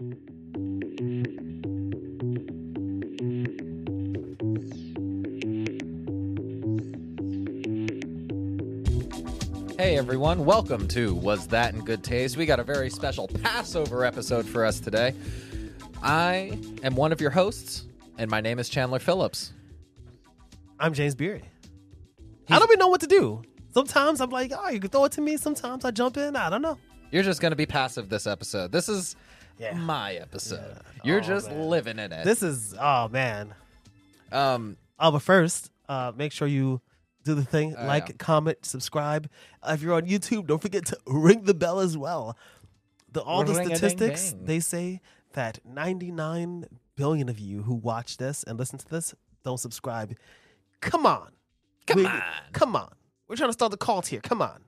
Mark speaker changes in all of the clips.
Speaker 1: Hey everyone, welcome to Was That in Good Taste? We got a very special Passover episode for us today. I am one of your hosts, and my name is Chandler Phillips.
Speaker 2: I'm James Beery. I don't even know what to do. Sometimes I'm like, oh, you can throw it to me. Sometimes I jump in. I don't know.
Speaker 1: You're just going to be passive this episode. This is
Speaker 2: Yeah.
Speaker 1: my episode. You're
Speaker 2: Oh,
Speaker 1: just
Speaker 2: man.
Speaker 1: living in it.
Speaker 2: This is oh man.
Speaker 1: um,
Speaker 2: Oh, but first, uh, make sure you do the thing:
Speaker 1: Oh,
Speaker 2: like,
Speaker 1: yeah.
Speaker 2: comment, subscribe. Uh, if you're on YouTube, don't forget to ring the bell as well. The, all the statistics they say that 99 billion of you who watch this and listen to this don't subscribe. Come on,
Speaker 1: come
Speaker 2: We-
Speaker 1: on,
Speaker 2: come on. We're trying to start the cult here. Come on.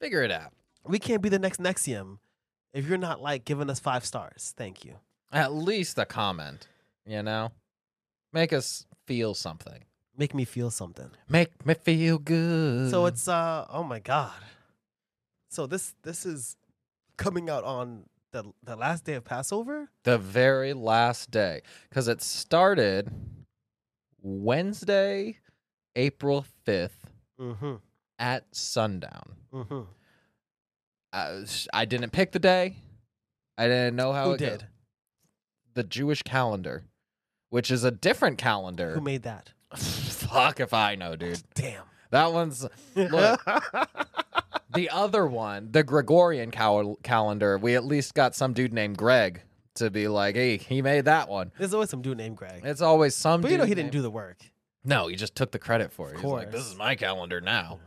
Speaker 1: figure it out.
Speaker 2: We can't be the next NXIVM if you're not like giving us five stars. Thank you.
Speaker 1: At least a comment, you know? Make us feel something.
Speaker 2: Make me feel something.
Speaker 1: Make me feel good.
Speaker 2: So it's uh oh my god. So this this is coming out on the the last day of Passover.
Speaker 1: the very last day because it started Wednesday, April 5th
Speaker 2: Mm-hmm.
Speaker 1: at sundown.
Speaker 2: Mm-hmm.
Speaker 1: Uh, sh- I didn't pick the day. I didn't know how
Speaker 2: Who
Speaker 1: it
Speaker 2: did?
Speaker 1: The Jewish calendar, which is a different calendar.
Speaker 2: Who made that?
Speaker 1: Fuck if I know, dude.
Speaker 2: Damn.
Speaker 1: That one's Look. the other one, the Gregorian cal- calendar. We at least got some dude named Greg to be like, hey, he made that one.
Speaker 2: There's always some dude named Greg.
Speaker 1: It's always some. Dude.
Speaker 2: But you know he didn't do the work.
Speaker 1: No, he just took the credit for it.
Speaker 2: Of
Speaker 1: He's like, this is my calendar now.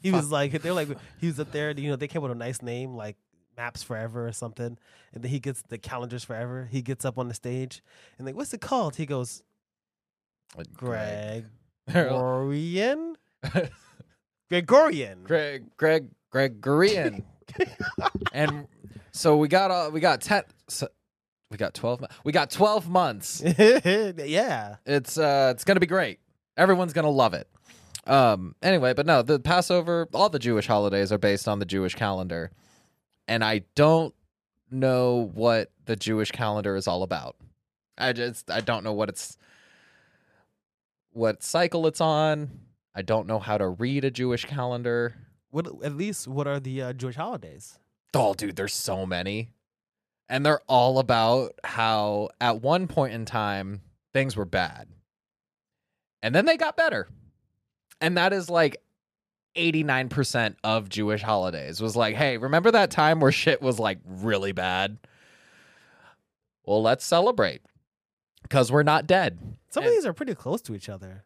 Speaker 2: He was like they're like he was up there, you know, they came with a nice name like Maps Forever or something. And then he gets the calendars forever. He gets up on the stage and like, what's it called? He goes,
Speaker 1: Like,
Speaker 2: Greg
Speaker 1: Greg.
Speaker 2: Gregorian? Gregorian.
Speaker 1: Greg, Greg, Gregorian. and so we got uh, we got ten. So we got twelve. We got twelve months.
Speaker 2: yeah.
Speaker 1: It's uh, it's gonna be great. Everyone's gonna love it. Um. Anyway, but no, the Passover, all the Jewish holidays are based on the Jewish calendar, and I don't know what the Jewish calendar is all about. I just I don't know what it's what cycle it's on. I don't know how to read a Jewish calendar.
Speaker 2: What at least what are the uh, Jewish holidays?
Speaker 1: Oh, dude, there's so many. And they're all about how at one point in time things were bad. And then they got better. And that is like 89% of Jewish holidays was like, hey, remember that time where shit was like really bad? Well, let's celebrate because we're not dead.
Speaker 2: Some of these are pretty close to each other.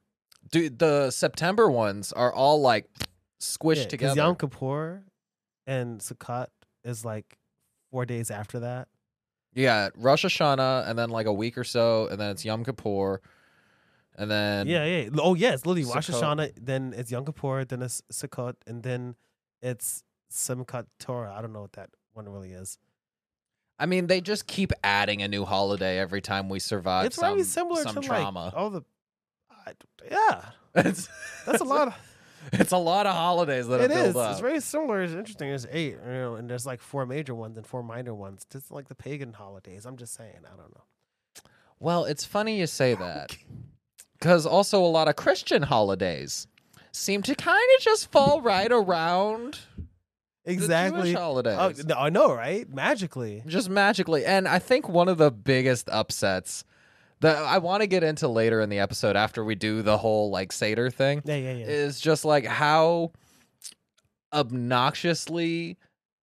Speaker 1: Dude, the September ones are all like squished
Speaker 2: Yeah,
Speaker 1: together.
Speaker 2: Yom Kippur and Sukkot is like four days after that.
Speaker 1: Yeah, Rosh Hashanah, and then like a week or so, and then it's Yom Kippur, and then
Speaker 2: yeah, yeah. Oh, yeah. It's literally Rosh. Hashanah, then it's Yom Kippur, then it's Sukkot, and then it's Simchat Torah. I don't know what that one really is.
Speaker 1: I mean they just keep adding a new holiday every time we survive.
Speaker 2: it's
Speaker 1: some,
Speaker 2: very similar
Speaker 1: some
Speaker 2: to
Speaker 1: trauma.
Speaker 2: like all the. I, yeah,
Speaker 1: it's,
Speaker 2: that's a lot. Of,
Speaker 1: It's a lot of holidays that
Speaker 2: it is.
Speaker 1: up.
Speaker 2: It's very similar. It's interesting. There's eight, you know, and there's like four major ones and four minor ones. Just like the pagan holidays. I'm just saying. I don't know.
Speaker 1: well, it's funny you say that because also a lot of Christian holidays seem to kind of just fall right around
Speaker 2: Exactly.
Speaker 1: holidays.
Speaker 2: Oh, I know, right? Magically.
Speaker 1: just magically. And I think one of the biggest upsets that I want to get into later in the episode after we do the whole like Seder thing
Speaker 2: Yeah, yeah, yeah.
Speaker 1: is just like how obnoxiously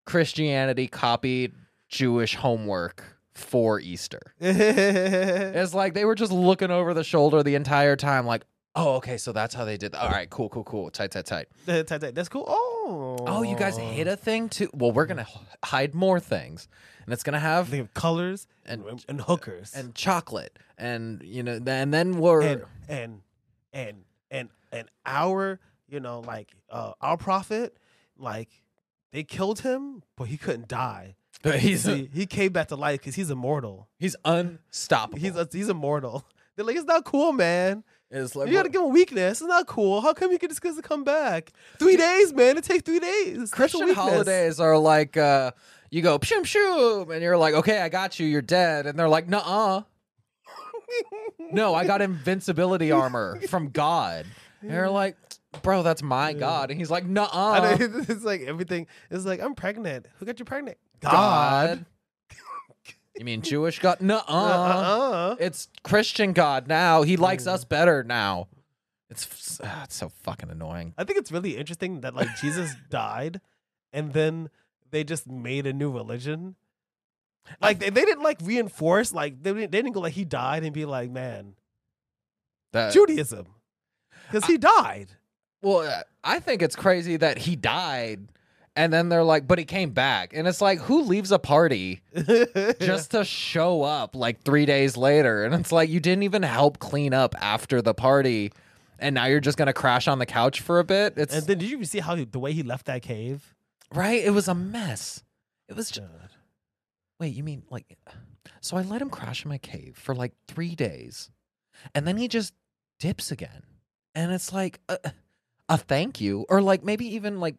Speaker 1: Christianity copied Jewish homework for Easter. It's like they were just looking over the shoulder the entire time, like, oh, okay, so that's how they did that. All right, cool, cool, cool. Tight, tight, tight.
Speaker 2: Tight, tight. That's cool. Oh.
Speaker 1: Oh, you guys hit a thing too? Well, we're going to hide more things. And it's going to have
Speaker 2: They have colors
Speaker 1: and
Speaker 2: and, and hookers.
Speaker 1: and chocolate and you know and then we're
Speaker 2: and and and and and our you know like uh our prophet like they killed him but he couldn't die
Speaker 1: he's
Speaker 2: See, he came back to life because he's immortal
Speaker 1: he's unstoppable
Speaker 2: he's he's immortal they're like it's not cool man
Speaker 1: It's like
Speaker 2: you gotta give him weakness it's not cool how come you could just to come back three days man it takes three days That's a
Speaker 1: Christian
Speaker 2: weakness.
Speaker 1: holidays are like uh you go shoom shoom, and you're like, okay, I got you. You're dead, and they're like, nuh-uh. no, I got invincibility armor from God. And you're like, bro, that's my God. And he's like,
Speaker 2: I
Speaker 1: nuh-uh.
Speaker 2: know, it's like everything. It's like I'm pregnant. Who got you pregnant?
Speaker 1: God. you mean Jewish God? Nuh-uh.
Speaker 2: Uh-uh.
Speaker 1: It's Christian God now. He likes us better now. It's, ah, it's so fucking annoying.
Speaker 2: I think it's really interesting that like Jesus died, and then they just made a new religion. Like they, they didn't like reinforce like they didn't, they didn't go like he died and be like man
Speaker 1: That-
Speaker 2: Judaism because he died.
Speaker 1: well, uh, I think it's crazy that he died, and then they're like, but he came back, and it's like, who leaves a party just to show up like three days later? And it's like you didn't even help clean up after the party, and now you're just gonna crash on the couch for a bit. It's
Speaker 2: and then did you even see how he, the way he left that cave?
Speaker 1: right. It was a mess. It was just. Wait, you mean like so I let him crash in my cave for like 3 days. And then he just dips again. And it's like a, a thank you or like maybe even like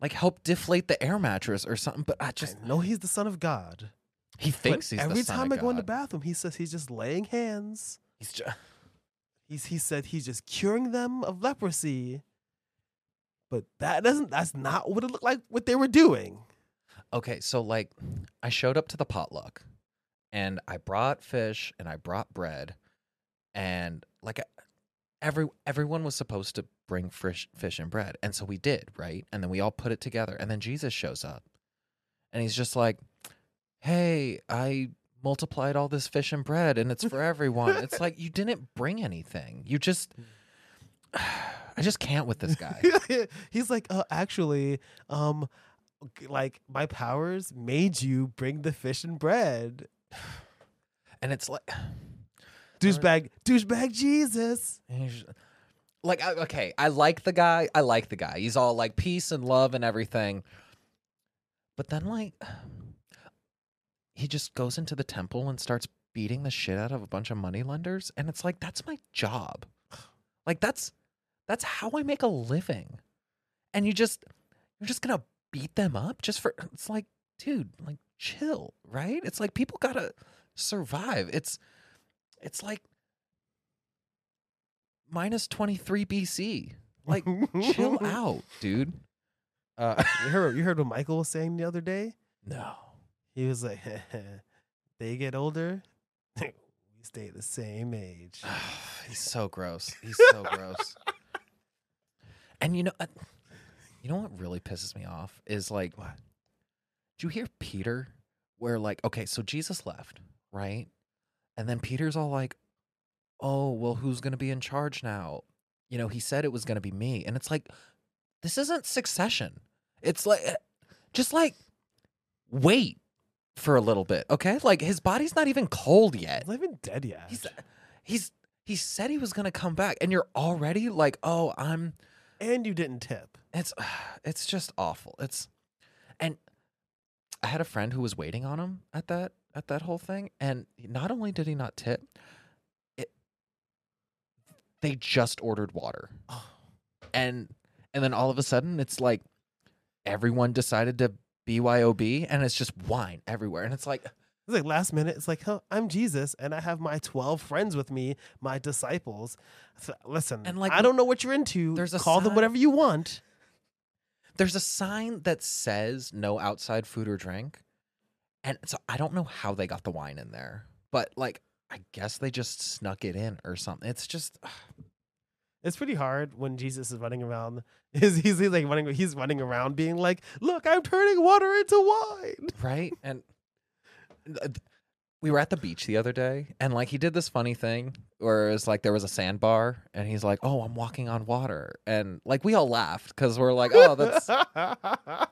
Speaker 1: like help deflate the air mattress or something, but I just
Speaker 2: I know he's the son of God.
Speaker 1: he
Speaker 2: but
Speaker 1: thinks he's
Speaker 2: every
Speaker 1: the son
Speaker 2: time I go in the bathroom, he says he's just laying hands.
Speaker 1: He's just
Speaker 2: He's he said he's just curing them of leprosy. But that doesn't that's not what it looked like what they were doing.
Speaker 1: Okay, so like I showed up to the potluck and I brought fish and I brought bread and like every everyone was supposed to bring fish fish and bread and so we did, right? And then we all put it together and then Jesus shows up. And he's just like, "Hey, I multiplied all this fish and bread and it's for everyone." it's like you didn't bring anything. You just I just can't with this guy.
Speaker 2: he's like, uh, actually, um, like my powers made you bring the fish and bread.
Speaker 1: And it's like
Speaker 2: Douchebag, douchebag Jesus.
Speaker 1: Like okay i like the guy i like the guy. He's all like peace and love and everything. But then like he just goes into the temple and starts beating the shit out of a bunch of money lenders and it's like that's my job. Like that's that's how i make a living. And you just you're just gonna beat them up just for it's like dude like chill right? It's like people gotta survive. It's it's like minus 23 bc like chill out dude uh
Speaker 2: You heard, you heard what Michael was saying the other day?
Speaker 1: no
Speaker 2: He was like, they get older, we stay the same age.
Speaker 1: he's so gross he's so gross and you know uh, you know what really pisses me off is like
Speaker 2: What?
Speaker 1: did you hear peter where like okay so jesus left right and then peter's all like oh well who's gonna be in charge now? You know he said it was gonna be me and it's like this isn't succession. It's like eh, just like wait for a little bit okay? Like his body's not even cold yet.
Speaker 2: He's not even dead yet.
Speaker 1: he's he's he said he was gonna come back and you're already like oh i'm
Speaker 2: and you didn't tip.
Speaker 1: it's it's just awful. It's and i had a friend who was waiting on him at that at that whole thing and not only did he not tip they just ordered water and and then all of a sudden it's like everyone decided to BYOB and it's just wine everywhere and it's like
Speaker 2: It's like last minute. It's like, huh, I'm Jesus, and I have my twelve friends with me, my disciples. So, listen,
Speaker 1: And, like,
Speaker 2: I don't know what you're into.
Speaker 1: there's a
Speaker 2: call them whatever you want.
Speaker 1: there's a sign that says no outside food or drink and so i don't know how they got the wine in there but like i guess they just snuck it in or something it's just
Speaker 2: It's pretty hard when Jesus is running around. He's, he's, he's like running. He's running around, being like, "Look, I'm turning water into wine."
Speaker 1: right and uh, we were at the beach the other day and like he did this funny thing where it's like there was a sandbar and he's like oh i'm walking on water and like we all laughed because we're like oh that's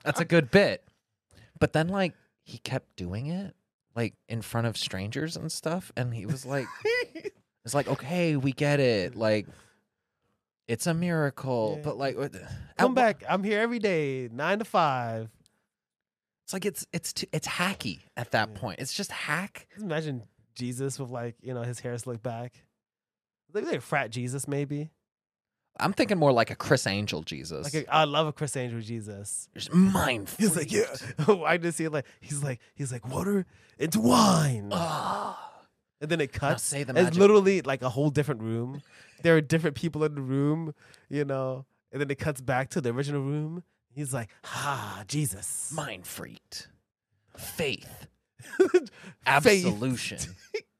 Speaker 1: that's a good bit but then like he kept doing it like in front of strangers and stuff and he was like It's like, okay, we get it. Like, it's a miracle,
Speaker 2: Yeah.
Speaker 1: but like,
Speaker 2: Come back. I'm here every day, nine to five.
Speaker 1: It's like it's it's too, it's hacky at that
Speaker 2: Yeah.
Speaker 1: point. It's just hack.
Speaker 2: Just imagine Jesus with like you know his hair slicked back. Like, like frat Jesus maybe.
Speaker 1: I'm thinking more like a Criss Angel Jesus.
Speaker 2: Like a, I love a Criss Angel Jesus.
Speaker 1: Just mind
Speaker 2: He's like, yeah. I just see it like he's like he's like water into wine, and then it cuts.
Speaker 1: say the
Speaker 2: It's
Speaker 1: magic.
Speaker 2: literally like a whole different room. There are different people in the room, you know, and then it cuts back to the original room. He's like, ah, Jesus.
Speaker 1: mind freaked. Faith.
Speaker 2: Faith.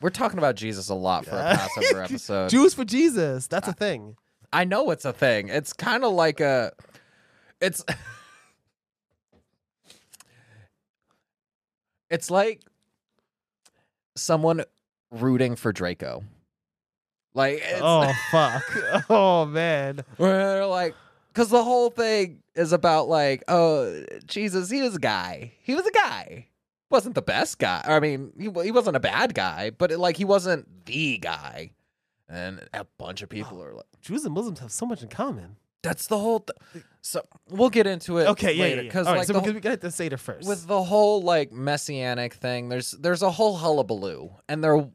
Speaker 1: We're talking about Jesus a lot for a. Passover episode.
Speaker 2: Jews for Jesus. That's a thing.
Speaker 1: I know it's a thing. It's kind of like a it's It's like someone rooting for Draco. Like it's
Speaker 2: Oh fuck. Oh man.
Speaker 1: Where they're like, because the whole thing is about like, oh, Jesus, he was a guy. He was a guy. Wasn't the best guy. I mean, he he wasn't a bad guy, but it, like he wasn't the guy. And a bunch of people oh, are like,
Speaker 2: Jews and Muslims have so much in common.
Speaker 1: that's the whole. Th- so we'll get into it.
Speaker 2: Okay, yeah,
Speaker 1: later,
Speaker 2: yeah. yeah.
Speaker 1: Because
Speaker 2: All right,
Speaker 1: like
Speaker 2: so we
Speaker 1: whole-
Speaker 2: we get to Seder first.
Speaker 1: with the whole like messianic thing, there's there's a whole hullabaloo, and there,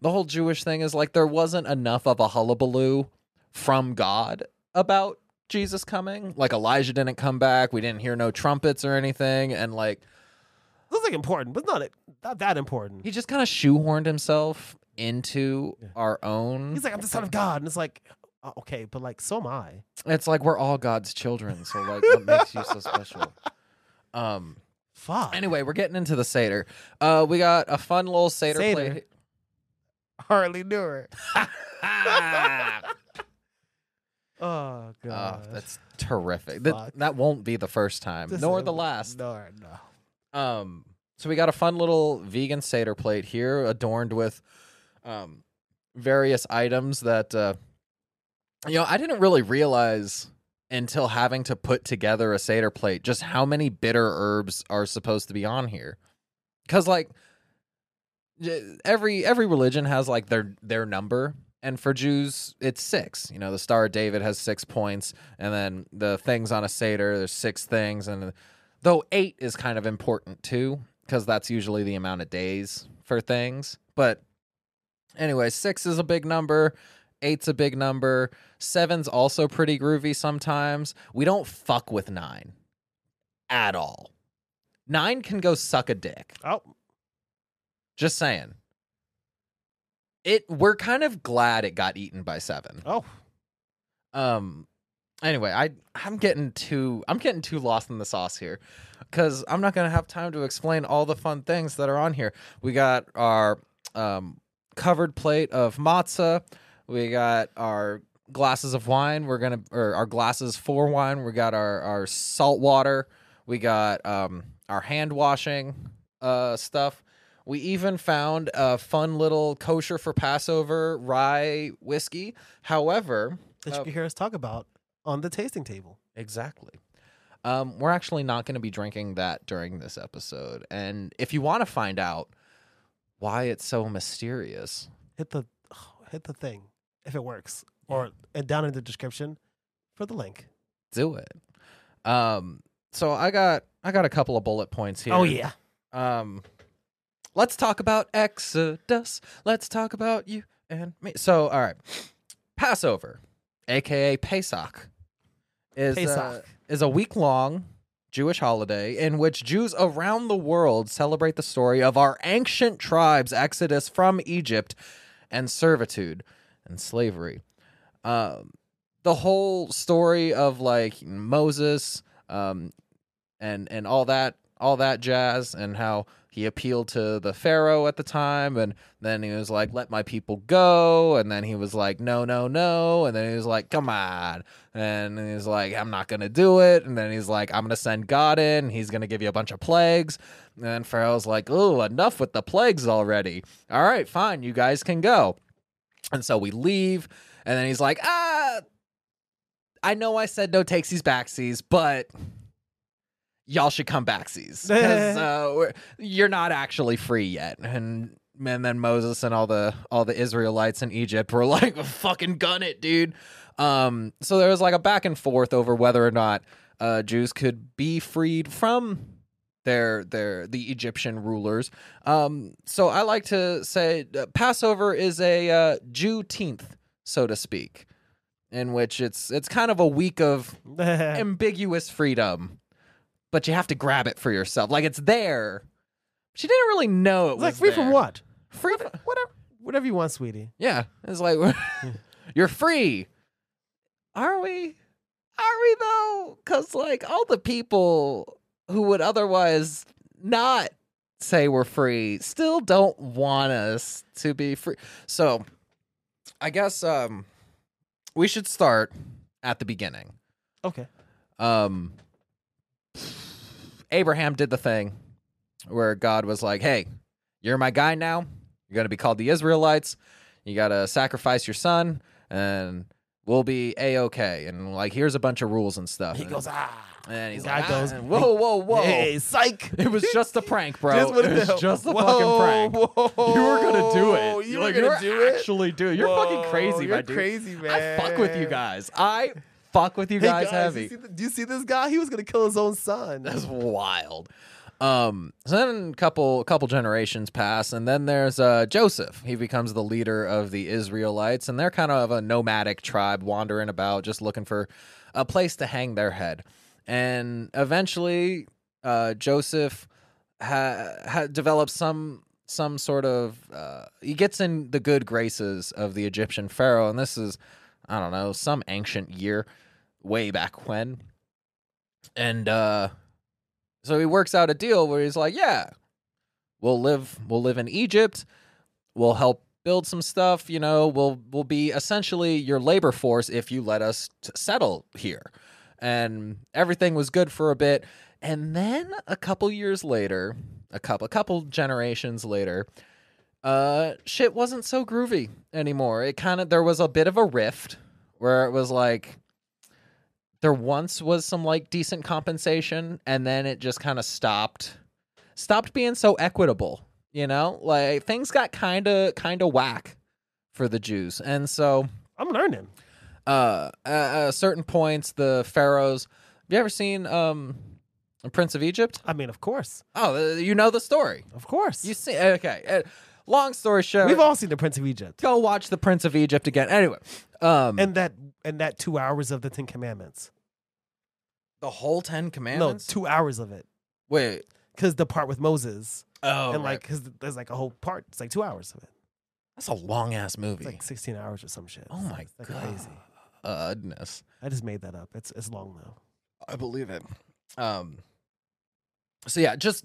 Speaker 1: the whole Jewish thing is like there wasn't enough of a hullabaloo from God about Jesus coming. Like Elijah didn't come back, we didn't hear no trumpets or anything, and like
Speaker 2: That's like important, but not not that important.
Speaker 1: he just kind of shoehorned himself into
Speaker 2: Yeah.
Speaker 1: our own.
Speaker 2: He's like, I'm the son of God, and it's like, uh, okay, but like, so am I.
Speaker 1: It's like we're all God's children, so like, what makes you so special? Um.
Speaker 2: Fuck.
Speaker 1: Anyway, we're getting into the seder. Uh, we got a fun little seder,
Speaker 2: Seder.
Speaker 1: plate.
Speaker 2: hardly knew her.
Speaker 1: Ah,
Speaker 2: Oh god.
Speaker 1: Oh, that's terrific. That, that won't be the first time,
Speaker 2: This
Speaker 1: nor the last.
Speaker 2: No, no.
Speaker 1: Um, so we got a fun little vegan Seder plate here, adorned with um, various items that uh, you know I didn't really realize until having to put together a Seder plate just how many bitter herbs are supposed to be on here. Because like every every religion has like their their number. And for Jews, it's six. You know, the Star of David has six points, and then the things on a Seder, there's six things, and though eight is kind of important too because that's usually the amount of days for things. But anyway six is a big number eight's a big number seven's also pretty groovy sometimes. We don't fuck with nine at all. Nine can go suck a dick.
Speaker 2: Oh,
Speaker 1: just saying. It we're kind of glad it got eaten by seven.
Speaker 2: Oh,
Speaker 1: um anyway i i'm getting too i'm getting too lost in the sauce here because i'm not gonna have time to explain all the fun things that are on here. We got our um covered plate of matzah we got our glasses of wine. We're gonna or our glasses for wine. We got our our salt water. We got um our hand washing uh stuff. We even found a fun little kosher for passover rye whiskey. However
Speaker 2: that you
Speaker 1: uh,
Speaker 2: can hear us talk about on the tasting table.
Speaker 1: Exactly. Um, we're actually not going to be drinking that during this episode. And if you want to find out why it's so mysterious,
Speaker 2: Hit the hit the thing if it works, or and down in the description for the link.
Speaker 1: do it. Um, so I got I got a couple of bullet points here.
Speaker 2: Oh yeah.
Speaker 1: Um, let's talk about Exodus. Let's talk about you and me. So, all right, Passover, aka Pesach, is uh, is a week long Jewish holiday in which Jews around the world celebrate the story of our ancient tribes' exodus from Egypt and servitude and slavery. Um, the whole story of like Moses um, and and all that all that jazz and how he appealed to the pharaoh at the time and then he was like let my people go and then he was like no no no and then he was like come on and he was like i'm not gonna do it and then he's like i'm gonna send god in he's gonna give you a bunch of plagues and pharaoh's like oh enough with the plagues already. All right fine you guys can go. And so we leave and then he's like ah i know i said no takesies backsies but y'all should come backsies. Because uh, you're not actually free yet. And and then Moses and all the all the Israelites in Egypt were like fucking gun it dude. Um so there was like a back and forth over whether or not uh Jews could be freed from their their the Egyptian rulers. Um so I like to say uh, Passover is a uh Juneteenth so to speak in which it's it's kind of a week of ambiguous freedom, but you have to grab it for yourself. Like it's there. She didn't really know it was
Speaker 2: like free from what?
Speaker 1: Free from
Speaker 2: Whatever, whatever you want, sweetie.
Speaker 1: yeah. It's like you're free. Are we? Are we though? Because like all the people who would otherwise not say we're free still don't want us to be free. So I guess um we should start at the beginning.
Speaker 2: Okay.
Speaker 1: Um Abraham did the thing where God was like, "Hey, you're my guy now. You're going to be called the Israelites. You got to sacrifice your son and we'll be a-okay." And like, here's a bunch of rules and stuff.
Speaker 2: He
Speaker 1: And-
Speaker 2: goes, ah.
Speaker 1: and he's like,
Speaker 2: goes,
Speaker 1: "Ah, "Whoa, whoa, whoa."
Speaker 2: Hey, psych.
Speaker 1: It was just a prank, bro.
Speaker 2: Just
Speaker 1: it was just a
Speaker 2: Whoa,
Speaker 1: fucking prank.
Speaker 2: whoa.
Speaker 1: You were gonna do it.
Speaker 2: You
Speaker 1: Like,
Speaker 2: were gonna
Speaker 1: you're
Speaker 2: do it.
Speaker 1: Actually, do it. You're fucking crazy,
Speaker 2: You're
Speaker 1: my dude.
Speaker 2: crazy, man.
Speaker 1: I fuck with you guys. I fuck with you
Speaker 2: Hey,
Speaker 1: guys,
Speaker 2: guys,
Speaker 1: heavy.
Speaker 2: You the- do you see this guy? He was gonna kill his own son.
Speaker 1: That's wild. Um, so then a couple couple generations pass, and then there's uh, Joseph. He becomes the leader of the Israelites, and they're kind of a nomadic tribe wandering about, just looking for a place to hang their head. And eventually, uh, Joseph ha- ha- develops some some sort of uh, he gets in the good graces of the Egyptian pharaoh, and this is I don't know some ancient year, way back when, and uh, so he works out a deal where he's like, yeah, we'll live we'll live in Egypt, we'll help build some stuff, you know, we'll we'll be essentially your labor force if you let us t- settle here. And everything was good for a bit. And then a couple years later, a couple a couple generations later, uh shit wasn't so groovy anymore. It kind of there was a bit of a rift where it was like there once was some like decent compensation and then it just kind of stopped stopped being so equitable you know like things got kind of kind of whack for the jews and so
Speaker 2: I'm learning.
Speaker 1: uh at, certain points the pharaohs have you ever seen um prince of egypt
Speaker 2: I mean, of course,
Speaker 1: oh uh, you know the story
Speaker 2: of course.
Speaker 1: you see okay uh, long story short
Speaker 2: We've all seen the Prince of Egypt,
Speaker 1: go watch the prince of egypt again anyway um
Speaker 2: and that and that two hours of the Ten Commandments.
Speaker 1: The whole 10 commandments
Speaker 2: No, two hours of it,
Speaker 1: wait
Speaker 2: because the part with Moses
Speaker 1: oh
Speaker 2: and
Speaker 1: right.
Speaker 2: like, because there's like a whole part. It's like two hours of it.
Speaker 1: that's a long ass movie
Speaker 2: It's like 16 hours or some shit.
Speaker 1: Oh my
Speaker 2: It's like
Speaker 1: god.
Speaker 2: crazy.
Speaker 1: Goodness.
Speaker 2: I just made that up. It's it's long though.
Speaker 1: I believe it. Um So yeah, just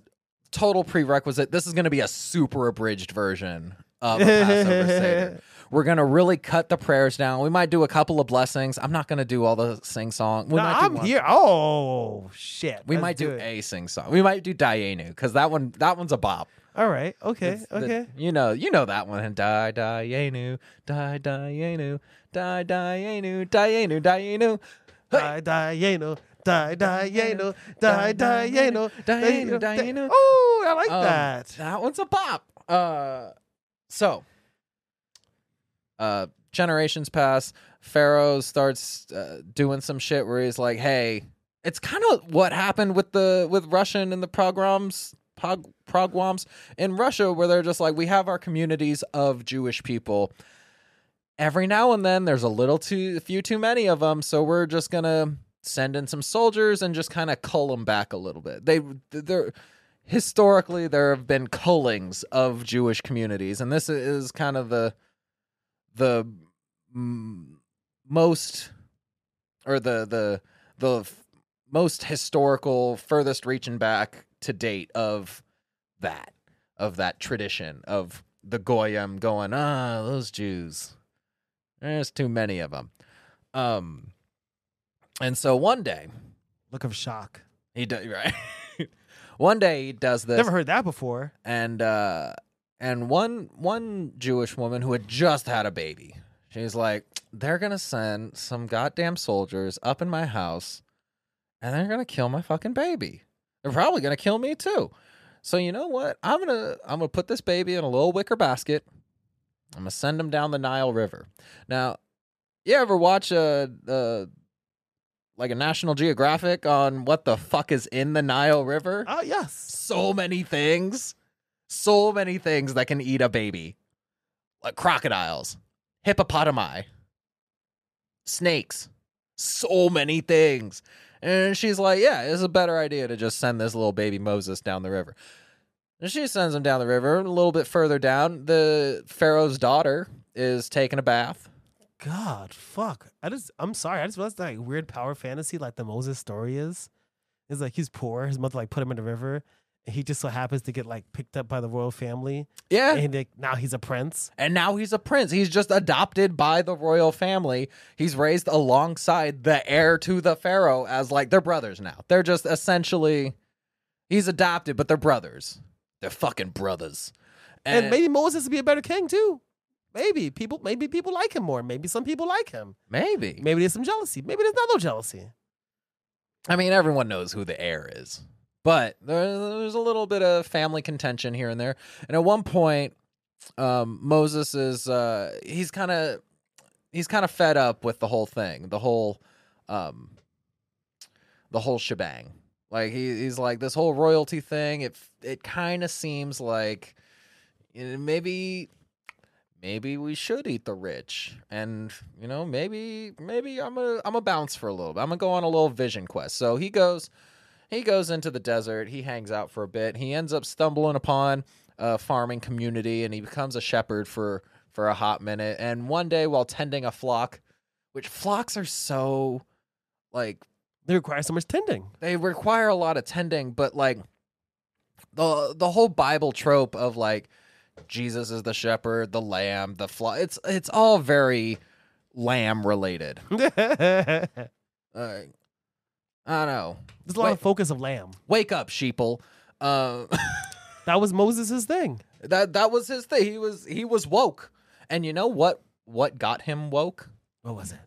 Speaker 1: total prerequisite. This is going to be a super abridged version of a Passover Seder. We're going to really cut the prayers down. We might do a couple of blessings. I'm not going to do all the sing song. We
Speaker 2: Nah,
Speaker 1: might do
Speaker 2: I'm
Speaker 1: one-
Speaker 2: here. Oh shit.
Speaker 1: We
Speaker 2: Let's
Speaker 1: might do,
Speaker 2: it.
Speaker 1: a sing song. We might do Dayenu cuz that one that one's a bop.
Speaker 2: All right. Okay.
Speaker 1: It's the-
Speaker 2: okay.
Speaker 1: you know, you know that one. Die Dayenu, die Dayenu, die Dayenu, Dayenu, Dayenu. Hey!
Speaker 2: Die, die, yeno, die, die, yeno, die, die, yeno,
Speaker 1: Dianu, Dianu.
Speaker 2: Oh, I like
Speaker 1: Um,
Speaker 2: that.
Speaker 1: That one's a pop. Uh, so, uh, generations pass. Pharaoh starts uh, doing some shit where he's like, "Hey, it's kind of what happened with the with Russian and the pogroms, pog, pogroms in Russia, where they're just like, we have our communities of Jewish people." Every now and then, there's a little too a few too many of them, so we're just gonna send in some soldiers and just kind of cull them back a little bit. They they're historically there have been cullings of Jewish communities, and this is kind of the the mm, most or the the the f- most historical, furthest reaching back to date of that of that tradition of the goyim going ah those Jews. There's too many of them. Um, and so one day
Speaker 2: Look of shock.
Speaker 1: he does right. one day he does this,
Speaker 2: Never heard that before.
Speaker 1: and uh, and one one Jewish woman who had just had a baby, she's like, they're gonna send some goddamn soldiers up in my house, and they're gonna kill my fucking baby. They're probably gonna kill me too. So you know what? I'm gonna I'm gonna put this baby in a little wicker basket. I'm gonna send him down the Nile River. Now, you ever watch a, a like a National Geographic on what the fuck is in the Nile River?
Speaker 2: Oh yes.
Speaker 1: so many things, so many things that can eat a baby, like crocodiles, hippopotami, snakes, so many things. And she's like, yeah, it's a better idea to just send this little baby Moses down the river. And she sends him down the river. A little bit further down, the Pharaoh's daughter is taking a bath.
Speaker 2: God, fuck. I just, I'm sorry. I just realized that like, weird power fantasy like the Moses story is. Is like he's poor. His mother like put him in the river. And he just so happens to get like picked up by the royal family.
Speaker 1: Yeah.
Speaker 2: And like, now he's a prince.
Speaker 1: And now he's a prince. He's just adopted by the royal family. He's raised alongside the heir to the pharaoh as like they're brothers now. They're just essentially he's adopted, but they're brothers. They're fucking brothers.
Speaker 2: And, maybe Moses would be a better king too. Maybe people, maybe people like him more. Maybe some people like him.
Speaker 1: maybe.
Speaker 2: Maybe there's some jealousy. Maybe there's not no jealousy.
Speaker 1: I mean, everyone knows who the heir is, but there's a little bit of family contention here and there. And at one point, um, Moses is uh, he's kind of he's kind of fed up with the whole thing, the whole um, the whole shebang. Like he, he's like this whole royalty thing. It it kind of seems like maybe maybe we should eat the rich and you know maybe maybe i'm gonna i'm gonna bounce for a little bit i'm gonna go on a little vision quest so he goes he goes into the desert he hangs out for a bit he ends up stumbling upon a farming community and he becomes a shepherd for for a hot minute and one day while tending a flock which flocks are so like
Speaker 2: They require so much tending.
Speaker 1: they require a lot of tending, but like the the whole Bible trope of like Jesus is the shepherd, the lamb, the flock. It's it's all very lamb related. Uh, I don't know.
Speaker 2: There's a lot
Speaker 1: Wait.
Speaker 2: of focus of lamb.
Speaker 1: Wake up, sheeple. Uh,
Speaker 2: That was Moses' thing.
Speaker 1: that that was his thing. He was he was woke, and you know what? What got him woke?
Speaker 2: What was it?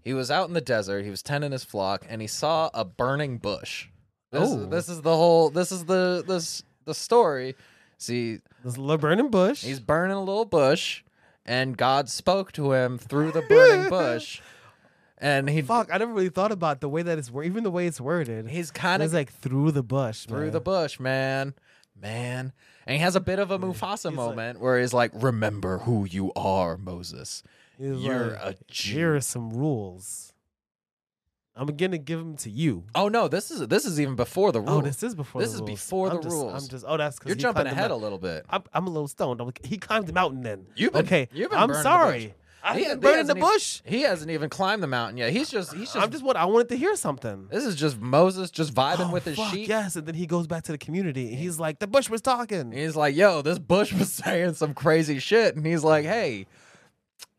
Speaker 1: He was out in the desert. He was tending his flock, and he saw a burning bush. This,
Speaker 2: Oh.
Speaker 1: this is the whole. This is the this the story. See,
Speaker 2: This little burning bush.
Speaker 1: he's burning a little bush, and God spoke to him through the burning bush, and he
Speaker 2: Fuck, I never really thought about the way that it's worded, even the way it's worded.
Speaker 1: he's kind of
Speaker 2: like through the bush.
Speaker 1: through
Speaker 2: man.
Speaker 1: the bush, man, man, and he has a bit of a Mufasa
Speaker 2: He's like-
Speaker 1: moment where he's like, "Remember who you are, Moses. You're
Speaker 2: like,
Speaker 1: a Jew."
Speaker 2: Here are some rules. I'm gonna give them to you.
Speaker 1: Oh no, this is this is even before the oh, rules.
Speaker 2: Oh, this is before.
Speaker 1: This
Speaker 2: the
Speaker 1: is
Speaker 2: rules.
Speaker 1: before
Speaker 2: I'm
Speaker 1: the
Speaker 2: just,
Speaker 1: rules.
Speaker 2: I'm just. Oh, that's because
Speaker 1: You're jumping ahead a little bit.
Speaker 2: I'm, I'm a little stoned. I'm like, he climbed the mountain. Then
Speaker 1: You've been-
Speaker 2: okay.
Speaker 1: you've been
Speaker 2: I'm sorry.
Speaker 1: Bush.
Speaker 2: I've
Speaker 1: He-
Speaker 2: burning the
Speaker 1: hasn't even-
Speaker 2: bush.
Speaker 1: He hasn't even climbed the mountain yet. He's just he's just.
Speaker 2: I'm just what I wanted to hear something.
Speaker 1: this is just Moses just vibing
Speaker 2: Oh,
Speaker 1: with his
Speaker 2: fuck,
Speaker 1: sheep.
Speaker 2: Yes, and then he goes back to the community. and He's like, the bush was talking.
Speaker 1: He's like, "Yo, this bush was saying some crazy shit," and he's like, "Hey,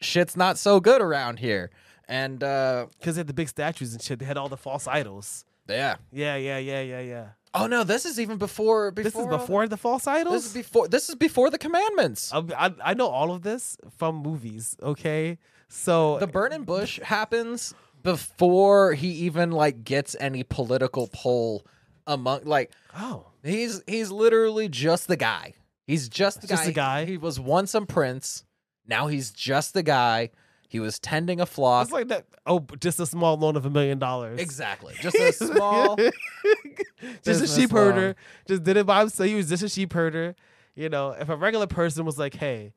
Speaker 1: shit's not so good around here." And uh
Speaker 2: Because they had the big statues and shit. They had all the false idols.
Speaker 1: yeah.
Speaker 2: Yeah, yeah, yeah, yeah, yeah.
Speaker 1: Oh no, this is even before. before
Speaker 2: This is before the false idols.
Speaker 1: This is before. This is before the commandments.
Speaker 2: I, I I know all of this from movies. Okay, so
Speaker 1: the burning bush happens before he even like gets any political pull among like
Speaker 2: oh,
Speaker 1: He's he's literally just the guy. He's just the
Speaker 2: Just
Speaker 1: guy.
Speaker 2: the guy?
Speaker 1: He was once a prince. Now he's just the guy. He was tending a flock.
Speaker 2: it's like that. Oh, just a small loan of a million dollars.
Speaker 1: exactly. Just a small.
Speaker 2: just a sheep
Speaker 1: loan.
Speaker 2: herder. Just did it by himself. He was just a sheep herder. You know, if a regular person was like, "Hey,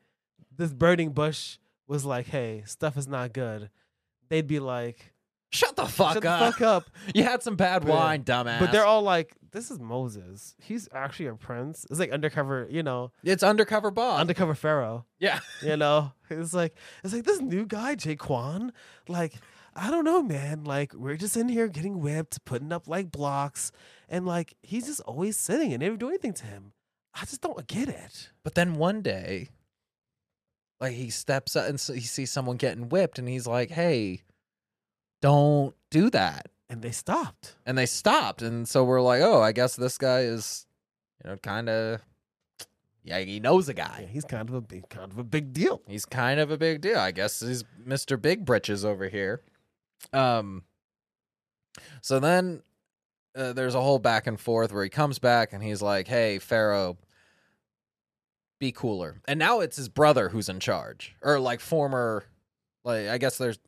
Speaker 2: this burning bush was like, hey, stuff is not good," they'd be like,
Speaker 1: Shut the fuck up.
Speaker 2: "Shut
Speaker 1: up.
Speaker 2: the fuck up."
Speaker 1: You had some bad
Speaker 2: But-
Speaker 1: wine, dumbass.
Speaker 2: But they're all like, "This is Moses. He's actually a prince. It's like undercover, you know,
Speaker 1: it's undercover boss.
Speaker 2: undercover pharaoh."
Speaker 1: yeah.
Speaker 2: You know, it's like it's like this new guy, Jaquan. Like, I don't know, man. Like, we're just in here getting whipped, putting up like blocks, and like he's just always sitting and never do anything to him. I just don't get it.
Speaker 1: But then one day, like he steps up and so he sees someone getting whipped, and he's like, "Hey, don't do that."
Speaker 2: And they stopped.
Speaker 1: and they stopped and so we're like oh i guess this guy is you know kind of yeah he knows a
Speaker 2: Yeah,
Speaker 1: guy
Speaker 2: he's kind of a big, kind of a big deal.
Speaker 1: he's kind of a big deal i guess he's mr big britches over here um so then uh, there's a whole back and forth where he comes back and he's like hey pharaoh be cooler and now it's his brother who's in charge or like former like i guess there's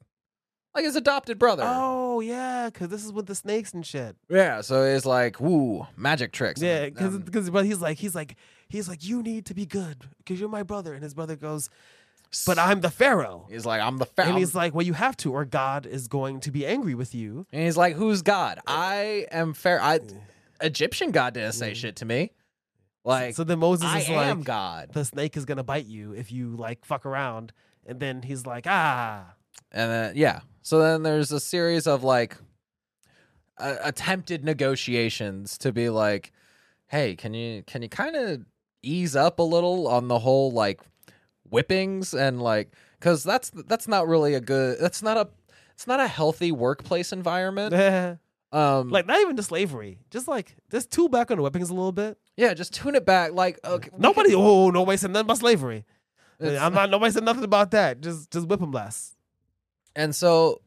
Speaker 1: like his adopted brother
Speaker 2: Oh yeah, because this is with the snakes and shit.
Speaker 1: Yeah, so it's like, woo, magic tricks.
Speaker 2: Yeah,
Speaker 1: And,
Speaker 2: because
Speaker 1: um,
Speaker 2: because but he's like he's like he's like you need to be good because you're my brother, and his brother goes, but I'm the Pharaoh.
Speaker 1: He's like, I'm the Pharaoh.
Speaker 2: And he's like, well, you have to, or God is going to be angry with you.
Speaker 1: And he's like, "Who's God? I am fair. I Egyptian God didn't say shit to me. Like
Speaker 2: so then Moses
Speaker 1: I
Speaker 2: is
Speaker 1: am
Speaker 2: like,
Speaker 1: God."
Speaker 2: the snake is gonna bite you if you like fuck around. And then he's like, ah,
Speaker 1: And then yeah, so then there's a series of like uh, attempted negotiations to be like, "Hey, can you can you kind of ease up a little on the whole like whippings and like cuz that's that's not really a good that's not a it's not a healthy workplace environment. Um
Speaker 2: like not even to slavery, just like just tool back on the whippings a little bit.
Speaker 1: yeah, just tune it back like okay,
Speaker 2: Nobody,
Speaker 1: can-
Speaker 2: oh, nobody said nothing about slavery. I'm not. Nobody said nothing about that. Just, just whip them less.
Speaker 1: And so,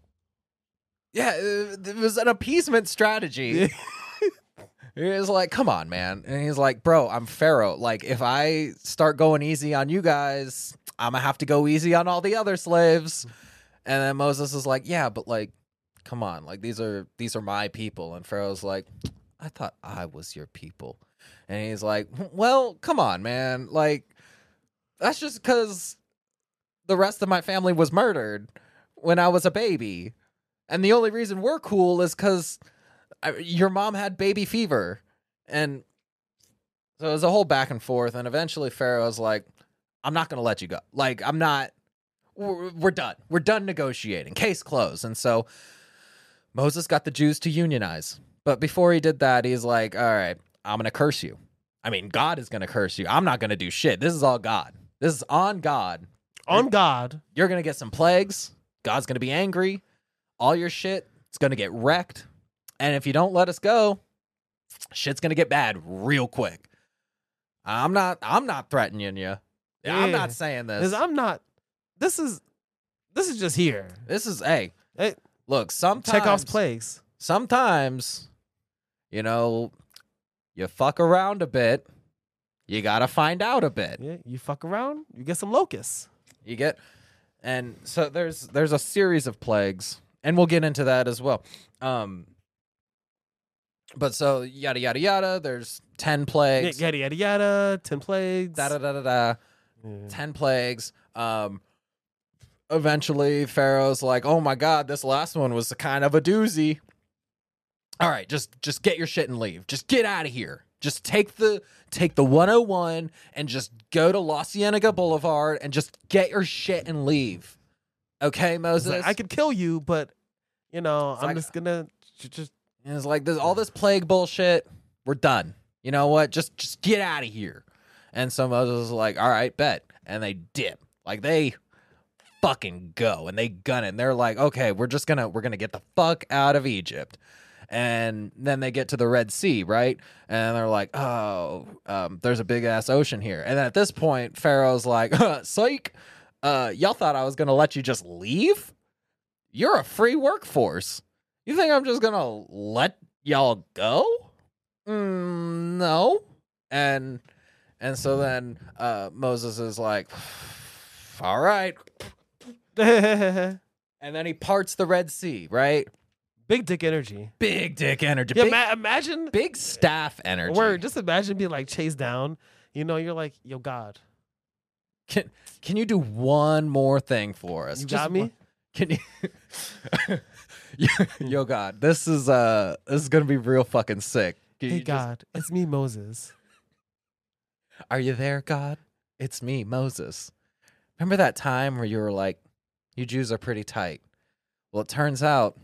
Speaker 1: yeah, it, it was an appeasement strategy. He was like, "Come on, man," and he's like, "Bro, I'm Pharaoh. Like, if I start going easy on you guys, I'm gonna have to go easy on all the other slaves." And then Moses is like, "Yeah, but like, come on, like these are these are my people." And Pharaoh's like, "I thought I was your people," and he's like, "Well, come on, man. Like, that's just because the rest of my family was murdered when I was a baby, and the only reason we're cool is because." your mom had baby fever. And so it was a whole back and forth. And eventually Pharaoh pharaoh's like i'm not gonna let you go. Like i'm not we're, we're done. We're done negotiating. Case closed. And so moses got the jews to unionize. But before he did that he's like all right i'm gonna curse you. I mean god is gonna curse you. I'm not gonna do shit. This is all god. This is on god.
Speaker 2: On God,
Speaker 1: you're gonna get some plagues. God's gonna be angry. All your shit is gonna get wrecked. And if you don't let us go, shit's gonna get bad real quick. I'm not. I'm not threatening you. I'm not saying this.
Speaker 2: because I'm not. This is, this is just here.
Speaker 1: this is hey.
Speaker 2: Hey,
Speaker 1: Look, sometimes
Speaker 2: Chekhov's plagues.
Speaker 1: sometimes, you know, you fuck around a bit. You gotta find out a bit.
Speaker 2: Yeah, you fuck around, you get some locusts.
Speaker 1: You get and so there's there's a series of plagues and we'll get into that as well. Um but so yada yada yada, there's 10
Speaker 2: Yeah,
Speaker 1: plagues.
Speaker 2: Yada yada yada. Ten plagues.
Speaker 1: Da da da da da.
Speaker 2: Yeah.
Speaker 1: 10 plagues. Um eventually Pharaoh's like, "Oh my god, this last one was kind of a doozy." All right, just just get your shit and leave. Just get out of here. Just take the take the 101 and just go to La Cienega Boulevard and just get your shit and leave. Okay, Moses.
Speaker 2: like, I could kill you, but you know,
Speaker 1: It's
Speaker 2: I'm
Speaker 1: like-
Speaker 2: just gonna just.
Speaker 1: And it's like this all this plague bullshit. We're done. You know what? Just just get out of here. And so Moses is like, all right, bet. And they dip. Like they fucking go and they gun it. And they're like, okay, we're just gonna we're gonna get the fuck out of Egypt. And then they get to the Red Sea, right? And they're like, oh, um, there's a big ass ocean here. And at this point, Pharaoh's like, psych, uh, y'all thought I was gonna let you just leave? You're a free workforce. You think I'm just gonna let y'all go? Mm, no. And and so then uh, Moses is like, all right. And then he parts the Red Sea, right?
Speaker 2: Dick energy.
Speaker 1: Big dick energy.
Speaker 2: Yeah,
Speaker 1: big,
Speaker 2: ma- imagine.
Speaker 1: big staff energy.
Speaker 2: Word. Just imagine being like chased down. You know, you're like, yo, God,
Speaker 1: Can, can you do one more thing for us?
Speaker 2: you
Speaker 1: Just
Speaker 2: got me.
Speaker 1: one- Can you? Yo- God, this is uh, this is gonna be real fucking sick. Can
Speaker 2: Hey,
Speaker 1: you just-
Speaker 2: God, it's me, Moses.
Speaker 1: Are you there, God? It's me, Moses. Remember that time where you were like, you Jews are pretty tight? Well, it turns out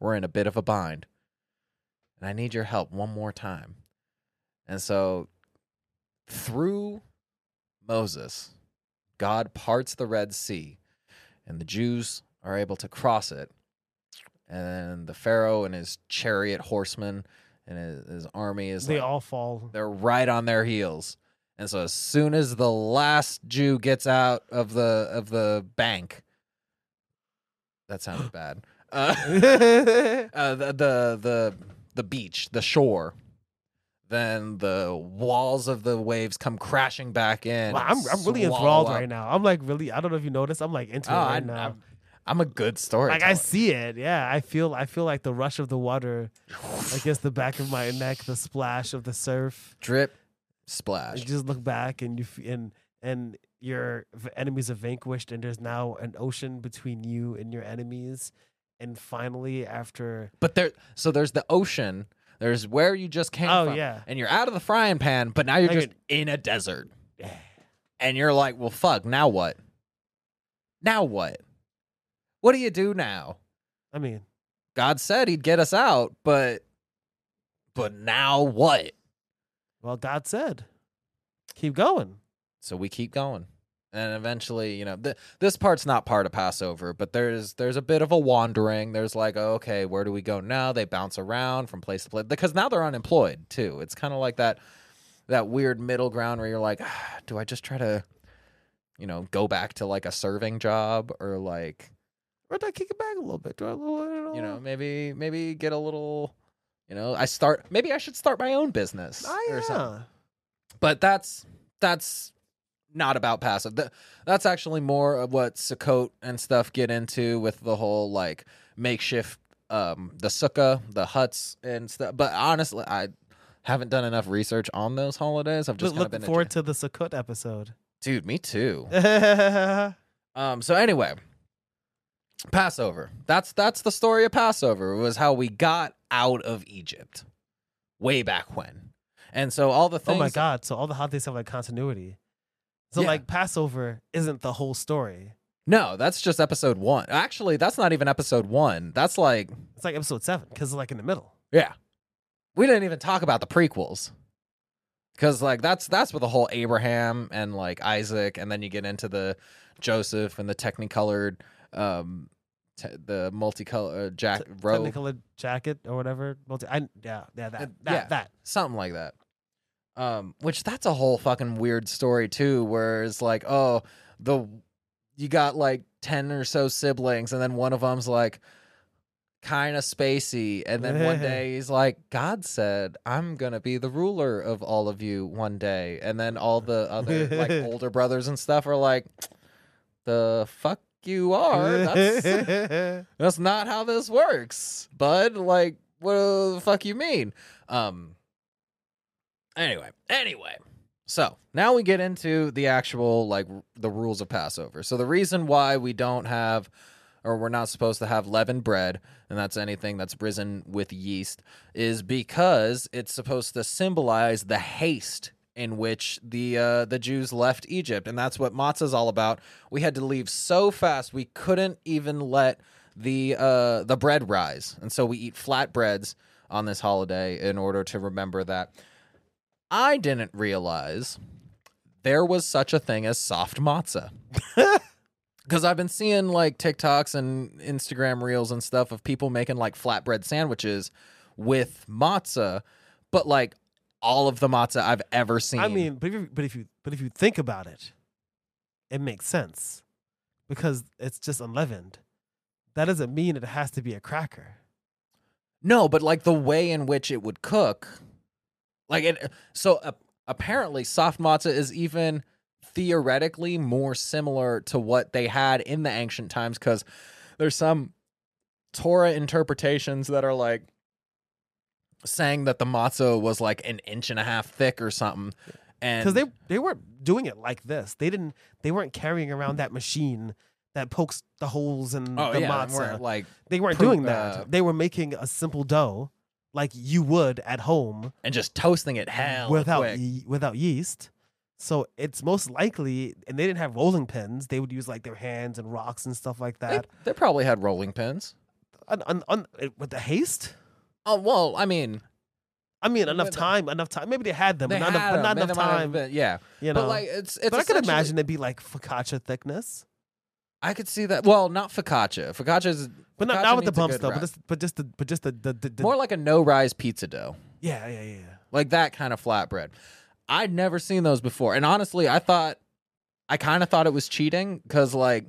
Speaker 1: we're in a bit of a bind. And I need your help one more time. And so, through Moses, God parts the Red Sea, and the Jews are able to cross it. And the Pharaoh and his chariot horsemen and his, his army is
Speaker 2: They
Speaker 1: like,
Speaker 2: all fall.
Speaker 1: they're right on their heels. And so as soon as the last Jew gets out of the of the bank, that sounded bad. Uh, uh, the, the the the beach, the shore, then the walls of the waves come crashing back in.
Speaker 2: Wow, I'm, I'm really enthralled
Speaker 1: up-
Speaker 2: right now. I'm like really. I don't know if you noticed. I'm like into
Speaker 1: Oh,
Speaker 2: it
Speaker 1: I,
Speaker 2: right now.
Speaker 1: I'm, I'm a good story.
Speaker 2: like I see it. Yeah, I feel. I feel like the rush of the water against the back of my neck, the splash of the surf.
Speaker 1: drip, splash.
Speaker 2: You just look back and you and and your enemies are vanquished, and there's now an ocean between you and your enemies. And finally, after
Speaker 1: But there, so there's the ocean. There's where you just came
Speaker 2: oh
Speaker 1: from,
Speaker 2: yeah,
Speaker 1: and you're out of the frying pan. But now you're
Speaker 2: Like
Speaker 1: just in a desert, and you're like, well, fuck. Now what? Now what? What do you do now?
Speaker 2: I mean,
Speaker 1: God said He'd get us out, but but now what?
Speaker 2: well, God said, keep going.
Speaker 1: So we keep going. And eventually, you know, th- this part's not part of Passover, but there's there's a bit of a wandering. There's like, oh, okay, where do we go now? They bounce around from place to place because now they're unemployed too. It's kind of like that that weird middle ground where you're like, ah, do I just try to, you know, go back to like a serving job or like,
Speaker 2: Or do I kick it back a little bit? Do I, little,
Speaker 1: you know, maybe maybe get a little, you know, I start maybe I should start my own business
Speaker 2: oh,
Speaker 1: or something.
Speaker 2: yeah.
Speaker 1: but that's that's not about passive. Th- That's actually more of what Sukkot and stuff get into with the whole like makeshift um the sukkah, the huts and stuff. But honestly, I haven't done enough research on those holidays. I've just
Speaker 2: looking forward to the Sukkot episode.
Speaker 1: dude. Me too. Um. So anyway, Passover. That's that's the story of Passover. Was how we got out of Egypt, way back when. And so all the things.
Speaker 2: Oh my God! So all the holidays have like continuity. So
Speaker 1: Yeah.
Speaker 2: like Passover isn't the whole story.
Speaker 1: No, that's just episode one. Actually, that's not even episode one. That's like,
Speaker 2: It's like episode seven because like in the middle.
Speaker 1: yeah, we didn't even talk about the prequels, because like that's that's with the whole Abraham and like Isaac, and then you get into the Joseph and the technicolored, um, te- the multicolored jack
Speaker 2: T-
Speaker 1: robe,
Speaker 2: Technicolored jacket or whatever. Multi- I, yeah, yeah, that,
Speaker 1: Uh,
Speaker 2: that,
Speaker 1: yeah.
Speaker 2: that.
Speaker 1: something like that. Um, which that's a whole fucking weird story too, where it's like, oh, the you got like ten or so siblings, and then one of them's like kind of spacey, and then one day he's like, God said, I'm gonna be the ruler of all of you one day, and then all the other like older brothers and stuff are like, the fuck you are. That's that's not how this works, bud. Like, what the fuck you mean? Um. Anyway, anyway. So now we get into the actual like the rules of Passover. So the reason why we don't have, or we're not supposed to have leavened bread, and that's anything that's risen with yeast, is because it's supposed to symbolize the haste in which the uh, the Jews left Egypt, and that's what matzah's all about. We had to leave so fast we couldn't even let the uh, the bread rise, and so we eat flatbreads on this holiday in order to remember that. I didn't realize there was such a thing as soft matzah. Because I've been seeing like TikToks and Instagram reels and stuff of people making like flatbread sandwiches with matzah, but like all of the matzah I've ever seen.
Speaker 2: I mean, but if you, but if you but if you think about it, it makes sense because it's just unleavened. That doesn't mean it has to be a cracker.
Speaker 1: No, but like the way in which it would cook, like it. So uh, apparently, soft matzah is even theoretically more similar to what they had in the ancient times because there's some Torah interpretations that are like saying that the matzah was like an inch and a half thick or something, and
Speaker 2: Because they they weren't doing it like this. They didn't. They weren't carrying around that machine that pokes the holes in
Speaker 1: oh
Speaker 2: the
Speaker 1: yeah,
Speaker 2: matzah.
Speaker 1: they weren't, like
Speaker 2: they weren't doing that.
Speaker 1: uh,
Speaker 2: they were making a simple dough like you would at home
Speaker 1: and just toasting it hell
Speaker 2: without ye- without yeast. So it's most likely, and they didn't have rolling pins. They would use like their hands and rocks and stuff like that.
Speaker 1: they probably had rolling pins.
Speaker 2: Un- un- un- with the haste,
Speaker 1: Oh well, I mean,
Speaker 2: I mean, enough time, enough time. Maybe they had them,
Speaker 1: they
Speaker 2: but not,
Speaker 1: had
Speaker 2: enough, but not enough
Speaker 1: they
Speaker 2: time.
Speaker 1: been- yeah,
Speaker 2: You know,
Speaker 1: but like it's it's.
Speaker 2: but I could imagine it'd be like focaccia thickness,
Speaker 1: I could see that. Well, not focaccia. Focaccia is
Speaker 2: but not,
Speaker 1: Focaccia
Speaker 2: not with the
Speaker 1: needs a
Speaker 2: bumps
Speaker 1: good
Speaker 2: though. But just, but just the, but just the, the, the, the
Speaker 1: more like a no rise pizza dough,
Speaker 2: yeah, yeah, yeah, yeah.
Speaker 1: like that kind of flatbread. I'd never seen those before, and honestly, I thought, I kind of thought it was cheating because like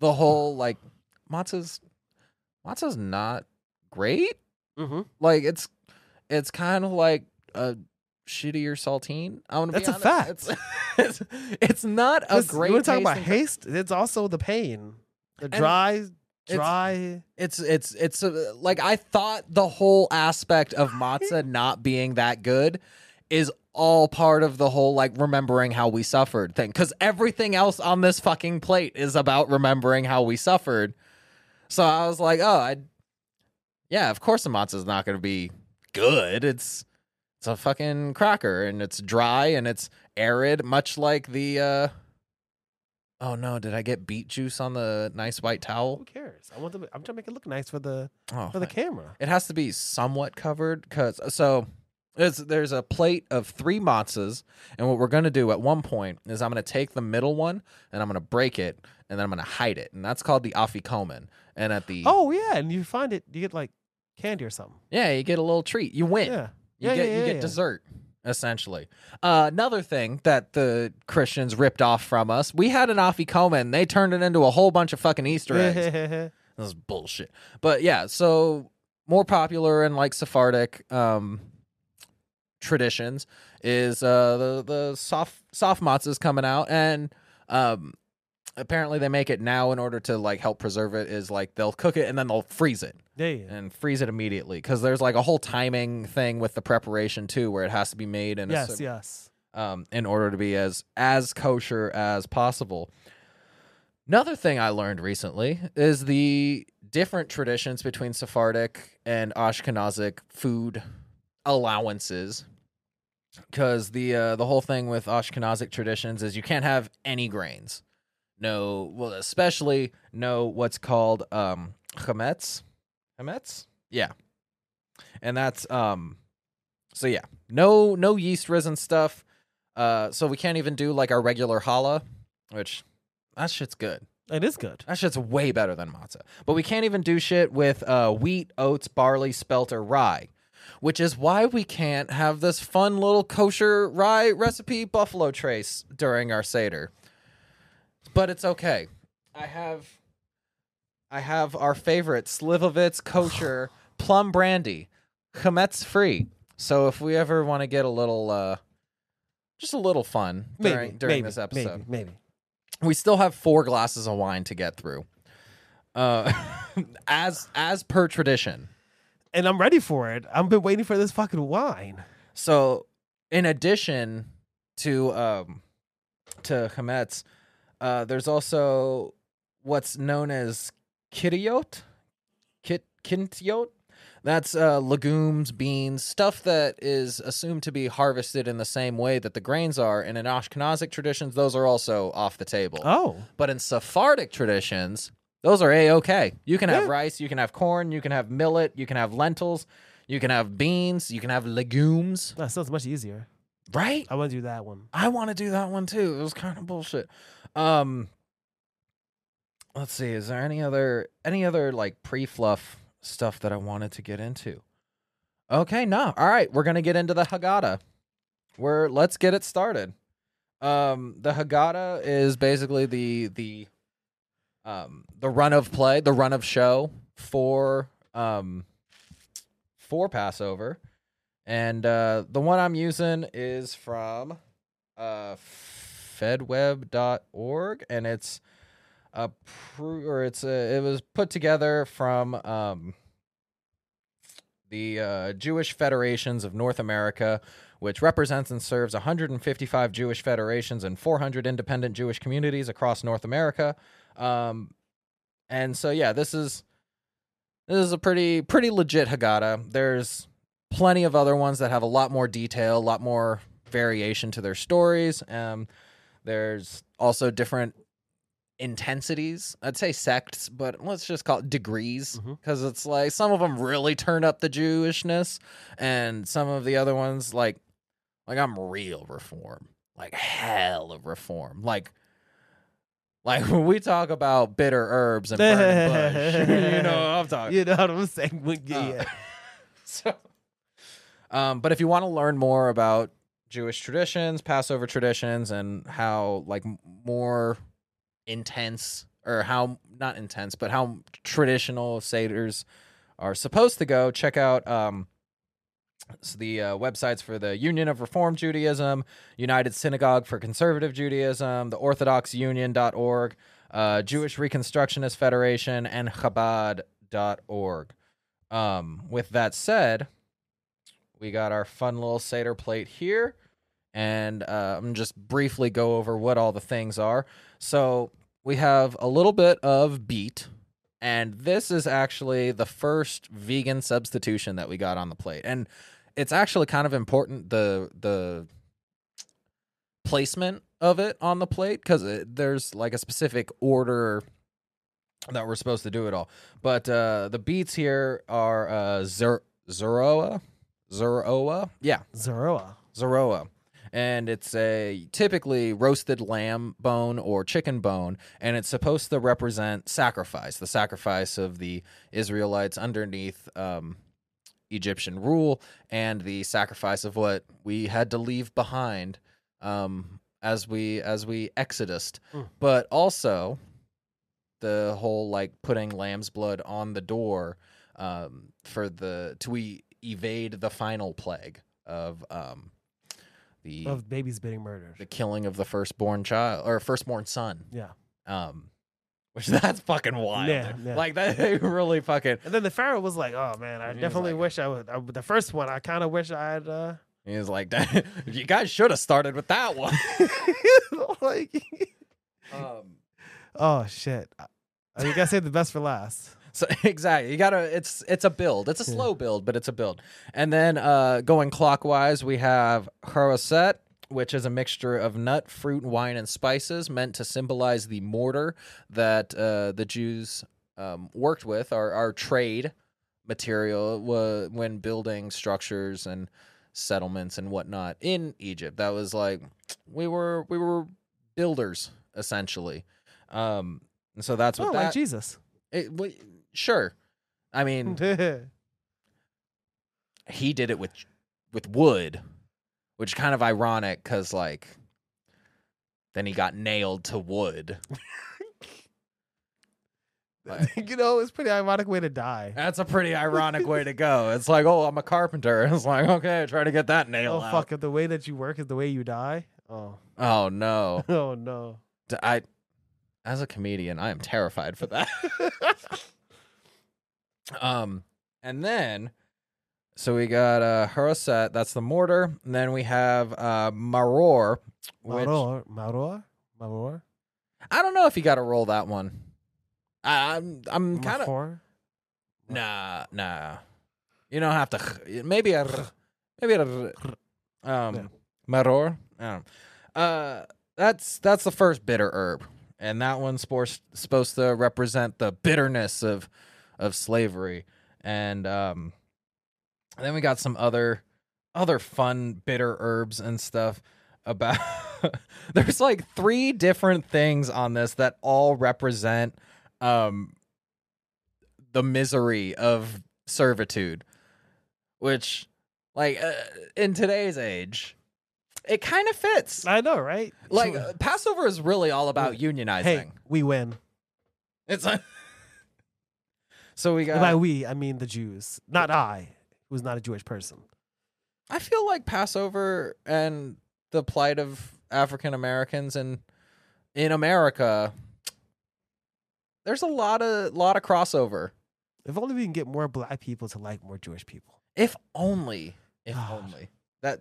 Speaker 1: the whole like matzah's matzah's not great.
Speaker 2: Mm-hmm.
Speaker 1: Like it's it's kind of like a shittier saltine. I want to
Speaker 2: That's
Speaker 1: be
Speaker 2: a
Speaker 1: honest.
Speaker 2: fact.
Speaker 1: It's, it's, it's not a great.
Speaker 2: You want to talk about
Speaker 1: tasting-
Speaker 2: haste? It's also the pain, the dry, dry.
Speaker 1: It's it's it's uh, like I thought the whole aspect of matzah not being that good is all part of the whole like remembering how we suffered thing because everything else on this fucking plate is about remembering how we suffered. So I was like, oh, I, yeah, of course the matzah's not going to be good. It's it's a fucking cracker and it's dry and it's arid, much like the. uh Oh no! Did I get beet juice on the nice white towel?
Speaker 2: Who cares? I want them. I'm trying to make it look nice for the
Speaker 1: Oh,
Speaker 2: for the camera.
Speaker 1: it has to be somewhat covered because so it's, there's a plate of three matzahs, and what we're gonna do at one point is I'm gonna take the middle one and I'm gonna break it, and then I'm gonna hide it, and that's called the afikomen. And at the
Speaker 2: Oh yeah, and you find it, you get like candy or something.
Speaker 1: yeah, you get a little treat. You win.
Speaker 2: Yeah,
Speaker 1: You
Speaker 2: Yeah,
Speaker 1: get
Speaker 2: yeah,
Speaker 1: you
Speaker 2: yeah,
Speaker 1: get dessert essentially. Uh, another thing that the Christians ripped off from us, we had an afikomen. They turned it into a whole bunch of fucking Easter eggs. This is bullshit. But yeah, so more popular in like Sephardic um traditions is uh the the soft soft matzahs coming out and um apparently they make it now in order to like help preserve it is like they'll cook it and then they'll freeze it
Speaker 2: yeah.
Speaker 1: and freeze it immediately because there's like a whole timing thing with the preparation too where it has to be made in a
Speaker 2: Yes, yes.
Speaker 1: um, in order to be as as kosher as possible. Another thing I learned recently is the different traditions between Sephardic and Ashkenazic food allowances. Because the uh, the whole thing with Ashkenazic traditions is you can't have any grains, no, well, especially no what's called um, chametz, chametz, yeah, and that's um, so yeah, no no yeast risen stuff. Uh, so we can't even do like our regular challah, which that shit's good.
Speaker 2: It is good.
Speaker 1: That shit's way better than matzah. But we can't even do shit with uh, wheat, oats, barley, spelt, or rye, which is why we can't have this fun little kosher rye recipe Buffalo Trace during our seder. But it's okay. I have, I have our favorite Slivovitz kosher plum brandy, chametz free. So if we ever want to get a little, uh, just a little fun
Speaker 2: Maybe
Speaker 1: during during
Speaker 2: maybe,
Speaker 1: this episode,
Speaker 2: Maybe, maybe.
Speaker 1: we still have four glasses of wine to get through uh as as per tradition
Speaker 2: And I'm ready for it. I've been waiting for this fucking wine.
Speaker 1: so in addition to um to chametz uh there's also what's known as kitiot kit kitniyot that's uh, legumes, beans, stuff that is assumed to be harvested in the same way that the grains are. And in Ashkenazic traditions, those are also off the table.
Speaker 2: Oh,
Speaker 1: But in Sephardic traditions, those are a okay. You can have
Speaker 2: Yeah.
Speaker 1: rice, you can have corn, you can have millet, you can have lentils, you can have beans, you can have legumes.
Speaker 2: that sounds much easier.
Speaker 1: Right?
Speaker 2: I want to do that one.
Speaker 1: I want to do that one too. It was kind of bullshit. Um let's see, is there any other any other like pre-fluff stuff that I wanted to get into? Okay, no. All right, we're going to get into the Haggadah. We're let's get it started. Um the Haggadah is basically the the um the run of play, the run of show for um for Passover. And uh the one I'm using is from uh fedweb.org and it's a or it's a, it was put together from um the uh, Jewish Federations of North America, which represents and serves 155 Jewish federations and 400 independent Jewish communities across North America. Um, and so, yeah, this is this is a pretty pretty legit Haggadah. There's plenty of other ones that have a lot more detail, a lot more variation to their stories. Um, there's also different intensities. I'd say sects, but let's just call it degrees because it's like some of them really turn up the Jewishness, and some of the other ones like like I'm real reform, like hell of reform, like. Like when we talk about bitter herbs and burning bush, you know what I'm talking.
Speaker 2: You know what I'm saying? Yeah,
Speaker 1: Uh,
Speaker 2: yeah.
Speaker 1: so, um, but if you want to learn more about Jewish traditions, Passover traditions, and how like more intense or how not intense, but how traditional seders are supposed to go, check out um, s- the uh, websites for the Union of Reform Judaism, United Synagogue for Conservative Judaism, the OrthodoxUnion.org, uh, Jewish Reconstructionist Federation, and Chabad.org. Um, with that said, we got our fun little Seder plate here. and uh, I'm just briefly go over what all the things are. So we have a little bit of beet, and this is actually the first vegan substitution that we got on the plate, and it's actually kind of important the the placement of it on the plate because there's like a specific order that we're supposed to do it all. But uh, the beets here are uh, zer- Zeroa, Zeroa, yeah,
Speaker 2: Zoroa.
Speaker 1: Zeroa. And it's a typically roasted lamb bone or chicken bone, and it's supposed to represent sacrifice, the sacrifice of the Israelites underneath um, Egyptian rule, and the sacrifice of what we had to leave behind um, as we as we exodused.
Speaker 2: Mm.
Speaker 1: But also, the whole like putting lamb's blood on the door um, for the to we evade the final plague of um, the
Speaker 2: Of babies being murdered.
Speaker 1: the killing of the firstborn child or firstborn son.
Speaker 2: Yeah.
Speaker 1: Um, which that's fucking wild.
Speaker 2: Yeah, yeah.
Speaker 1: Like that they really fucking.
Speaker 2: And then the pharaoh was like, "Oh man, I definitely
Speaker 1: like-
Speaker 2: wish I would." I, the first one, I kind of wish I had. uh
Speaker 1: He was like, you guys should have started with that one.
Speaker 2: like,
Speaker 1: um,
Speaker 2: oh shit! I, you gotta save the best for last.
Speaker 1: So exactly, you gotta. It's it's a build. It's a
Speaker 2: Yeah.
Speaker 1: slow build, but it's a build. And then uh, going clockwise, we have haroset, which is a mixture of nut, fruit, wine, and spices, meant to symbolize the mortar that uh, the Jews um, worked with, our our trade material, wa- when building structures and settlements and whatnot in Egypt. That was like we were we were builders essentially. Um, and so that's what
Speaker 2: Oh,
Speaker 1: that
Speaker 2: like Jesus.
Speaker 1: it, sure. I mean, he did it with with wood, which is kind of ironic because like then he got nailed to wood. Like,
Speaker 2: you know, it's a pretty ironic way to die.
Speaker 1: that's a pretty ironic way to go. It's like, oh, I'm a carpenter. It's like, okay, try to get that nail
Speaker 2: Oh
Speaker 1: out.
Speaker 2: fuck! If the way that you work is the way you die. Oh,
Speaker 1: Oh no,
Speaker 2: oh no.
Speaker 1: I, as a comedian, I am terrified for that. Um, and then so we got uh Haroset, that's the mortar, and then we have uh Maror, which
Speaker 2: Maror, Maror, Maror,
Speaker 1: I don't know if you got to roll that one. I, I'm I'm kind of nah nah. You don't have to. Maybe a maybe a um
Speaker 2: Yeah.
Speaker 1: Maror. I don't know. Uh, that's that's the first bitter herb, and that one's supposed supposed to represent the bitterness of of slavery, and um, and then we got some other other fun bitter herbs and stuff about. There's like three different things on this that all represent um the misery of servitude, which like uh, in today's age it kind of fits.
Speaker 2: I know, right?
Speaker 1: Like uh, Passover is really all about unionizing.
Speaker 2: hey, we win.
Speaker 1: It's like so we
Speaker 2: And
Speaker 1: got.
Speaker 2: by we, I mean the Jews, not I, who's not a Jewish person.
Speaker 1: I feel like Passover and the plight of African Americans and in America. There's a lot of lot of crossover.
Speaker 2: If only we can get more black people to like more Jewish people.
Speaker 1: If only, if
Speaker 2: God.
Speaker 1: only that.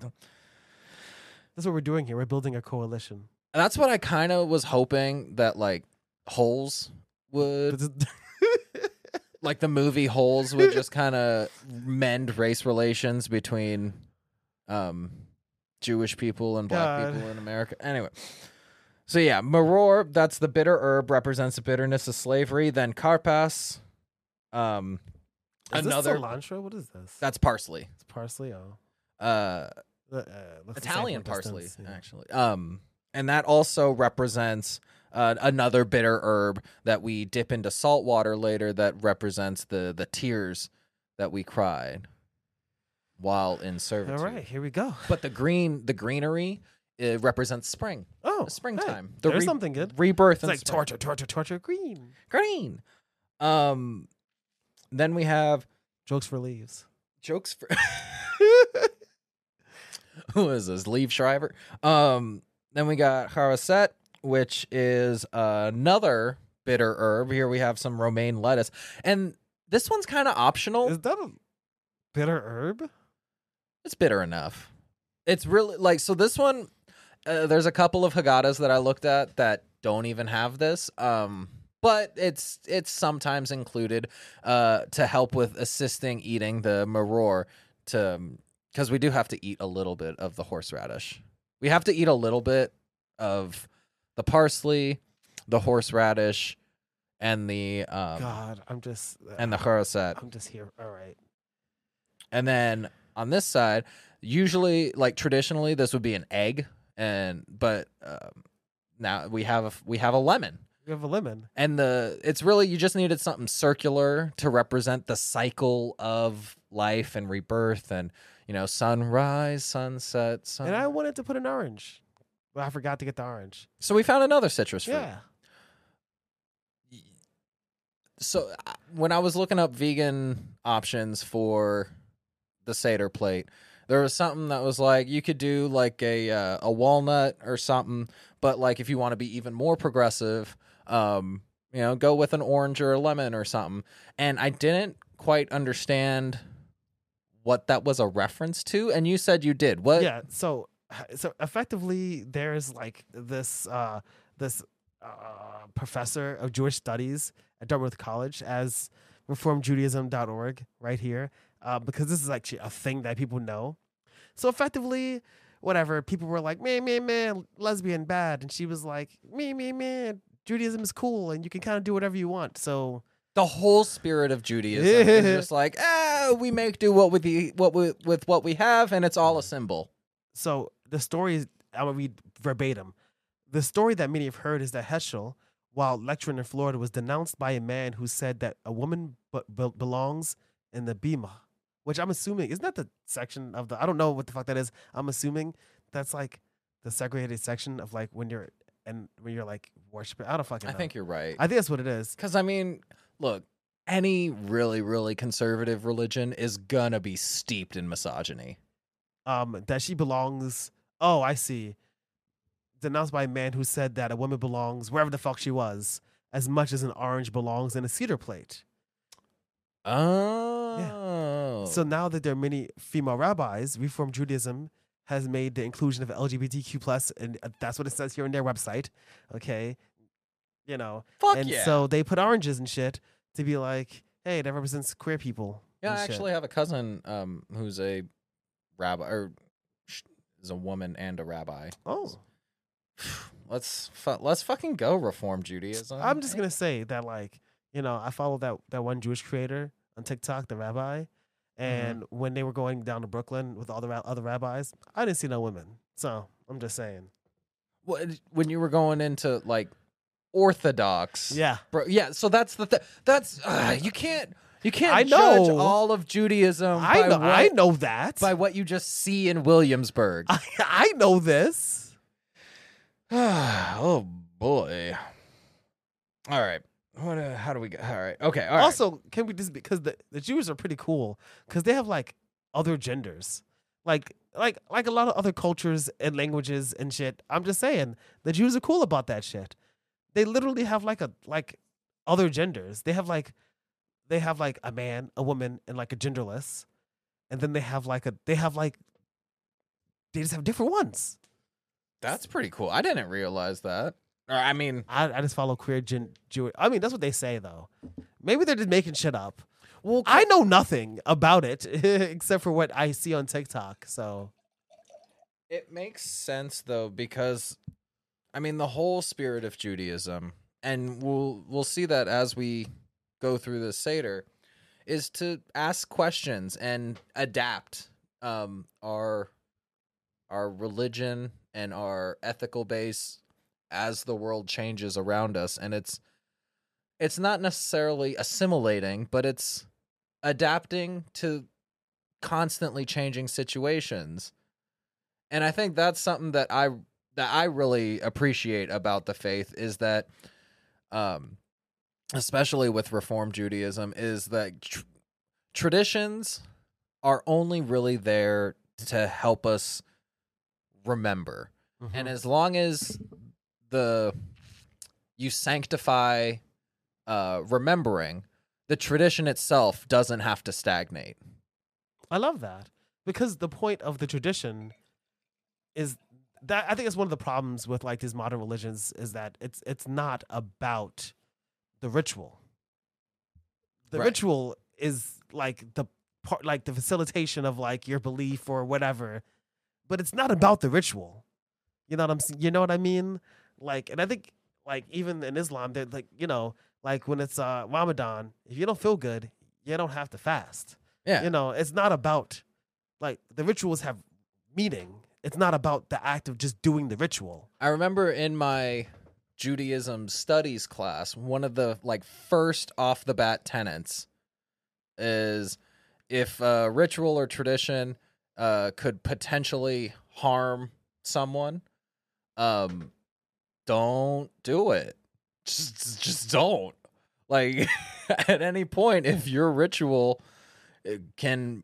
Speaker 2: That's what we're doing here. We're building a coalition.
Speaker 1: And That's what I kind of was hoping that like holes would like the movie Holes would just kind of mend race relations between um Jewish people and black
Speaker 2: God.
Speaker 1: people in America. Anyway. So yeah, maror, that's the bitter herb represents the bitterness of slavery, then karpas um
Speaker 2: Is
Speaker 1: another
Speaker 2: this cilantro? What is this?
Speaker 1: that's parsley.
Speaker 2: It's parsley. Oh,
Speaker 1: Uh
Speaker 2: Uh, looks the same
Speaker 1: Italian parsley
Speaker 2: distance, yeah.
Speaker 1: actually. Um and that also represents uh, another bitter herb that we dip into salt water later that represents the the tears that we cried while in servitude.
Speaker 2: All right, here we go.
Speaker 1: But the green the greenery it represents spring.
Speaker 2: Oh,
Speaker 1: springtime.
Speaker 2: Hey,
Speaker 1: The
Speaker 2: there's
Speaker 1: re-
Speaker 2: something good.
Speaker 1: Rebirth
Speaker 2: It's like
Speaker 1: spring.
Speaker 2: torture, torture, torture. Green
Speaker 1: green. Um then we have
Speaker 2: jokes for leaves.
Speaker 1: jokes for who is this? Leave Shriver. Um, then we got Haraset, which is another bitter herb. Here we have some romaine lettuce, and this one's kind of optional.
Speaker 2: Is that a bitter herb?
Speaker 1: It's bitter enough. It's really like so. This one, uh, there's a couple of Haggadahs that I looked at that don't even have this. Um, but it's it's sometimes included uh, to help with assisting eating the maror to because we do have to eat a little bit of the horseradish. We have to eat a little bit of the parsley, the horseradish, and the um,
Speaker 2: God, I'm just
Speaker 1: and the charoset.
Speaker 2: I'm just here. All right.
Speaker 1: And then on this side, usually like traditionally this would be an egg and but um, now we have a, we have a lemon.
Speaker 2: We have a lemon.
Speaker 1: And the it's really you just needed something circular to represent the cycle of life and rebirth and you know sunrise, sunset, sun.
Speaker 2: And I wanted to put an orange. But I forgot to get the orange.
Speaker 1: so we found another citrus fruit.
Speaker 2: Yeah.
Speaker 1: so uh, when I was looking up vegan options for the Seder plate, there was something that was like you could do like a uh, a walnut or something, but like if you want to be even more progressive, um, you know, go with an orange or a lemon or something. And I didn't quite understand what that was a reference to, and you said you did. What?
Speaker 2: Yeah. So so effectively there's like this uh this uh professor of Jewish studies at Dartmouth College as reformjudaism.org right here. Uh, because this is actually a thing that people know. So effectively, whatever, people were like, man, man, man, lesbian bad. And she was like, me, me, man, Judaism is cool and you can kind of do whatever you want. So
Speaker 1: the whole spirit of Judaism is just like, ah, we make do what with the what we, with what we have, and it's all a symbol.
Speaker 2: so the story is I'm gonna read verbatim. The story that many have heard is that Heschel, while lecturing in Florida, was denounced by a man who said that a woman b- b- belongs in the bima, which I'm assuming isn't that the section of the I don't know what the fuck that is. I'm assuming that's like the segregated section of like when you're and when you're like worshiping. I don't fucking.
Speaker 1: I think you're right.
Speaker 2: I think that's what it is.
Speaker 1: Because I mean, look, any really, really conservative religion is gonna be steeped in misogyny.
Speaker 2: um, that she belongs. Oh, I see. Denounced by a man who said that a woman belongs wherever the fuck she was, as much as an orange belongs in a Seder plate.
Speaker 1: Oh,
Speaker 2: So now that there are many female rabbis, Reform Judaism has made the inclusion of LGBTQ plus, and uh, that's what it says here on their website. Okay, you know,
Speaker 1: fuck
Speaker 2: and
Speaker 1: yeah.
Speaker 2: so they put oranges and shit to be like, hey, that represents queer people.
Speaker 1: yeah, I
Speaker 2: shit.
Speaker 1: actually have a cousin um who's a rabbi or is a woman and a rabbi.
Speaker 2: Oh,
Speaker 1: Let's fu- let's fucking go reform Judaism.
Speaker 2: I'm just gonna say that, like, you know, I follow that that one Jewish creator on TikTok, the rabbi, and when they were going down to Brooklyn with all the ra- other rabbis, I didn't see no women. So I'm just saying.
Speaker 1: What- when you were going into like orthodox.
Speaker 2: Yeah,
Speaker 1: Bro, yeah, so that's the th- that's uh, you can't you can't
Speaker 2: I
Speaker 1: judge
Speaker 2: know.
Speaker 1: all of Judaism
Speaker 2: I
Speaker 1: by
Speaker 2: know.
Speaker 1: what,
Speaker 2: I know that.
Speaker 1: by what you just see in Williamsburg.
Speaker 2: I, I know this.
Speaker 1: oh boy. All right. What uh, how do we go? All right. Okay. All right.
Speaker 2: also, can we just because the, the Jews are pretty cool because they have like other genders, like like like a lot of other cultures and languages and shit. I'm just saying the Jews are cool about that shit. They literally have like a like other genders. They have like they have like a man, a woman, and like a genderless, and then they have like a they have like they just have different ones.
Speaker 1: That's pretty cool. I didn't realize that. Or I mean,
Speaker 2: I I just follow queer gen Jewish. I mean that's what they say though. Maybe they're just making shit up.
Speaker 1: well,
Speaker 2: I know nothing about it except for what I see on TikTok. So
Speaker 1: It makes sense though because I mean the whole spirit of Judaism and we'll we'll see that as we go through the Seder is to ask questions and adapt um our our religion and our ethical base as the world changes around us. And it's it's not necessarily assimilating but it's adapting to constantly changing situations. And I think that's something that I that I really appreciate about the faith is that, um, especially with Reform Judaism, is that tr- traditions are only really there to help us remember, and as long as the you sanctify uh, remembering, the tradition itself doesn't have to stagnate.
Speaker 2: I love that because the point of the tradition is that I think it's one of the problems with like these modern religions is that it's it's not about the ritual. The
Speaker 1: Right.
Speaker 2: ritual is like the part like the facilitation of like your belief or whatever, but it's not about the ritual. You know what I'm s- you know what I mean? Like and I think like even in Islam they're like you know like when it's uh Ramadan, if you don't feel good, you don't have to fast.
Speaker 1: Yeah.
Speaker 2: You know, it's not about like the rituals have meaning. It's not about the act of just doing the ritual.
Speaker 1: I remember in my Judaism studies class, one of the like first off the bat tenets is if a ritual or tradition uh, could potentially harm someone, um, don't do it. Just, just don't. Like at any point, if your ritual uh, can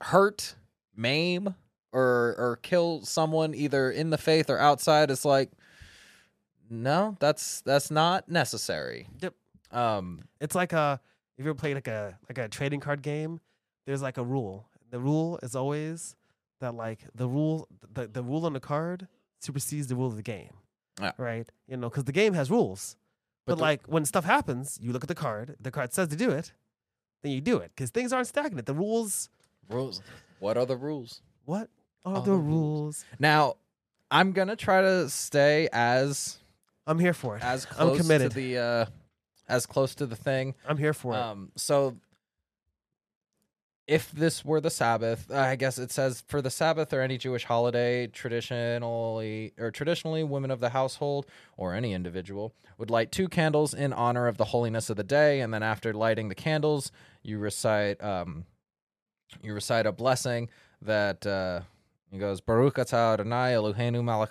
Speaker 1: hurt, maim, or or kill someone either in the faith or outside, it's like no, that's that's not necessary.
Speaker 2: Yep.
Speaker 1: Um,
Speaker 2: It's like a if you ever played like a like a trading card game, there's like a rule. The rule is always that like the rule the, the rule on the card supersedes the rule of the game.
Speaker 1: Yeah.
Speaker 2: Right? You know, because the game has rules.
Speaker 1: But
Speaker 2: But,
Speaker 1: the-
Speaker 2: like when stuff happens, you look at the card, the card says to do it, then you do it. Because things aren't stagnant. The rules
Speaker 1: rules. What are the rules?
Speaker 2: what are
Speaker 1: Are
Speaker 2: the
Speaker 1: the
Speaker 2: rules?
Speaker 1: Now, I'm gonna try to stay as
Speaker 2: I'm here for it.
Speaker 1: as
Speaker 2: I'm
Speaker 1: close
Speaker 2: committed.
Speaker 1: to the uh, as close to the thing.
Speaker 2: I'm here for it.
Speaker 1: Um, so if this were the Sabbath, I guess it says for the Sabbath or any Jewish holiday, traditionally or traditionally, women of the household or any individual would light two candles in honor of the holiness of the day, and then after lighting the candles, you recite um, you recite a blessing that uh, it goes Baruch atah Adonai Eloheinu Malach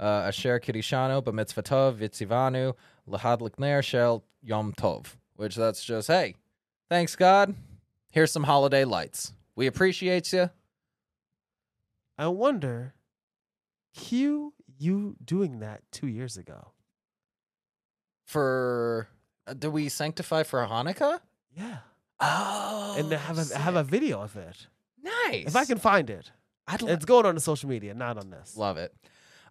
Speaker 1: uh, Asher Kirishanu B'mitzvatov Vitzivanu Lahad Likner Shel Yom Tov, which that's just hey, thanks God. Here's some holiday lights. We appreciate you.
Speaker 2: I wonder, cue you doing that two years ago.
Speaker 1: For uh, do we sanctify for Hanukkah?
Speaker 2: Yeah.
Speaker 1: Oh,
Speaker 2: and to have a, have a video of it.
Speaker 1: nice.
Speaker 2: If I can find it.
Speaker 1: I'd lo-
Speaker 2: It's going on the social media, not on this.
Speaker 1: Love it.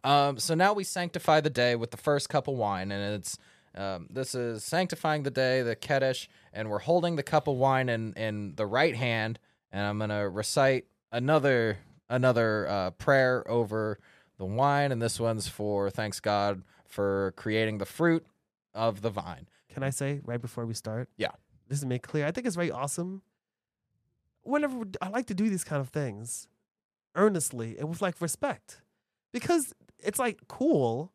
Speaker 1: Um, so now we sanctify the day with the first cup of wine, and it's um, this is sanctifying the day, the Kiddush, and we're holding the cup of wine in in the right hand, and I'm gonna recite another another uh, prayer over the wine, and this one's for thanks God for creating the fruit of the vine.
Speaker 2: Can I say right before we start?
Speaker 1: Yeah.
Speaker 2: This is made clear. I think it's very awesome. Whenever I like to do these kind of things earnestly and with like respect because it's like cool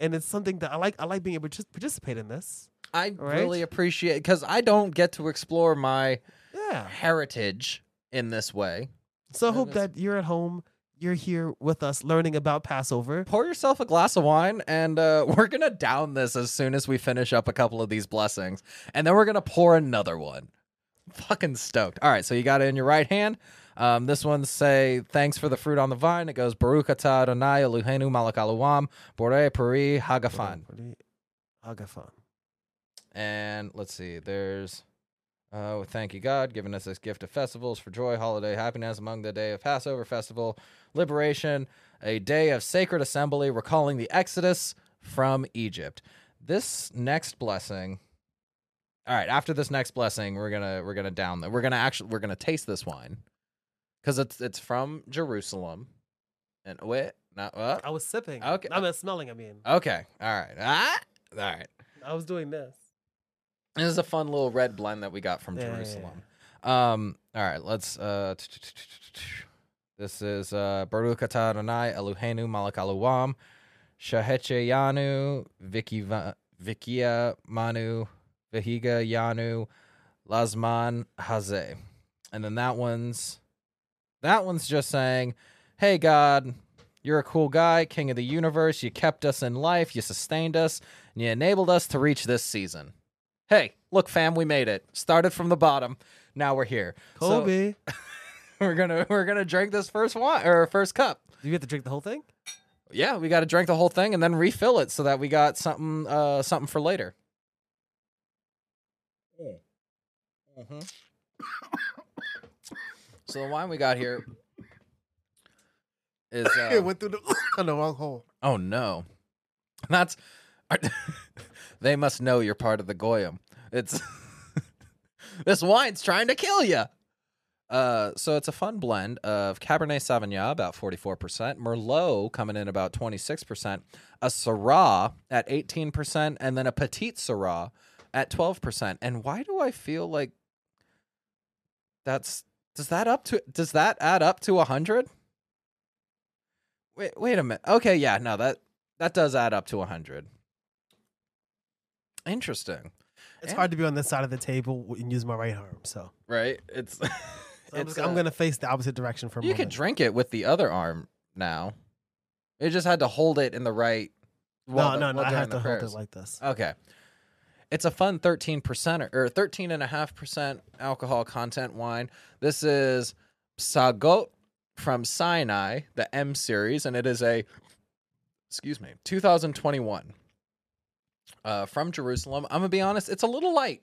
Speaker 2: and it's something that I like. I like being able to participate in this.
Speaker 1: I
Speaker 2: Right.
Speaker 1: really appreciate because I don't get to explore my
Speaker 2: Yeah.
Speaker 1: heritage in this way.
Speaker 2: So I hope that you're at home. You're here with us learning about Passover.
Speaker 1: pour yourself a glass of wine and uh, we're gonna down this as soon as we finish up a couple of these blessings and then we're gonna pour another one fucking stoked all right so you got it in your right hand um, this one say thanks for the fruit on the vine. It goes baruch atah adonai eloheinu malach aluam borei peri hagafan.
Speaker 2: Pretty Agafan.
Speaker 1: and let's see there's uh, thank you god giving us this gift of festivals for joy holiday happiness among the day of passover festival liberation a day of sacred assembly recalling the exodus from egypt. This next blessing all right after this next blessing we're gonna we're gonna down the, we're gonna actually we're gonna taste this wine because it's it's from jerusalem and wait not what
Speaker 2: I was sipping.
Speaker 1: Okay.
Speaker 2: I'm smelling. I mean,
Speaker 1: okay all right ah all right
Speaker 2: I was doing this.
Speaker 1: This is a fun little red blend that we got from
Speaker 2: Yeah, yeah,
Speaker 1: Jerusalem. Um, all right, let's. Uh, this is uh, Baruch atah Adonai Eloheinu Malach Aluam Shahecheyanu Vikiva Vikia Manu Vihiga Yanu Lazman Haze, and then that one's that one's just saying, "Hey God, you're a cool guy, King of the universe. You kept us in life, you sustained us, and you enabled us to reach this season." Hey, look, fam, we made it. Started from the bottom. Now we're here. So,
Speaker 2: Kobe,
Speaker 1: we're gonna we're gonna drink this first one or first cup.
Speaker 2: do you have to drink the whole thing?
Speaker 1: Yeah, we got to drink the whole thing and then refill it so that we got something uh something for later. Mhm. so the wine we got here is uh,
Speaker 2: it went through the, the wrong hole.
Speaker 1: oh no, that's they must know you're part of the goyim. It's this wine's trying to kill you. Uh, so it's a fun blend of Cabernet Sauvignon, about 44%, Merlot coming in about 26%, a Syrah at 18%, and then a Petite Sirah at 12%. And why do I feel like that's does that up to does that add up to 100? Wait, wait a minute. Okay, yeah, no, that that does add up to 100. Interesting,
Speaker 2: It's
Speaker 1: And-
Speaker 2: hard to be on this side of the table and use my right arm. So,
Speaker 1: right? It's
Speaker 2: So I'm,
Speaker 1: It's,
Speaker 2: just- I'm
Speaker 1: uh,
Speaker 2: gonna face the opposite direction for a
Speaker 1: You could drink it with the other arm now. You just had to hold it in the right.
Speaker 2: no,
Speaker 1: the-
Speaker 2: no, no. I have to hold it like this.
Speaker 1: Okay. It's a fun 13% or 13.5% alcohol content wine. This is Psagot from Sinai, the M series, and it is a, excuse me, 2021 uh, from Jerusalem. I'm going to be honest, it's a little light.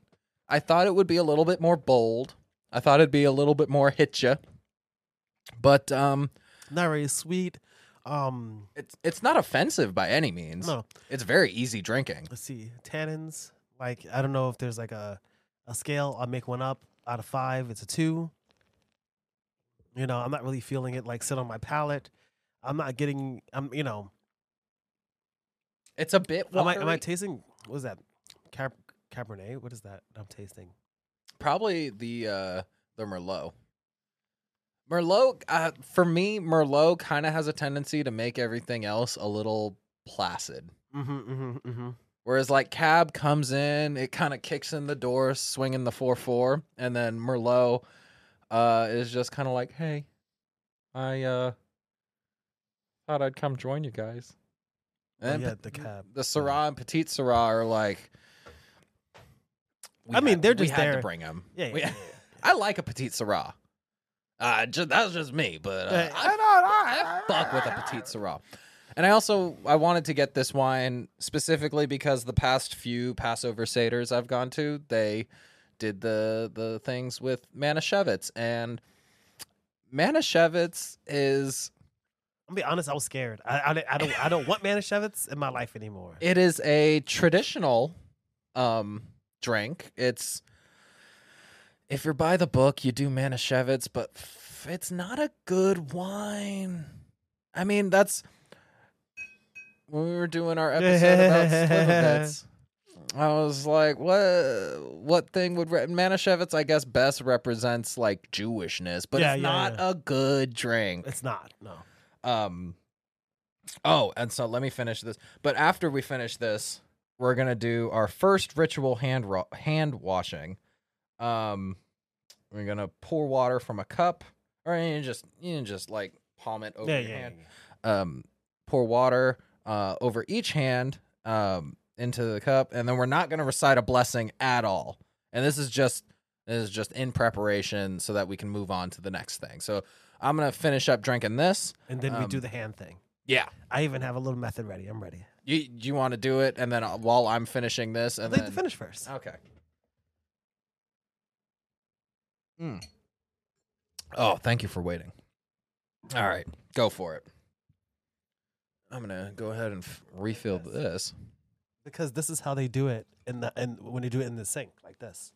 Speaker 1: I thought it would be a little bit more bold. I thought it'd be a little bit more hit ya. But um,
Speaker 2: Not very sweet. Um,
Speaker 1: it's it's not offensive by any means.
Speaker 2: no.
Speaker 1: It's very easy drinking.
Speaker 2: Let's see. Tannins. Like I don't know if there's like a a scale. I'll make one up out of five. It's a two. You know, I'm not really feeling it like sit on my palate. I'm not getting. I'm. You know.
Speaker 1: It's a bit
Speaker 2: Am I, am I tasting? What is that? Cab, Cabernet. What is that? I'm tasting.
Speaker 1: Probably the uh the Merlot. Merlot uh, for me Merlot kind of has a tendency to make everything else a little placid.
Speaker 2: Mm-hmm. Mm-hmm. Mm-hmm.
Speaker 1: Whereas like Cab comes in, it kind of kicks in the door swinging the 4-4 and then Merlot uh is just kind of like, "Hey, I uh thought I'd come join you guys."
Speaker 2: Oh,
Speaker 1: And
Speaker 2: yeah, the Cab.
Speaker 1: the Syrah and Petite Sirah are like
Speaker 2: I mean,
Speaker 1: had-
Speaker 2: they're just
Speaker 1: we
Speaker 2: just
Speaker 1: had to bring them.
Speaker 2: Yeah. yeah,
Speaker 1: We-
Speaker 2: yeah,
Speaker 1: I like a petite Sirah. Uh, just, that's just me, but uh,
Speaker 2: yeah.
Speaker 1: I, I fuck with a petite Sirah. And I also I wanted to get this wine specifically because the past few Passover seders I've gone to, they did the the things with Manischewitz, and Manischewitz is
Speaker 2: I'll be honest. I was scared. I, I, I don't. I don't want Manischewitz in my life anymore.
Speaker 1: it is a traditional um drink. It's if you're by the book, you do Manischewitz, but it's not a good wine. I mean, that's when we were doing our episode about Slivovitz. I was like, what what thing would re- Manischewitz I guess best represents like Jewishness, but
Speaker 2: Yeah,
Speaker 1: it's
Speaker 2: yeah,
Speaker 1: not
Speaker 2: yeah.
Speaker 1: a good drink.
Speaker 2: It's not. No.
Speaker 1: Um Oh, and so let me finish this. But after we finish this, we're going to do our first ritual hand ro- hand washing. Um we're going to pour water from a cup or you can just you can just like palm it over
Speaker 2: Yeah,
Speaker 1: your
Speaker 2: yeah,
Speaker 1: hand.
Speaker 2: yeah.
Speaker 1: Um pour water uh over each hand um into the cup and then we're not going to recite a blessing at all. And this is just this is just in preparation so that we can move on to the next thing. So I'm going to finish up drinking this.
Speaker 2: And then we do
Speaker 1: Um,
Speaker 2: the hand thing.
Speaker 1: Yeah.
Speaker 2: I even have a little method ready. I'm ready.
Speaker 1: You you want to do it, and then uh, while I'm finishing this,
Speaker 2: I'd
Speaker 1: and
Speaker 2: like
Speaker 1: then
Speaker 2: to finish first.
Speaker 1: okay. Mm. Oh, thank you for waiting. All right, go for it. I'm gonna go ahead and f- refill
Speaker 2: Yes.
Speaker 1: this.
Speaker 2: Because this is how they do it in the and when they do it in the sink like this.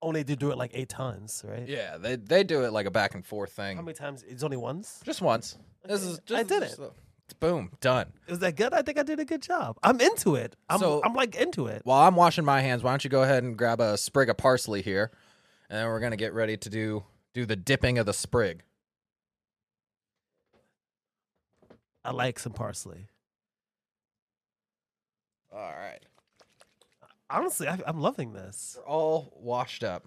Speaker 2: Only they do it like eight times, right?
Speaker 1: Yeah, they they do it like a back and forth thing.
Speaker 2: How many times? It's only once.
Speaker 1: just once. This is just
Speaker 2: I did
Speaker 1: just
Speaker 2: it.
Speaker 1: boom, done.
Speaker 2: Was that good? I think I did a good job. I'm into it. I'm
Speaker 1: So-
Speaker 2: I'm like into it.
Speaker 1: While I'm washing my hands, why don't you go ahead and grab a sprig of parsley here, and then we're gonna get ready to do do the dipping of the sprig.
Speaker 2: I like some parsley.
Speaker 1: All right.
Speaker 2: Honestly, I, I'm loving this.
Speaker 1: We're all washed up.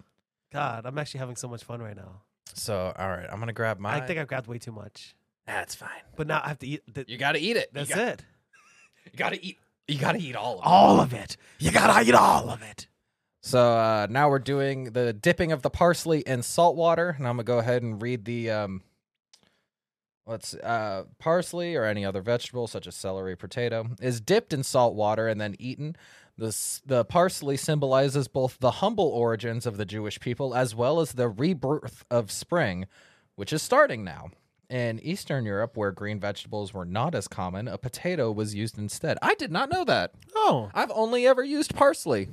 Speaker 2: God, I'm actually having so much fun right now.
Speaker 1: So, all right, I'm gonna grab my.
Speaker 2: I think I've grabbed way too much,
Speaker 1: that's fine.
Speaker 2: but now I have to eat. The,
Speaker 1: You got to eat it.
Speaker 2: that's
Speaker 1: you got,
Speaker 2: it.
Speaker 1: You got to eat. You got to eat all of it.
Speaker 2: All of it. You gotta eat all of it.
Speaker 1: So uh, now we're doing the dipping of the parsley in salt water, and I'm gonna go ahead and read the um. Let's uh, parsley or any other vegetable such as celery, potato is dipped in salt water and then eaten. The the parsley symbolizes both the humble origins of the Jewish people as well as the rebirth of spring, which is starting now. In Eastern Europe, where green vegetables were not as common, a potato was used instead. I did not know that.
Speaker 2: Oh,
Speaker 1: I've only ever used parsley.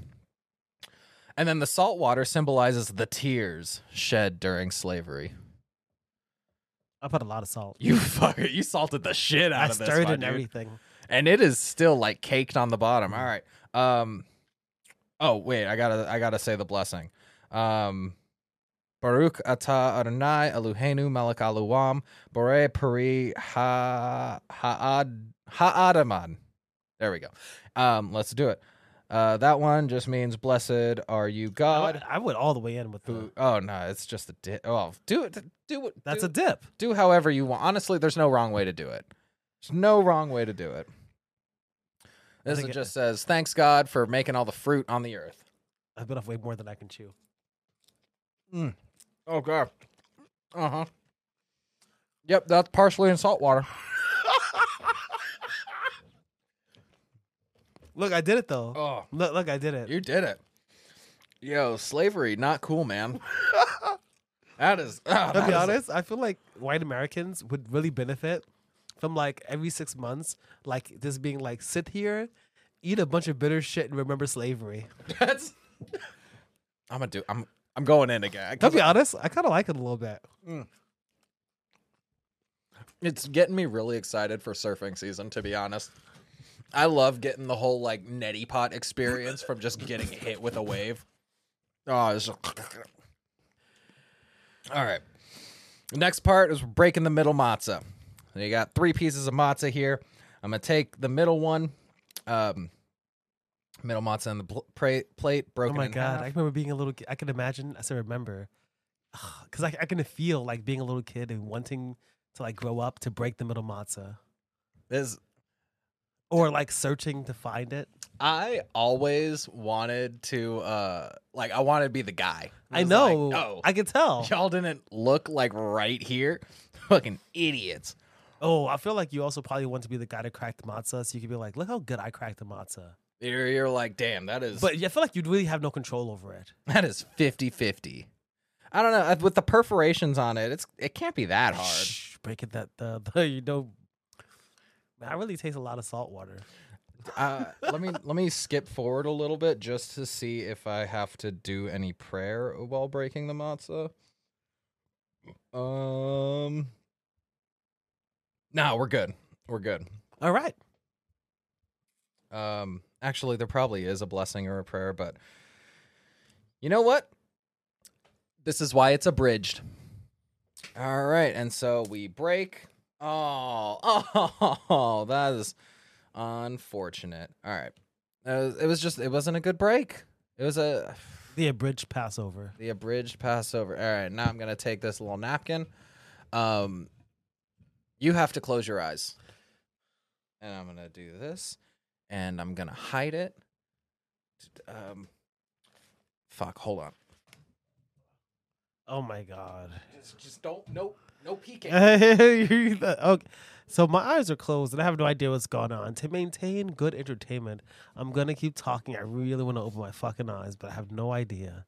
Speaker 1: And then the salt water symbolizes the tears shed during slavery.
Speaker 2: I put a lot of salt.
Speaker 1: You fucker, you salted the shit out
Speaker 2: I
Speaker 1: of this, I
Speaker 2: stirred and everything.
Speaker 1: and it is still like caked on the bottom. All right. Um. Oh wait, I gotta I gotta say the blessing. Um. Baruch atah Adonai Eloheinu melech aluam bore peri ha ha'ad ha'adaman. There we go. Um. Let's do it. Uh. That one just means blessed are you God.
Speaker 2: I went all the way in with the.
Speaker 1: Who? Oh no, it's just a dip. Oh, do it. Do it.
Speaker 2: That's
Speaker 1: do,
Speaker 2: a dip.
Speaker 1: do however you want. Honestly, there's no wrong way to do it. There's no wrong way to do it. This
Speaker 2: think
Speaker 1: it
Speaker 2: it-
Speaker 1: just says, "Thanks God for making all the fruit on the earth."
Speaker 2: I've been off way more than I can chew.
Speaker 1: Oh God. Uh huh. Yep, that's partially in salt water.
Speaker 2: Look, I did it though.
Speaker 1: Oh,
Speaker 2: Look, look, I did it.
Speaker 1: you did it. Yo, slavery not cool, man. that is. ah,
Speaker 2: To
Speaker 1: that
Speaker 2: be
Speaker 1: is-
Speaker 2: honest, I feel like white Americans would really benefit from like every six months, like just being like, sit here, eat a bunch of bitter shit, and remember slavery.
Speaker 1: That's. I'm gonna do. I'm. I'm going in again.
Speaker 2: To be honest, I kind of like it a little bit.
Speaker 1: It's getting me really excited for surfing season, to be honest. I love getting the whole like neti pot experience from just getting hit with a wave. Oh, it's all right. Next part is breaking the middle matzah. So you got three pieces of matzah here. I'm gonna take the middle one, um, middle matzah on the pl- pra- plate,
Speaker 2: Oh
Speaker 1: broken
Speaker 2: my
Speaker 1: in
Speaker 2: god,
Speaker 1: half.
Speaker 2: I remember being a little. kid. I can imagine. I still remember, because I, I can feel like being a little kid and wanting to like grow up to break the middle matzah,
Speaker 1: This
Speaker 2: or like searching to find it.
Speaker 1: I always wanted to, uh, like, I wanted to be the guy.
Speaker 2: I
Speaker 1: was
Speaker 2: know.
Speaker 1: Like, oh,
Speaker 2: I can tell.
Speaker 1: y'all didn't look like right here. Fucking idiots.
Speaker 2: Oh, I feel like you also probably want to be the guy to crack the matzah, so you could be like, "Look how good I cracked the matzah."
Speaker 1: You're, you're like, damn, that is,
Speaker 2: But I feel like you'd really have no control over it.
Speaker 1: that is 50 50. I don't know. With the perforations on it, it's it can't be that hard.
Speaker 2: Shh, break it that the, the you know. I really taste a lot of salt water.
Speaker 1: uh, let me let me skip forward a little bit just to see if I have to do any prayer while breaking the matzah. Um, no, we're good. We're good.
Speaker 2: All right.
Speaker 1: Um, actually, there probably is a blessing or a prayer, but you know what? This is why it's abridged. All right, and so we break. Oh, oh, that is unfortunate. All right, it was, it was just it wasn't a good break. It was a
Speaker 2: The abridged Passover.
Speaker 1: the abridged Passover. All right, now I'm gonna take this little napkin. Um, you have to close your eyes, and I'm gonna do this, and I'm gonna hide it. Um, fuck. Hold on.
Speaker 2: Oh my god.
Speaker 1: Just, just don't. Nope. No peeking.
Speaker 2: okay. So my eyes are closed and I have no idea what's going on. To maintain good entertainment, I'm gonna keep talking. I really want to open my fucking eyes, but I have no idea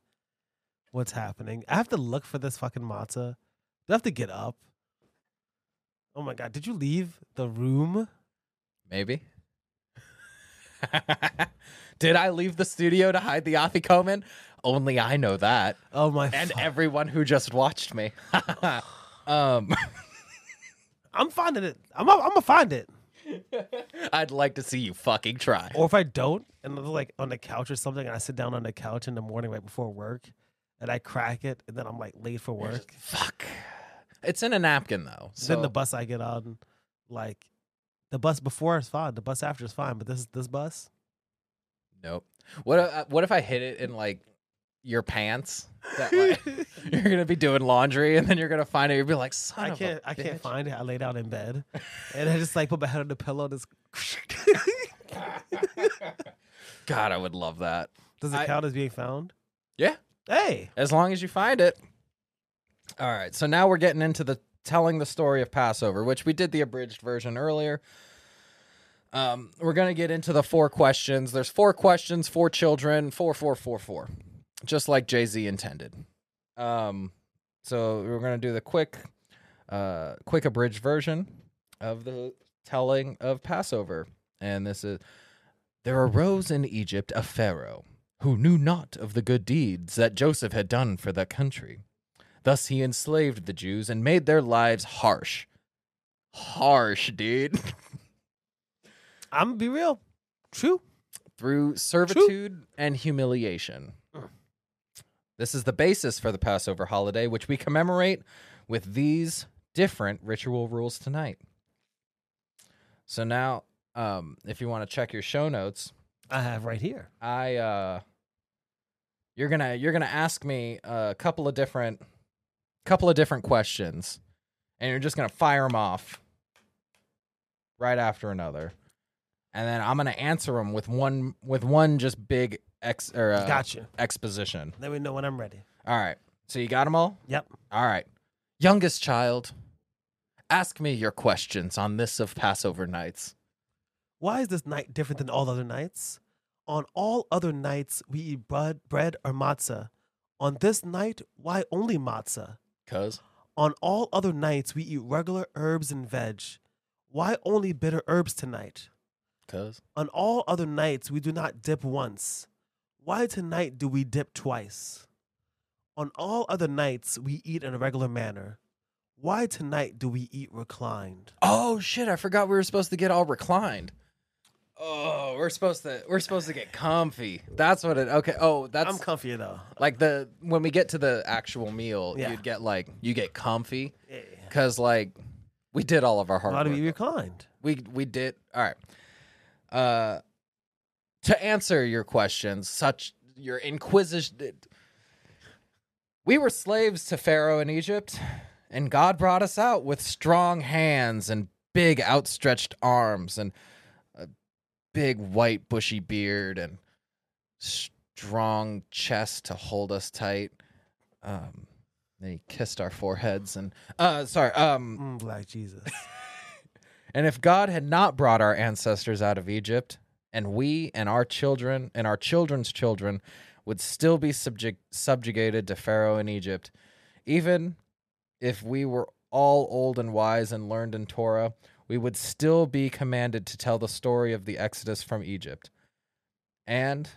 Speaker 2: what's happening. I have to look for this fucking matzah. Do I have to get up? Oh my god! Did you leave the room?
Speaker 1: Maybe. Did I leave the studio to hide the afikoman? Only I know that,
Speaker 2: Oh my!
Speaker 1: and
Speaker 2: fu-
Speaker 1: everyone who just watched me. um.
Speaker 2: I'm finding it. I'm. I'm gonna find it.
Speaker 1: I'd like to see you fucking try.
Speaker 2: Or if I don't, and I'm like on the couch or something, and I sit down on the couch in the morning right before work, and I crack it, and then I'm like late for work.
Speaker 1: Fuck. It's in a napkin though. So
Speaker 2: then the bus I get on, like the bus before is fine, the bus after is fine, but this this bus,
Speaker 1: nope. What if, what if I hit it in like your pants? That like you're gonna be doing laundry and then you're gonna find it. You'll be like, son
Speaker 2: I
Speaker 1: of
Speaker 2: can't I can't find it. I lay down in bed, and I just like put my head on the pillow. And just
Speaker 1: God, I would love that.
Speaker 2: does it
Speaker 1: I-
Speaker 2: count as being found?
Speaker 1: Yeah.
Speaker 2: Hey,
Speaker 1: As long as you find it. All right. So now we're getting into the telling the story of Passover, which we did the abridged version earlier. Um, we're gonna get into the four questions. There's four questions, four children, four, four, four, four, just like Jay Z intended. Um, so we're gonna do the quick uh, quick abridged version of the telling of Passover. And this is There arose in Egypt a Pharaoh who knew not of the good deeds that Joseph had done for that country. Thus he enslaved the Jews and made their lives harsh. Harsh, dude.
Speaker 2: I'm gonna be real. True.
Speaker 1: through servitude and humiliation. This is the basis for the Passover holiday, which we commemorate with these different ritual rules tonight. So now, um, if you want to check your show notes,
Speaker 2: I have right here.
Speaker 1: I uh, you're gonna you're gonna ask me a couple of different couple of different questions, and you're just gonna fire them off right after another, and then I'm gonna answer them with one with one just big ex or uh,
Speaker 2: Gotcha.
Speaker 1: exposition.
Speaker 2: Let me know when I'm ready.
Speaker 1: All right, so you got them all.
Speaker 2: Yep.
Speaker 1: All right, youngest child, ask me your questions on this of Passover nights.
Speaker 2: Why is this night different than all other nights? On all other nights, we eat bread, bread or matzah. On this night, why only matzah?
Speaker 1: Cause
Speaker 2: On all other nights, we eat regular herbs and veg. Why only bitter herbs tonight?
Speaker 1: cause
Speaker 2: On all other nights, we do not dip once. Why tonight do we dip twice? On all other nights, we eat in a regular manner. Why tonight do we eat reclined?
Speaker 1: Oh shit! I forgot we were supposed to get all reclined. Oh, we're supposed to we're supposed to get comfy. That's what it. Okay. Oh, that's
Speaker 2: I'm comfy though.
Speaker 1: like the when we get to the actual meal,
Speaker 2: Yeah.
Speaker 1: you'd get like you get comfy
Speaker 2: Yeah.
Speaker 1: because like we did all of our hard
Speaker 2: Why do
Speaker 1: work.
Speaker 2: we reclined?
Speaker 1: we we did all right. Uh, to answer your questions, such your inquisition. We were slaves to Pharaoh in Egypt, and God brought us out with strong hands and big outstretched arms and a big white bushy beard and strong chest to hold us tight. Um, then he kissed our foreheads and uh, sorry. Um,
Speaker 2: Mm, Black Jesus.
Speaker 1: and if God had not brought our ancestors out of Egypt, and we and our children and our children's children would still be subject, subjugated to Pharaoh in Egypt, even if we were all old and wise and learned in Torah, we would still be commanded to tell the story of the Exodus from Egypt. And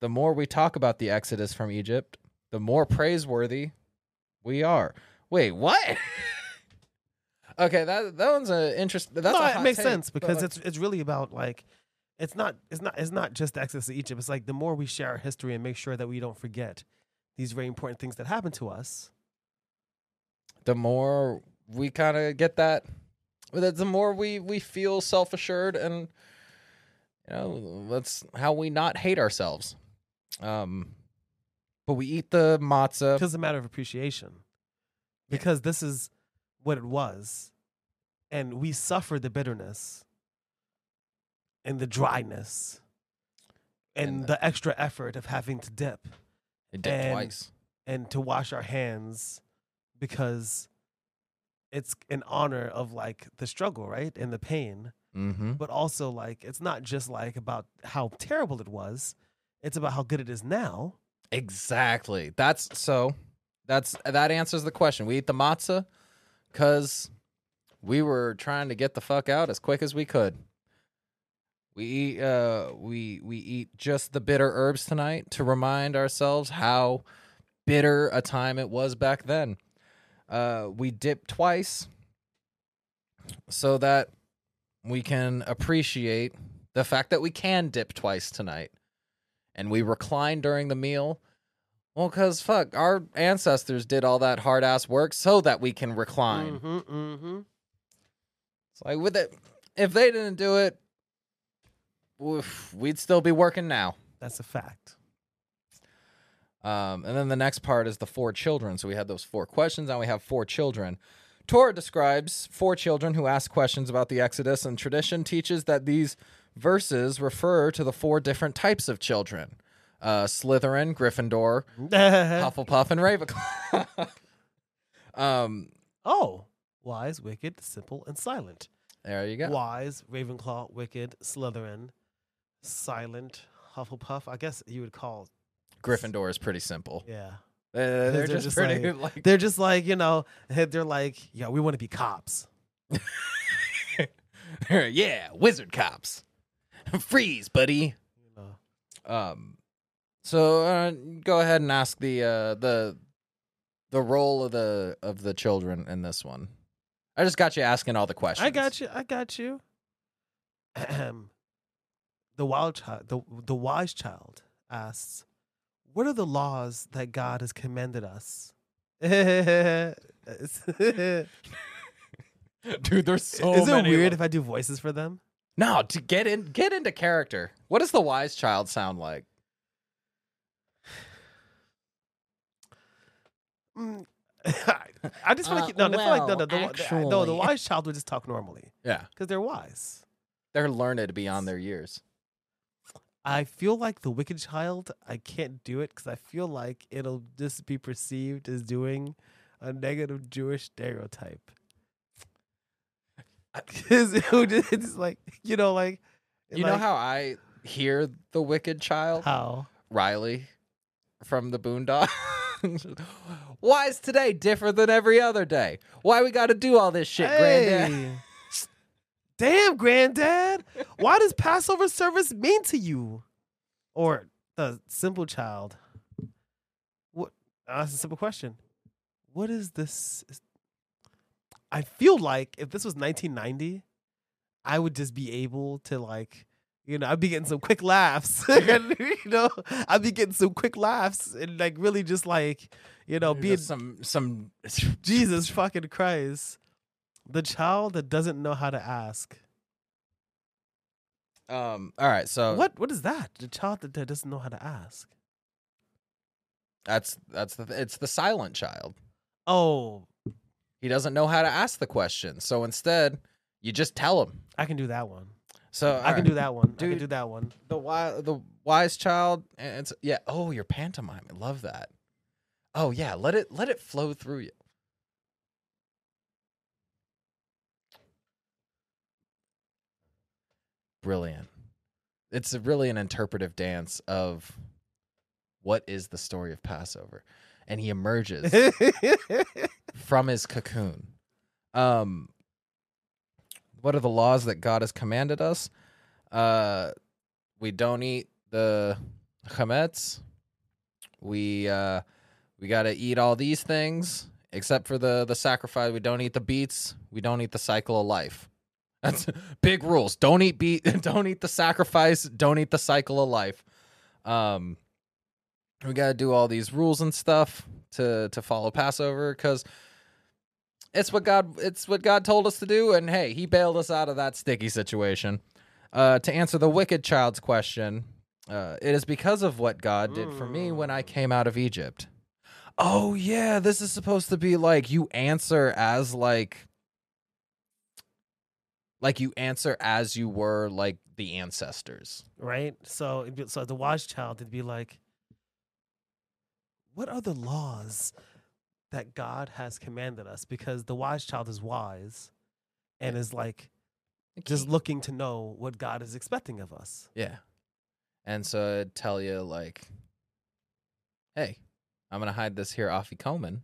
Speaker 1: the more we talk about the Exodus from Egypt, the more praiseworthy we are. Wait, what? okay, that that one's an interest. That's
Speaker 2: no, it makes
Speaker 1: take,
Speaker 2: sense because
Speaker 1: like,
Speaker 2: it's it's really about like it's not it's not it's not just access to Egypt. It's like the more we share our history and make sure that we don't forget these very important things that happened to us.
Speaker 1: the more we kind of get that, the more we we feel self assured and you know that's how we not hate ourselves. Um, but we eat the matzah.
Speaker 2: Because it's a matter of appreciation. Because this is what it was. And we suffered the bitterness and the dryness and,
Speaker 1: And the-
Speaker 2: the extra effort of having to dip
Speaker 1: It did
Speaker 2: and-
Speaker 1: twice.
Speaker 2: and to wash our hands because it's an honor of like the struggle, right? And the pain.
Speaker 1: Mm-hmm.
Speaker 2: But also like it's not just like about how terrible it was. It's about how good it is now.
Speaker 1: Exactly. That's so. That's that answers the question. We eat the matzah because we were trying to get the fuck out as quick as we could. We eat. Uh, we we eat just the bitter herbs tonight to remind ourselves how bitter a time it was back then. Uh, we dip twice so that we can appreciate the fact that we can dip twice tonight and we recline during the meal. Well, because fuck, our ancestors did all that hard ass work so that we can recline.
Speaker 2: Mm-hmm, mm-hmm.
Speaker 1: It's like with it, if they didn't do it, oof, we'd still be working now.
Speaker 2: That's a fact.
Speaker 1: Um, and then the next part is the four children. So we had those four questions, now we have four children. Torah describes four children who ask questions about the Exodus, and tradition teaches that these verses refer to the four different types of children uh, Slytherin, Gryffindor, Hufflepuff, and Ravenclaw. um,
Speaker 2: oh, wise, wicked, simple, and silent.
Speaker 1: there you go.
Speaker 2: Wise, Ravenclaw, wicked, Slytherin, silent, Hufflepuff. I guess you would call
Speaker 1: Gryffindor is pretty simple.
Speaker 2: yeah.
Speaker 1: Uh, they're,
Speaker 2: They're
Speaker 1: just,
Speaker 2: just
Speaker 1: pretty like,
Speaker 2: They're just like you know, they're like, yeah, we want to be cops.
Speaker 1: yeah, wizard cops. Freeze, buddy.
Speaker 2: Know.
Speaker 1: Um, so uh, go ahead and ask the uh, the the role of the of the children in this one. I just got you asking all the questions.
Speaker 2: I got you. I got you. Ahem. the wild child, the the wise child asks, "What are the laws that God has commanded us?"
Speaker 1: Dude. There's so Is
Speaker 2: it
Speaker 1: many.
Speaker 2: weird if I do voices for them?
Speaker 1: no, to get in, get into character. What does the wise child sound like?
Speaker 2: Mm, I just feel
Speaker 1: Uh,
Speaker 2: like no, I feel like no, no, the, the, no, the wise child would just talk normally
Speaker 1: Yeah,
Speaker 2: because they're wise.
Speaker 1: they're learned beyond their years.
Speaker 2: I feel like the wicked child, I can't do it because I feel like it'll just be perceived as doing a negative Jewish stereotype. Because it's like you know, like
Speaker 1: You know how I hear the wicked child?
Speaker 2: how
Speaker 1: Riley from the Boondocks. Why is today different than every other day? Why we got to do all this shit, Granddad?
Speaker 2: Damn, granddad, why does Passover service mean to you? Or the simple child. What? uh, That's a simple question. What is this? I feel like if this was 1990, I would just be able to like, you know, I'd be getting some quick laughs. and, you know, I'd be getting some quick laughs and like really just like, you know, being
Speaker 1: some some
Speaker 2: Jesus fucking Christ. The child that doesn't know how to ask.
Speaker 1: Um. All right. So
Speaker 2: what what is that? The child that, that doesn't know how to ask.
Speaker 1: That's that's the it's the silent child.
Speaker 2: Oh,
Speaker 1: He doesn't know how to ask the question. So instead, you just tell him.
Speaker 2: I can do that one.
Speaker 1: So
Speaker 2: I can do that one. I can do that one.
Speaker 1: the wise the wise child. and It's yeah. Oh, your pantomime. I love that. Oh yeah. Let it let it flow through you. Brilliant. It's really an interpretive dance of what is the story of Passover, and he emerges from his cocoon. Um, what are the laws that God has commanded us? Uh, we don't eat the chametz. We uh, we got to eat all these things except for the the sacrifice. We don't eat the beets. We don't eat the cycle of life. That's big rules. Don't eat beet. Don't eat the sacrifice. Don't eat the cycle of life. Um, we got to do all these rules and stuff to to follow Passover because it's what God it's what God told us to do. And hey, He bailed us out of that sticky situation. Uh, to answer the wicked child's question, uh, it is because of what God did for me when I came out of Egypt. Oh yeah, this is supposed to be like you answer as like like you answer as you were like the ancestors.
Speaker 2: right? So, it'd be, so the wise child would be like, "What are the laws that God has commanded us?" Because the wise child is wise, and is like just looking to know what God is expecting of us.
Speaker 1: Yeah. And so I'd tell you like, hey, I'm gonna hide this here afikoman.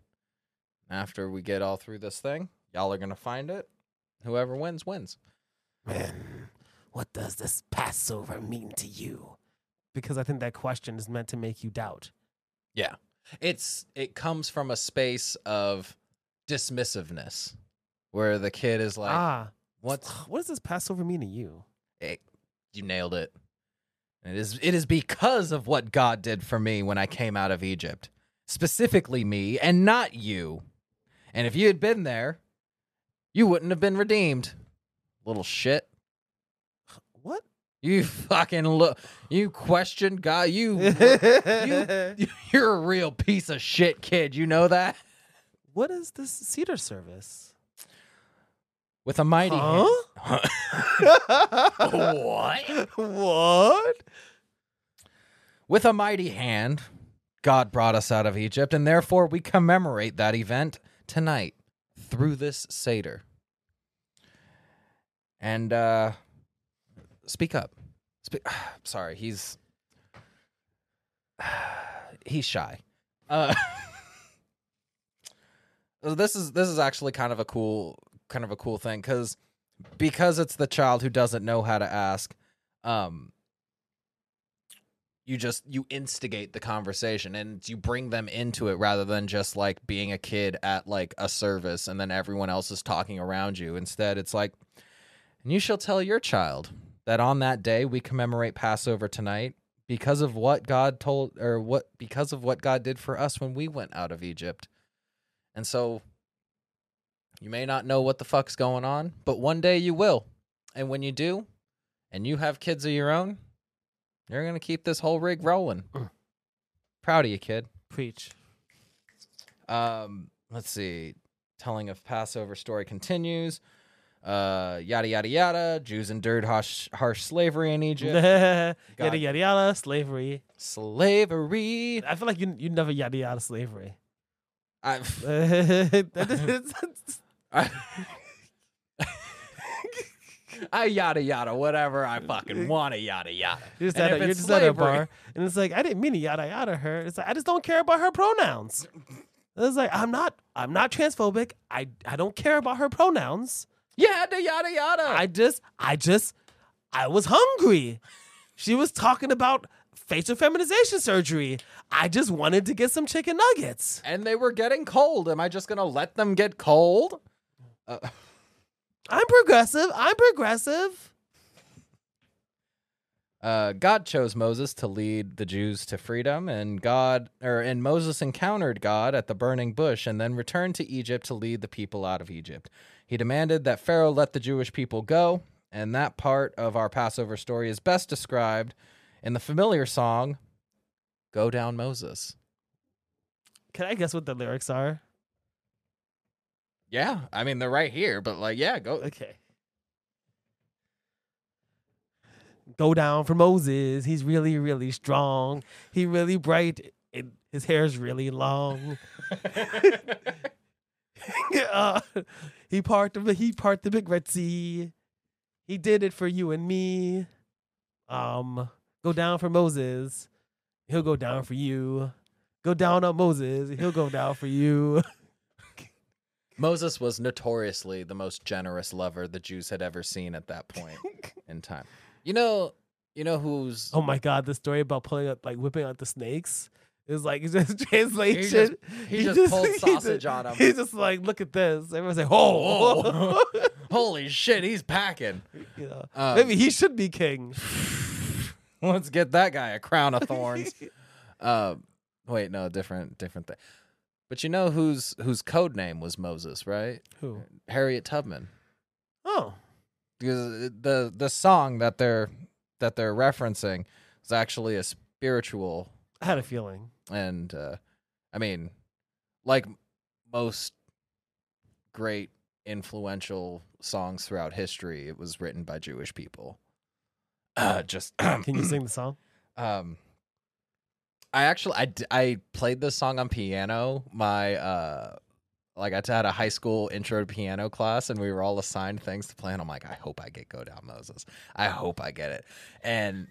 Speaker 1: After we get all through this thing, y'all are gonna find it. Whoever wins wins.
Speaker 2: Man, what does this Passover mean to you? Because I think that question is meant to make you doubt.
Speaker 1: Yeah. It's it comes from a space of dismissiveness where the kid is like,
Speaker 2: ah,
Speaker 1: What's
Speaker 2: what does this Passover mean to you?
Speaker 1: it, you nailed it. It is it is because of what God did for me when I came out of Egypt. Specifically me and not you. And if you had been there, you wouldn't have been redeemed. Little shit.
Speaker 2: What?
Speaker 1: You fucking look you question God. You you're a real piece of shit kid. You know that?
Speaker 2: what is this Seder service?
Speaker 1: With a mighty hand.
Speaker 2: what? What?
Speaker 1: With a mighty hand, God brought us out of Egypt, and therefore we commemorate that event tonight through this Seder. And uh speak up. Speak sorry, he's he's shy. Uh Uh, this is this is actually kind of a cool kind of a cool thing because because it's the child who doesn't know how to ask um you just you instigate the conversation and you bring them into it rather than just like being a kid at like a service and then everyone else is talking around you instead it's like and you shall tell your child that on that day we commemorate passover tonight because of what god told or what because of what god did for us when we went out of egypt and so you may not know what the fuck's going on, but one day you will. And when you do, and you have kids of your own, you're going to keep this whole rig rolling. Proud of you, kid.
Speaker 2: Preach.
Speaker 1: Um, let's see. Telling of Passover story continues. Uh, yada yada yada. Jews endured harsh, harsh slavery in Egypt.
Speaker 2: yada yada yada. Slavery.
Speaker 1: slavery.
Speaker 2: I feel like you you never yada yada slavery.
Speaker 1: I, I, yada yada whatever I fucking want to yada yada.
Speaker 2: You're just
Speaker 1: And
Speaker 2: at a, you're just at a bar, and it's like I didn't mean to yada yada her. It's like I just don't care about her pronouns. It's like I'm not I'm not transphobic. I I don't care about her pronouns.
Speaker 1: Yada yada yada.
Speaker 2: I just I just I was hungry. She was talking about facial feminization surgery. I just wanted to get some chicken nuggets.
Speaker 1: and they were getting cold. Am I just gonna let them get cold? Uh,
Speaker 2: I'm progressive. I'm progressive.
Speaker 1: uh, God chose Moses to lead the Jews to freedom, and God, or and Moses encountered God at the burning bush, and then returned to Egypt to lead the people out of Egypt. He demanded that Pharaoh let the Jewish people go, and that part of our Passover story is best described in the familiar song, "Go Down Moses."
Speaker 2: Can I guess what the lyrics are?
Speaker 1: Yeah, I mean they're right here, but like, yeah, go.
Speaker 2: Okay. Go down for Moses. He's really, really strong. He really bright. And his hair's really long. uh, he part of the he part the big red sea. He did it for you and me. Um, go down for Moses. He'll go down for you. Go down on Moses. He'll go down for you.
Speaker 1: Moses was notoriously the most generous lover the Jews had ever seen at that point in time. You know, you know who's
Speaker 2: Oh my god, the story about pulling up like whipping out the snakes is like it's just translation.
Speaker 1: he just pulled
Speaker 2: he
Speaker 1: sausage
Speaker 2: just-
Speaker 1: on 'em.
Speaker 2: He's just like, look at this. Everyone's like, oh,
Speaker 1: holy shit, he's packing.
Speaker 2: you know,
Speaker 1: Um,
Speaker 2: maybe he should be king.
Speaker 1: Let's get that guy a crown of thorns. uh, wait, no, different, different thing. But you know whose whose code name was Moses, right?
Speaker 2: Who?
Speaker 1: Harriet Tubman.
Speaker 2: Oh,
Speaker 1: because the the song that they're that they're referencing is actually a spiritual
Speaker 2: I had a feeling.
Speaker 1: and uh i mean like most great influential songs throughout history it was written by jewish people uh just
Speaker 2: Can you sing the song?
Speaker 1: um i actually I, I played this song on piano my uh like I had a high school intro to piano class and we were all assigned things to play and I'm like I hope I get go down Moses. I hope I get it. And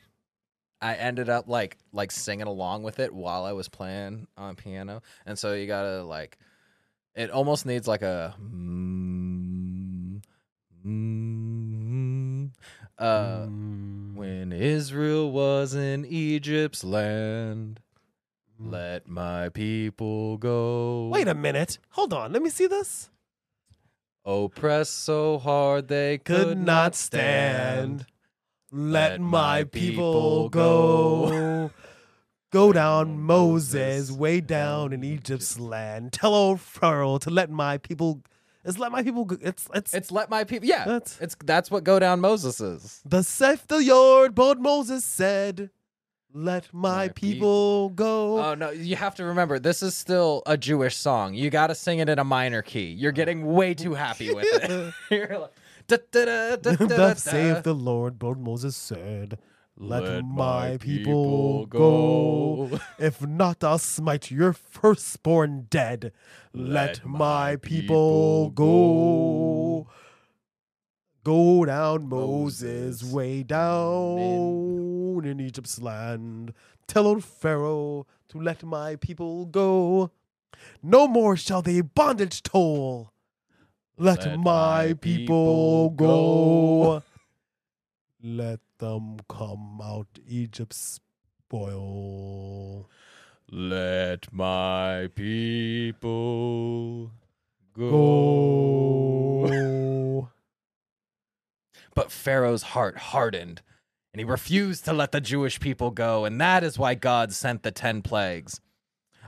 Speaker 1: I ended up like like singing along with it while I was playing on piano. And so you got to like it almost needs like a mm, mm, uh
Speaker 2: Mm.
Speaker 1: when Israel was in Egypt's land. Let my people go.
Speaker 2: Wait a minute. Hold on. Let me see this.
Speaker 1: Oppressed so hard they could, not stand.
Speaker 2: Let my people
Speaker 1: people
Speaker 2: go. Go down, Moses, way down in Egypt's land. Tell old Pharaoh to let my people. It's let my people. Go. It's it's.
Speaker 1: It's let my people. Yeah,
Speaker 2: That's-
Speaker 1: it's that's what go down Moses is.
Speaker 2: the safe the Lord, but Moses said, "Let my,
Speaker 1: My
Speaker 2: people go."
Speaker 1: Oh no, you have to remember this is still a Jewish song. You got to sing it in a minor key. You're getting way too happy with it. You're like, da, da, da,
Speaker 2: Thus saith the Lord, but Moses said, "Let, my people go." If not, I'll smite your firstborn dead. Let, my people go. Go down, Moses,
Speaker 1: Moses.
Speaker 2: way down in Egypt's land. Tell old Pharaoh to let my people go. No more shall they bondage toll. Let,
Speaker 1: Let
Speaker 2: my
Speaker 1: my
Speaker 2: people
Speaker 1: people
Speaker 2: go. Let them come out Egypt's spoil.
Speaker 1: Let my people
Speaker 2: Go.
Speaker 1: But Pharaoh's heart hardened, and he refused to let the Jewish people go, and that is why God sent the 10 plagues.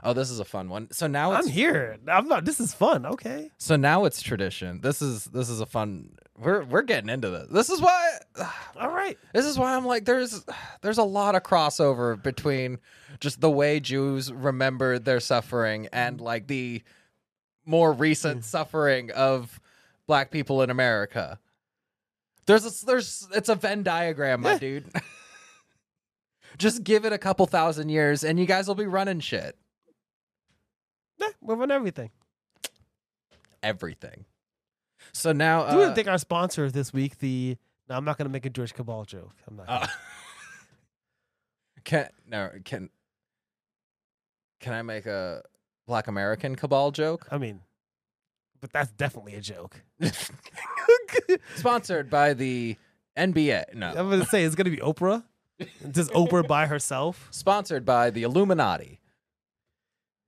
Speaker 1: Oh, this is a fun one. So now it's
Speaker 2: I'm here. I'm not. This is fun. Okay.
Speaker 1: so now it's tradition. This is this is a fun we're we're getting into this. This is why
Speaker 2: All right.
Speaker 1: this is why I'm like there's there's a lot of crossover between just the way Jews remember their suffering and mm. like the more recent mm. suffering of black people in America. There's a, there's it's a Venn diagram, my
Speaker 2: Yeah.
Speaker 1: dude. just give it a couple thousand years and you guys will be running shit.
Speaker 2: Yeah, we're on everything.
Speaker 1: Everything. So now
Speaker 2: Do we
Speaker 1: uh,
Speaker 2: think our sponsor this week? The no, I'm not going to make a Jewish cabal joke. I'm not.
Speaker 1: Uh, can no can can I make a Black American cabal joke?
Speaker 2: I mean, but that's definitely a joke.
Speaker 1: Sponsored by the NBA. No.
Speaker 2: I'm going to say it's going to be Oprah. Does Oprah by herself?
Speaker 1: Sponsored by the Illuminati.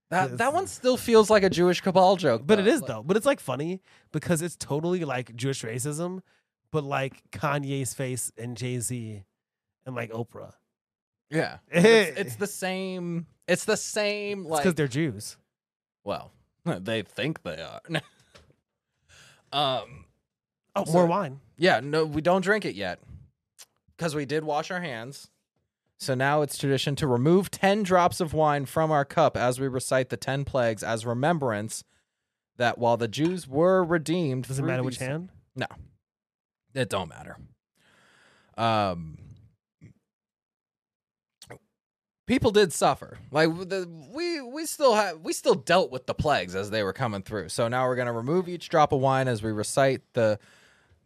Speaker 1: That that one still feels like a Jewish cabal joke.
Speaker 2: But it
Speaker 1: though.
Speaker 2: is though. But it's like funny because it's totally like Jewish racism, but like Kanye's face and Jay Z and like Oprah.
Speaker 1: Yeah. It's, it's the same it's the same like
Speaker 2: because they're Jews.
Speaker 1: well, they think they are. um
Speaker 2: Oh,
Speaker 1: So-
Speaker 2: more wine.
Speaker 1: Yeah, no, we don't drink it yet because we did wash our hands. So now it's tradition to remove 10 drops of wine from our cup as we recite the 10 plagues as remembrance that while the Jews were redeemed,
Speaker 2: Doesn't
Speaker 1: through
Speaker 2: matter which hand? No.
Speaker 1: It don't matter. Um, people did suffer. Like the, we we still have we still dealt with the plagues as they were coming through. So now we're gonna remove each drop of wine as we recite the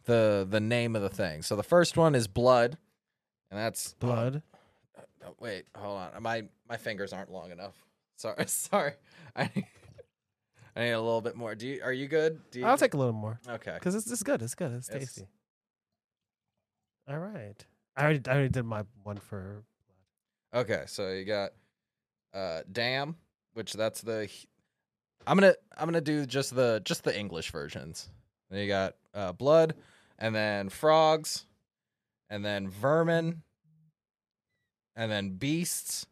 Speaker 1: the the name of the thing. So the first one is blood, and that's
Speaker 2: Blood.
Speaker 1: Oh, wait, hold on. My my fingers aren't long enough. Sorry, sorry. I need, I need a little bit more. Do you are you good? Do you,
Speaker 2: I'll take a little more
Speaker 1: Okay.
Speaker 2: because it's, it's good. It's good. It's
Speaker 1: It's-
Speaker 2: tasty. All right. I already, I already did my one for.
Speaker 1: Okay, so you got uh Dam, which that's the I'm going to I'm to do just the just the English versions. Then you got uh blood and then frogs and then vermin and then beasts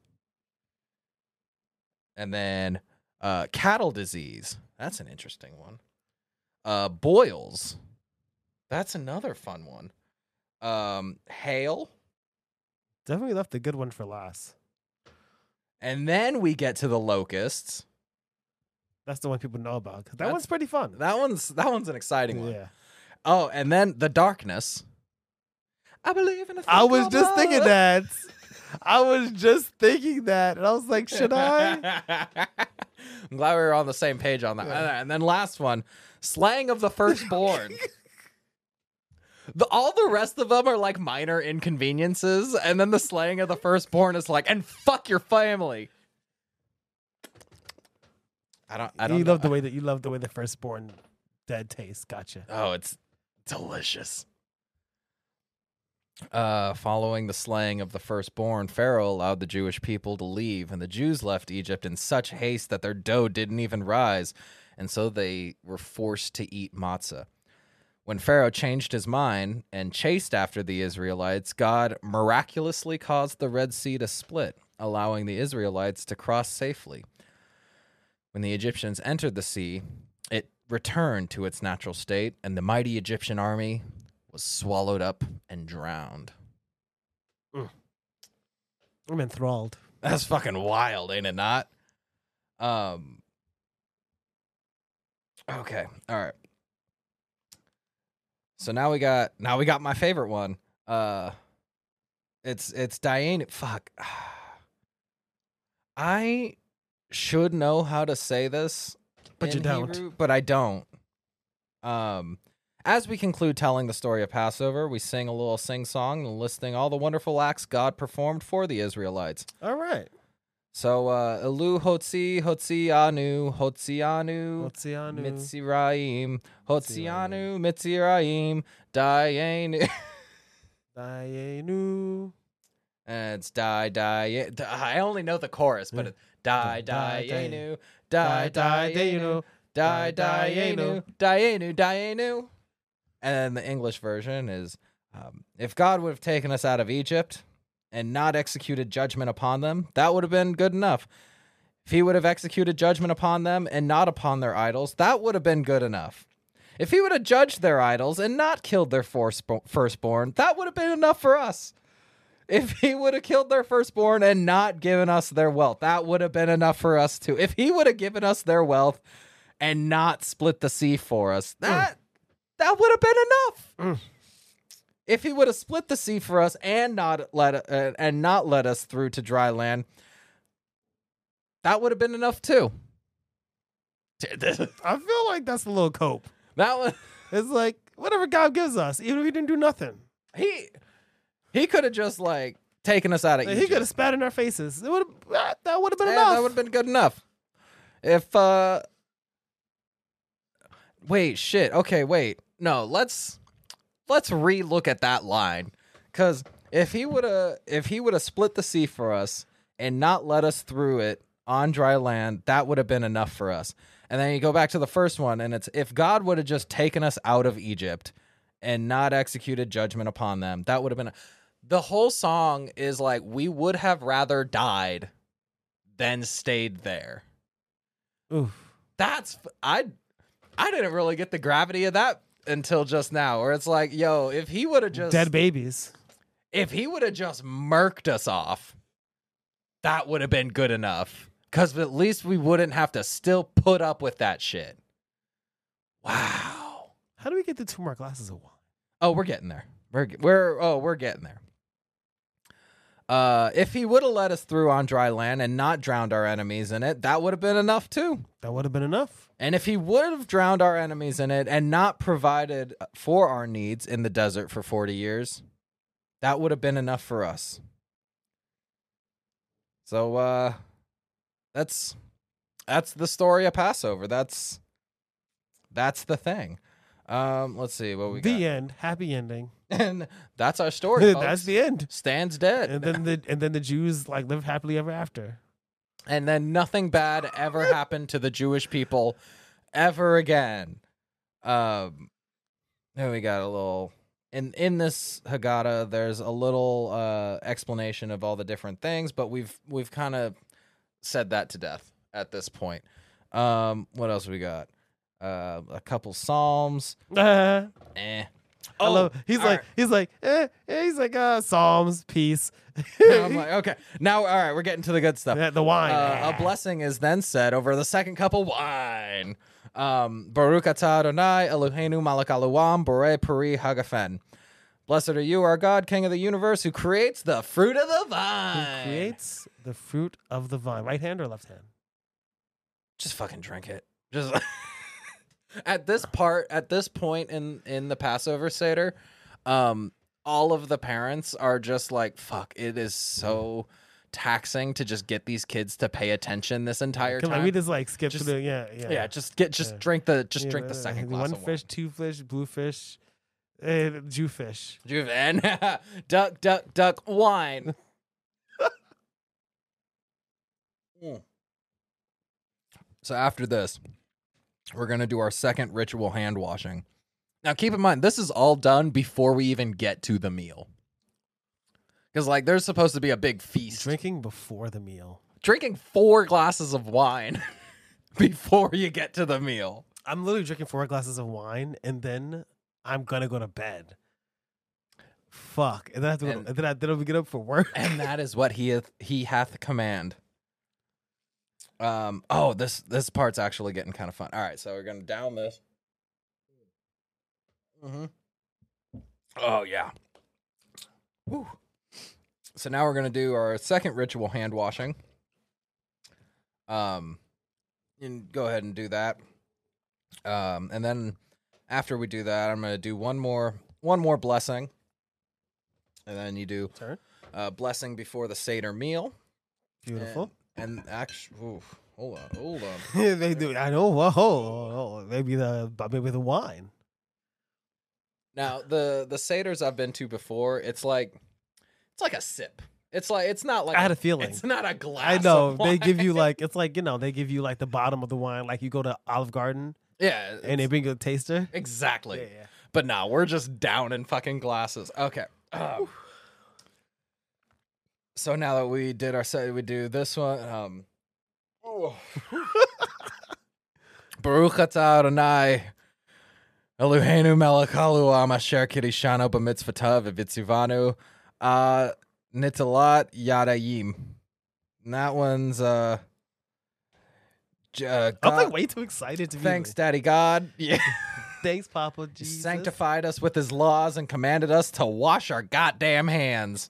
Speaker 1: and then uh cattle disease. That's an interesting one. Uh boils. That's another fun one. Um hail
Speaker 2: Definitely left the good one for last.
Speaker 1: And then we get to the locusts.
Speaker 2: That's the one people know about. that
Speaker 1: That's-
Speaker 2: one's pretty fun.
Speaker 1: That one's that one's an exciting one.
Speaker 2: yeah.
Speaker 1: Oh, and then the darkness. I believe in a
Speaker 2: I was just thinking that. I was just thinking that, and I was like, should I?
Speaker 1: I'm glad we were on the same page on that.
Speaker 2: Yeah.
Speaker 1: And then last one, slang of the firstborn. the, all the rest of them are like minor inconveniences, and then the slang of the firstborn is like, and fuck your family. I don't. I don't.
Speaker 2: you
Speaker 1: know.
Speaker 2: love the way that you love the way the firstborn dead taste. Gotcha.
Speaker 1: Oh, it's delicious. Uh, following the slaying of the firstborn, Pharaoh allowed the Jewish people to leave, and the Jews left Egypt in such haste that their dough didn't even rise, and so they were forced to eat matzah. When Pharaoh changed his mind and chased after the Israelites, God miraculously caused the Red Sea to split, allowing the Israelites to cross safely. When the Egyptians entered the sea, returned to its natural state, and the mighty Egyptian army was swallowed up and drowned.
Speaker 2: I'm enthralled.
Speaker 1: That's fucking wild, ain't it not? Um Okay, all right. So now we got now we got my favorite one. Uh it's it's Diane fuck. I should know how to say this
Speaker 2: But you don't.
Speaker 1: Hebrew, but I don't. Um as we conclude telling the story of Passover, we sing a little sing song listing all the wonderful acts God performed for the Israelites.
Speaker 2: All right.
Speaker 1: So uh Elu Hotzi Hotzianu Hotzianu
Speaker 2: Oceanu.
Speaker 1: Mitziraim Hotzianu Mitziraim Dayenu
Speaker 2: Dayenu.
Speaker 1: and it's die die I only know the chorus but it's die
Speaker 2: Die,
Speaker 1: Dayenu die Dayenu Die,
Speaker 2: Die,
Speaker 1: Dayenu, Dayenu, Dayenu. And then the English version is um, if God would have taken us out of Egypt and not executed judgment upon them, that would have been good enough. If he would have executed judgment upon them and not upon their idols, that would have been good enough. If he would have judged their idols and not killed their firstborn, that would have been enough for us. If he would have killed their firstborn and not given us their wealth, that would have been enough for us too. If he would have given us their wealth and not split the sea for us, that that would have been enough.
Speaker 2: Mm.
Speaker 1: If he would have split the sea for us and not let uh, and not let us through to dry land, that would have been enough too.
Speaker 2: I feel like that's a little cope.
Speaker 1: was
Speaker 2: It's like whatever God gives us, even if He didn't do nothing.
Speaker 1: he he could have just like taken us out of Egypt.
Speaker 2: he could have spat in our faces. It would that would have been
Speaker 1: Yeah,
Speaker 2: enough.
Speaker 1: That would have been good enough. If uh Wait, shit. Okay, wait. No, let's let's re-look at that line cuz if he would have if he would have split the sea for us and not let us through it on dry land, that would have been enough for us. And then you go back to the first one and it's if God would have just taken us out of Egypt and not executed judgment upon them, that would have been the whole song is like we would have rather died than stayed there.
Speaker 2: Oof.
Speaker 1: That's I I didn't really get the gravity of that until just now where it's like, yo, if he would have just
Speaker 2: Dead babies.
Speaker 1: if he would have just murked us off, that would have been good enough. Cuz at least we wouldn't have to still put up with that shit. Wow.
Speaker 2: How do we get the two more glasses of wine?
Speaker 1: Oh, we're getting there. We're we're oh, we're getting there. Uh, if he would have let us through on dry land and not drowned our enemies in it, that would have been enough too.
Speaker 2: That would have been enough.
Speaker 1: And if he would have drowned our enemies in it and not provided for our needs in the desert for 40 years, that would have been enough for us. So uh that's that's the story of Passover. That's that's the thing. Um let's see what we
Speaker 2: the
Speaker 1: got.
Speaker 2: end. Happy ending.
Speaker 1: And that's our story.
Speaker 2: That's the end.
Speaker 1: Stands dead.
Speaker 2: And then the and then the Jews like live happily ever after.
Speaker 1: and then nothing bad ever happened to the Jewish people ever again. Um, then we got a little in in this Haggadah. There's a little uh, explanation of all the different things, but we've we've kind of said that to death at this point. Um, what else we got? Uh, a couple psalms. Eh.
Speaker 2: I love. He's
Speaker 1: all
Speaker 2: like.
Speaker 1: right.
Speaker 2: He's like. Eh, eh, he's like. Uh, Psalms, peace.
Speaker 1: I'm like, okay, now all right, we're getting to the good stuff.
Speaker 2: Yeah, the wine.
Speaker 1: Uh, a blessing is then said over the second cup of wine. Um, Baruch atah Adonai Eloheinu malak aluam bore peri hagafen. Blessed are you, our God, King of the universe, who creates the fruit of the
Speaker 2: Who
Speaker 1: vine.
Speaker 2: creates the fruit of the vine? Right hand or left hand?
Speaker 1: Just fucking drink it. Just at this part, at this point in in the Passover Seder, um, all of the parents are just like, "Fuck!" It is so taxing to just get these kids to pay attention this entire time.
Speaker 2: like we just like skip
Speaker 1: Just-
Speaker 2: to the yeah yeah
Speaker 1: Yeah, just get just
Speaker 2: Yeah.
Speaker 1: drink the just
Speaker 2: Yeah,
Speaker 1: drink the second
Speaker 2: one
Speaker 1: glass of
Speaker 2: fish, two fish, blue fish, uh, Jew fish.
Speaker 1: wine. Juven, duck, duck, duck, wine. Mm. So after this, we're gonna do our second ritual hand washing. Now, keep in mind, this is all done before we even get to the meal, because like there's supposed to be a big feast.
Speaker 2: Drinking before the meal.
Speaker 1: Drinking four glasses of wine before you get to the meal.
Speaker 2: I'm literally drinking four glasses of wine and then I'm gonna go to bed. Fuck, and then I have to go,
Speaker 1: And-
Speaker 2: and then I then I get up for work.
Speaker 1: and that is what he hath, he hath command. Um. Oh, this this part's actually getting kind of fun. All right, so we're gonna down this. Mm-hmm. Oh yeah. Woo. So now we're gonna do our second ritual hand washing. Um, and go ahead and do that. Um, and then after we do that, I'm gonna do one more one more blessing, and then you do
Speaker 2: Turn.
Speaker 1: uh, blessing before the Seder meal.
Speaker 2: Beautiful.
Speaker 1: And actually, hold on, hold on.
Speaker 2: they do. I know. Whoa, whoa, maybe the maybe the wine.
Speaker 1: Now the the seders I've been to before, it's like it's like a sip. It's like it's not like
Speaker 2: I had a feeling.
Speaker 1: It's not a glass.
Speaker 2: I know they give you like it's like you know they give you like the bottom of the wine like you go to Olive Garden
Speaker 1: yeah,
Speaker 2: and they bring you a taster.
Speaker 1: exactly.
Speaker 2: Yeah, yeah.
Speaker 1: But no, we're just down in fucking glasses. Okay. Um, so now that we did our set, we do this one. Um, oh. Baruch atah Adonai Eloheinu melech haolam asher kirishanu b'mitzvotav v'vitzivanu uh, nitalat yadayim. And that one's uh, uh
Speaker 2: I'm like way too excited to be.
Speaker 1: thanks, Daddy God. Yeah.
Speaker 2: thanks, Papa
Speaker 1: He
Speaker 2: Jesus.
Speaker 1: sanctified us with his laws and commanded us to wash our goddamn hands.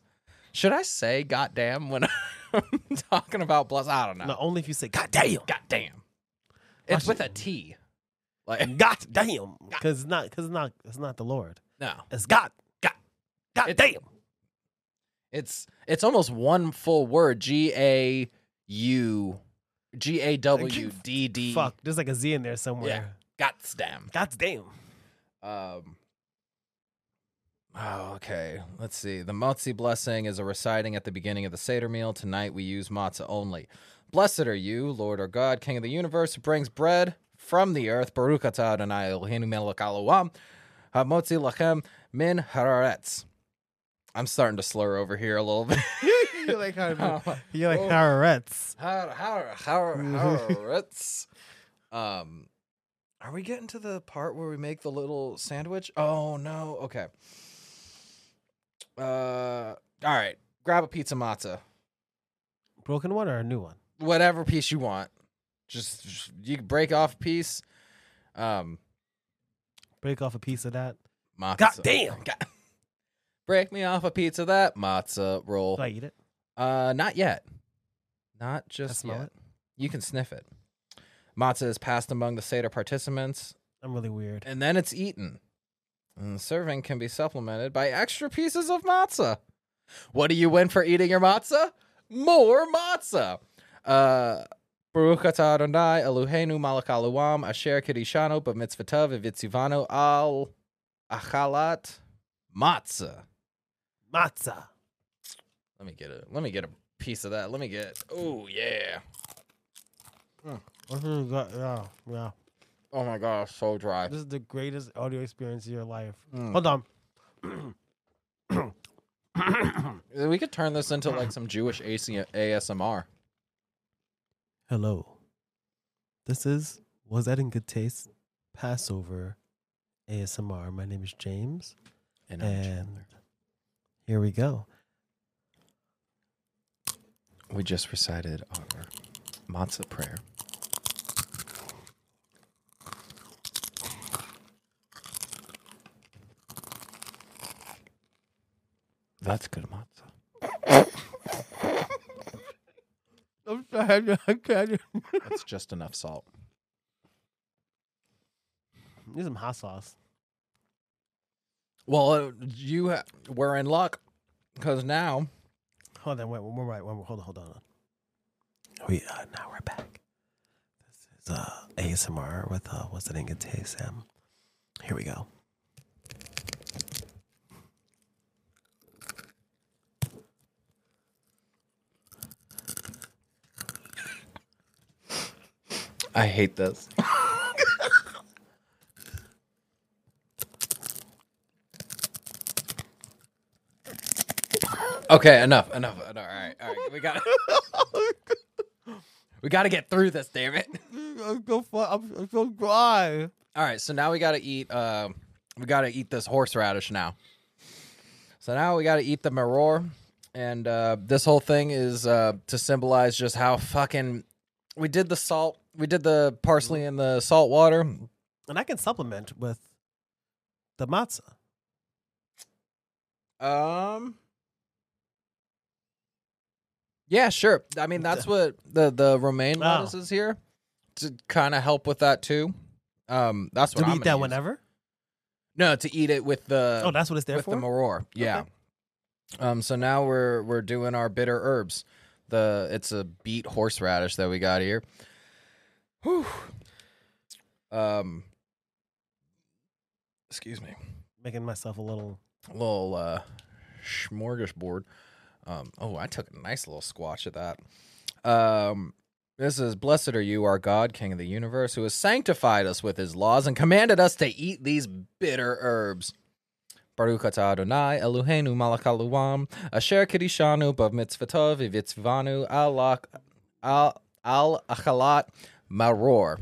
Speaker 1: Should I say goddamn when I'm talking about bless? I don't know.
Speaker 2: No, only if you say God damn,
Speaker 1: Goddamn. It's with a T. Like
Speaker 2: God damn, because it's not because it's not it's not the Lord.
Speaker 1: no.
Speaker 2: It's God.
Speaker 1: God.
Speaker 2: God
Speaker 1: It's-
Speaker 2: damn.
Speaker 1: It's it's almost one full word. G A U G A W D D
Speaker 2: Fuck, there's like a Z in there somewhere.
Speaker 1: Goddamn.
Speaker 2: God damn.
Speaker 1: Um. Oh, okay. Let's see. The motzi blessing is a reciting at the beginning of the Seder meal. Tonight we use matzah only. Blessed are you, Lord our God, King of the universe, who brings bread from the earth. Baruch atah Adonai Eloheinu melech haolam, hamotzi lachem min haaretz. I'm starting to slur over here a little bit.
Speaker 2: you're like how
Speaker 1: Oh.
Speaker 2: you're like. Haaretz.
Speaker 1: Haaretz. Um, are we getting to the part where we make the little sandwich? Oh no. Okay. Uh, all right. Grab a pizza matzah,
Speaker 2: Broken one or a new one?
Speaker 1: whatever piece you want. Just, just- you can break off a piece. Um,
Speaker 2: Break off a piece of that.
Speaker 1: matzah.
Speaker 2: God damn.
Speaker 1: God- Break me off a piece of that matzah roll.
Speaker 2: Do I eat it?
Speaker 1: Uh, not yet. Not just
Speaker 2: smell
Speaker 1: yet.
Speaker 2: it.
Speaker 1: You can sniff it. Matzah is passed among the Seder participants,
Speaker 2: I'm really weird.
Speaker 1: and then it's eaten. And the serving can be supplemented by extra pieces of matzah. What do you win for eating your matzah? More matzah. Uh, Baruch atah Adonai Eloheinu malach haolam asher kirishanu b'mitzvotav v'vitzivanu al achalat matzah.
Speaker 2: Matzah.
Speaker 1: Let me get a let me get a piece of that. Let me get. Oh yeah.
Speaker 2: Mm, this is good. Yeah, yeah.
Speaker 1: Oh my gosh, so dry.
Speaker 2: This is the greatest audio experience of your life.
Speaker 1: Mm.
Speaker 2: Hold on.
Speaker 1: We could turn this into like some Jewish AC- ASMR.
Speaker 2: Hello. This is Was That in Good Taste Passover ASMR. My name is James.
Speaker 1: And I'm
Speaker 2: And here we go.
Speaker 1: we just recited our matzah prayer. That's good matzah.
Speaker 2: I'm sorry. I can't.
Speaker 1: That's just enough salt.
Speaker 2: Need some hot sauce.
Speaker 1: Well, uh, you ha- we're in luck because now
Speaker 2: Hold on. Wait. One more. Right. One more. Hold on. Hold on. We uh, now we're back. This is uh, ASMR with uh, What's That in It's Taste. Um, here we go.
Speaker 1: I hate this. okay, enough, enough. All right, all right. We got we got to get through this, damn it.
Speaker 2: Go for. I'm, I'm so dry.
Speaker 1: All right, so now we got to eat. Uh, we got to eat this horseradish now. So now we got to eat the maror, and uh, this whole thing is uh, to symbolize just how fucking we did the salt. We did the parsley and the salt water.
Speaker 2: And I can supplement with the matzah.
Speaker 1: Um. Yeah, sure. I mean, that's what the the romaine
Speaker 2: Oh.
Speaker 1: lettuce is here to kind of help with that too. Um, that's what
Speaker 2: Do we
Speaker 1: I'm
Speaker 2: eat
Speaker 1: gonna
Speaker 2: that
Speaker 1: use.
Speaker 2: whenever?
Speaker 1: No, to eat it with the
Speaker 2: oh, that's what it's there
Speaker 1: with
Speaker 2: for.
Speaker 1: the maror. Yeah. Um. So now we're we're doing our bitter herbs. The it's a beet horseradish that we got here. Whew. Um. Excuse me.
Speaker 2: Making myself a little.
Speaker 1: A little uh, smorgasbord. Um. Oh, I took a nice little squatch of that. Um. This is blessed are you, our God, King of the universe, who has sanctified us with his laws and commanded us to eat these bitter herbs. Baruch atah Adonai Eloheinu malach haluam asher kidishanu b'mitzvatov v'vitzvanu al al al achalat maror.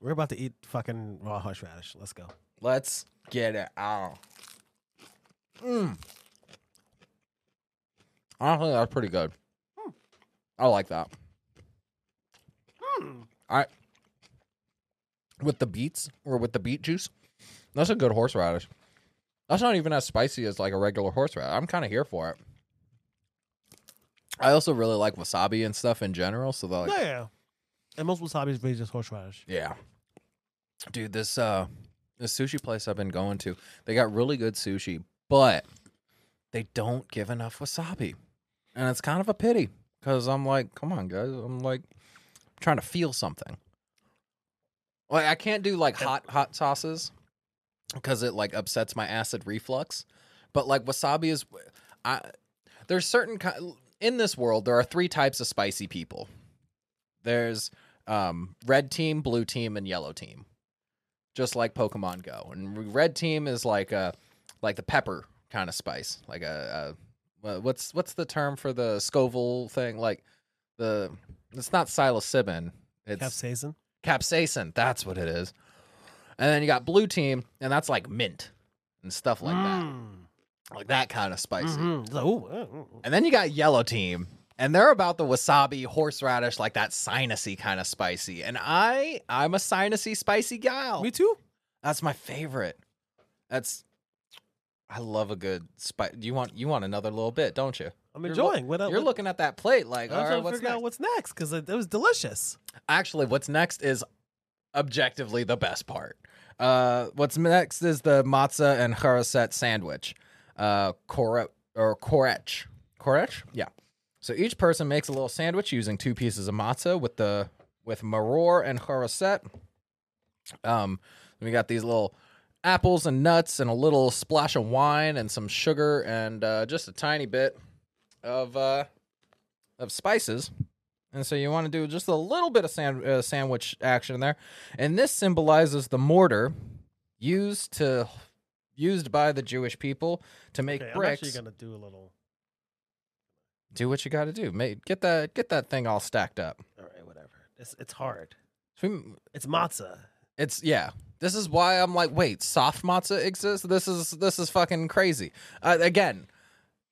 Speaker 2: We're about to eat fucking raw horseradish. Let's go.
Speaker 1: Let's get it out. Mm. Honestly, that's pretty good. I like that. All right. With the beets or with the beet juice, that's a good horseradish. That's not even as spicy as like a regular horseradish. I'm kind of here for it. I also really like wasabi and stuff in general. So like,
Speaker 2: yeah, yeah. And most wasabi is really just horseradish.
Speaker 1: yeah, dude, this uh, this sushi place I've been going to, they got really good sushi, but they don't give enough wasabi, and it's kind of a pity because I'm like, come on, guys, I'm like trying to feel something. Like I can't do like hot hot sauces because it like upsets my acid reflux, but like wasabi is, I there's certain ki- in this world there are three types of spicy people. There's um, red team, blue team, and yellow team, just like Pokemon Go. And red team is like a like the pepper kind of spice, like a, a what's what's the term for the Scoville thing? Like the it's not psilocybin, it's
Speaker 2: Capsaicin.
Speaker 1: capsaicin. That's what it is. And then you got blue team, and that's like mint and stuff like that, like that kind of spicy.
Speaker 2: Mm-hmm. It's like, ooh, uh, ooh, ooh.
Speaker 1: And then you got yellow team, and they're about the wasabi, horseradish, like that sinusy kind of spicy. And I, I'm a sinusy spicy gal.
Speaker 2: Me too.
Speaker 1: That's my favorite. That's, I love a good spice. You want, you want another little bit, don't you?
Speaker 2: I'm
Speaker 1: You're
Speaker 2: enjoying. what,
Speaker 1: You're
Speaker 2: what,
Speaker 1: looking at that plate like,
Speaker 2: I'm
Speaker 1: all
Speaker 2: trying
Speaker 1: right,
Speaker 2: to
Speaker 1: what's
Speaker 2: figure
Speaker 1: next?
Speaker 2: out what's next because it, it was delicious.
Speaker 1: Actually, what's next is objectively the best part. Uh, what's next is the matzah and charaset sandwich. Uh, kore or korech. Korech? Yeah. So each person makes a little sandwich using two pieces of matzah with the with maror and charaset. Um, we got these little apples and nuts and a little splash of wine and some sugar and uh, just a tiny bit of uh, of spices. And so you want to do just a little bit of sand, uh, sandwich action there. And this symbolizes the mortar used to used by the Jewish people to make
Speaker 2: Okay, I'm
Speaker 1: bricks.
Speaker 2: actually gonna do a little.
Speaker 1: Do what you got to do. Mate, get that get that thing all stacked up.
Speaker 2: All right, whatever. It's it's hard. It's matzah.
Speaker 1: It's yeah. This is why I'm like, wait, soft matzah exists. This is this is fucking crazy. Uh, again,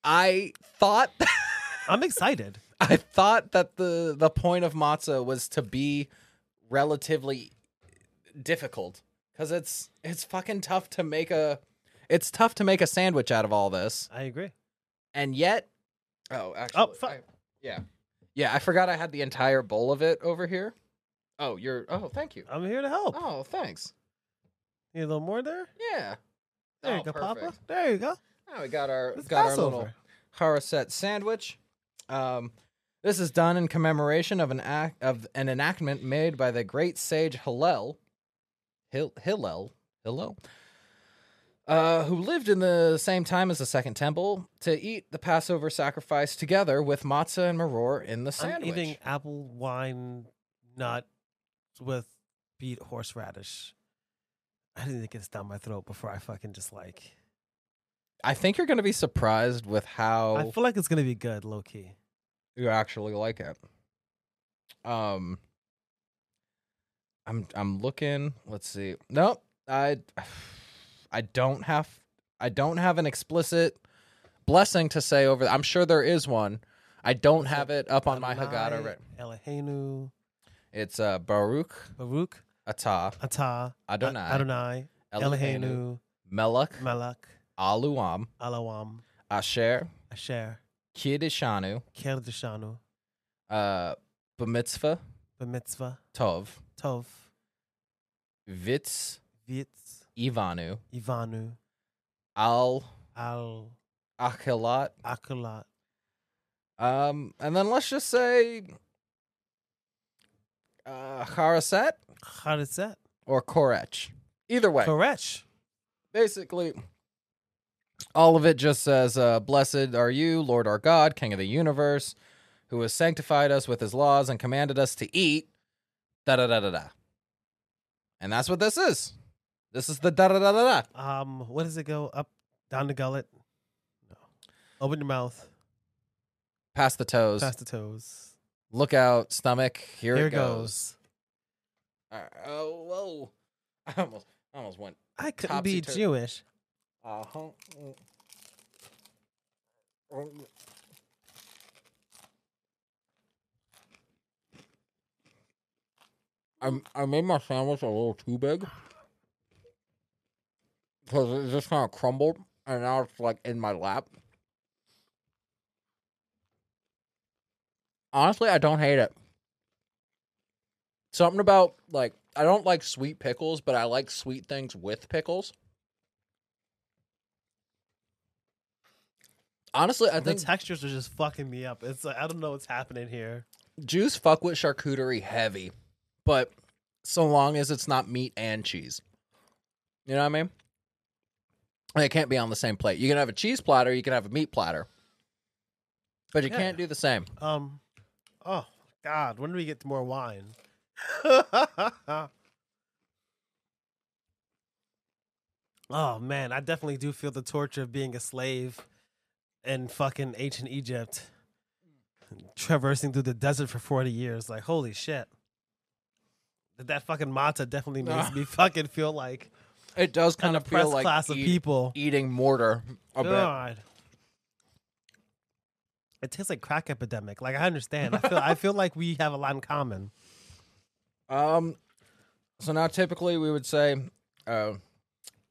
Speaker 1: I thought
Speaker 2: I'm excited.
Speaker 1: I thought that the the point of matzah was to be relatively difficult because it's it's fucking tough to make a it's tough to make a sandwich out of all this,
Speaker 2: I agree.
Speaker 1: and yet oh actually
Speaker 2: fuck.
Speaker 1: I- yeah yeah I forgot I had the entire bowl of it over here. Oh, you're oh thank you.
Speaker 2: I'm here to help.
Speaker 1: Oh, thanks.
Speaker 2: Need a little more there.
Speaker 1: Yeah.
Speaker 2: There
Speaker 1: Oh,
Speaker 2: you go, Papa. There you go.
Speaker 1: Now we got our got our little Haraset sandwich. Um, this is done in commemoration of an act of an enactment made by the great sage Hillel, Hil- Hillel, Hillel, uh, who lived in the same time as the Second Temple, to eat the Passover sacrifice together with matzah and maror in the sandwich.
Speaker 2: I'm eating apple wine nut with beet horseradish. I to get this down my throat before I fucking just like.
Speaker 1: I think you're going to be surprised with how
Speaker 2: I feel like it's gonna be good, low key.
Speaker 1: You actually like it. Um, I'm I'm looking. Let's see. Nope. I I don't have I don't have an explicit blessing to say over. I'm sure there is one. I don't have it up on my Haggadah. Right.
Speaker 2: Eloheinu,
Speaker 1: It's uh Baruch
Speaker 2: Baruch,
Speaker 1: Atah
Speaker 2: Atah,
Speaker 1: Adonai
Speaker 2: Adonai,
Speaker 1: Eloheinu Melech
Speaker 2: Malak,
Speaker 1: Aluam
Speaker 2: Alawam,
Speaker 1: Asher
Speaker 2: Asher,
Speaker 1: Kidishanu
Speaker 2: Kerdishanu,
Speaker 1: uh B'mitzvah
Speaker 2: B'mitzvah,
Speaker 1: Tov.
Speaker 2: Tov,
Speaker 1: Vitz
Speaker 2: Vitz,
Speaker 1: Ivanu.
Speaker 2: Ivanu,
Speaker 1: Al.
Speaker 2: Al,
Speaker 1: Achilat.
Speaker 2: Akulat,
Speaker 1: Um, and then let's just say uh Haraset
Speaker 2: that?
Speaker 1: or Korech. Either way.
Speaker 2: Koresh.
Speaker 1: basically all of it just says uh, blessed are you lord our god king of the universe who has sanctified us with his laws and commanded us to eat. Da da da da da. And that's what this is. This is the da da da da da.
Speaker 2: Um, what does it go up down the gullet? No. Open your mouth,
Speaker 1: past the toes.
Speaker 2: Past the toes.
Speaker 1: look out stomach. Here,
Speaker 2: Here
Speaker 1: it goes,
Speaker 2: goes.
Speaker 1: Uh, oh whoa. I almost I almost went
Speaker 2: I couldn't be
Speaker 1: Topsy-tur-
Speaker 2: Jewish.
Speaker 1: uh-huh I I made my sandwich a little too big because it just kind of crumbled, and now it's like in my lap. Honestly, I don't hate it. Something about like I don't like sweet pickles, but I like sweet things with pickles. Honestly, I
Speaker 2: the
Speaker 1: think
Speaker 2: textures are just fucking me up. It's like I don't know what's happening here.
Speaker 1: Jews fuck with charcuterie heavy, but so long as it's not meat and cheese. You know what I mean? It can't be on the same plate. You can have a cheese platter, you can have a meat platter. But you
Speaker 2: Yeah.
Speaker 1: can't do the same.
Speaker 2: Um, oh God, when do we get to more wine? oh man, I definitely do feel the torture of being a slave in fucking ancient Egypt, traversing through the desert for forty years. Like, holy shit. That that fucking matzah definitely makes me fucking feel like
Speaker 1: It does kind of feel like
Speaker 2: class of people.
Speaker 1: eating mortar a bit.
Speaker 2: God. It tastes like crack epidemic. Like I understand. I feel I feel like we have a lot in common.
Speaker 1: Um, so now typically we would say, uh,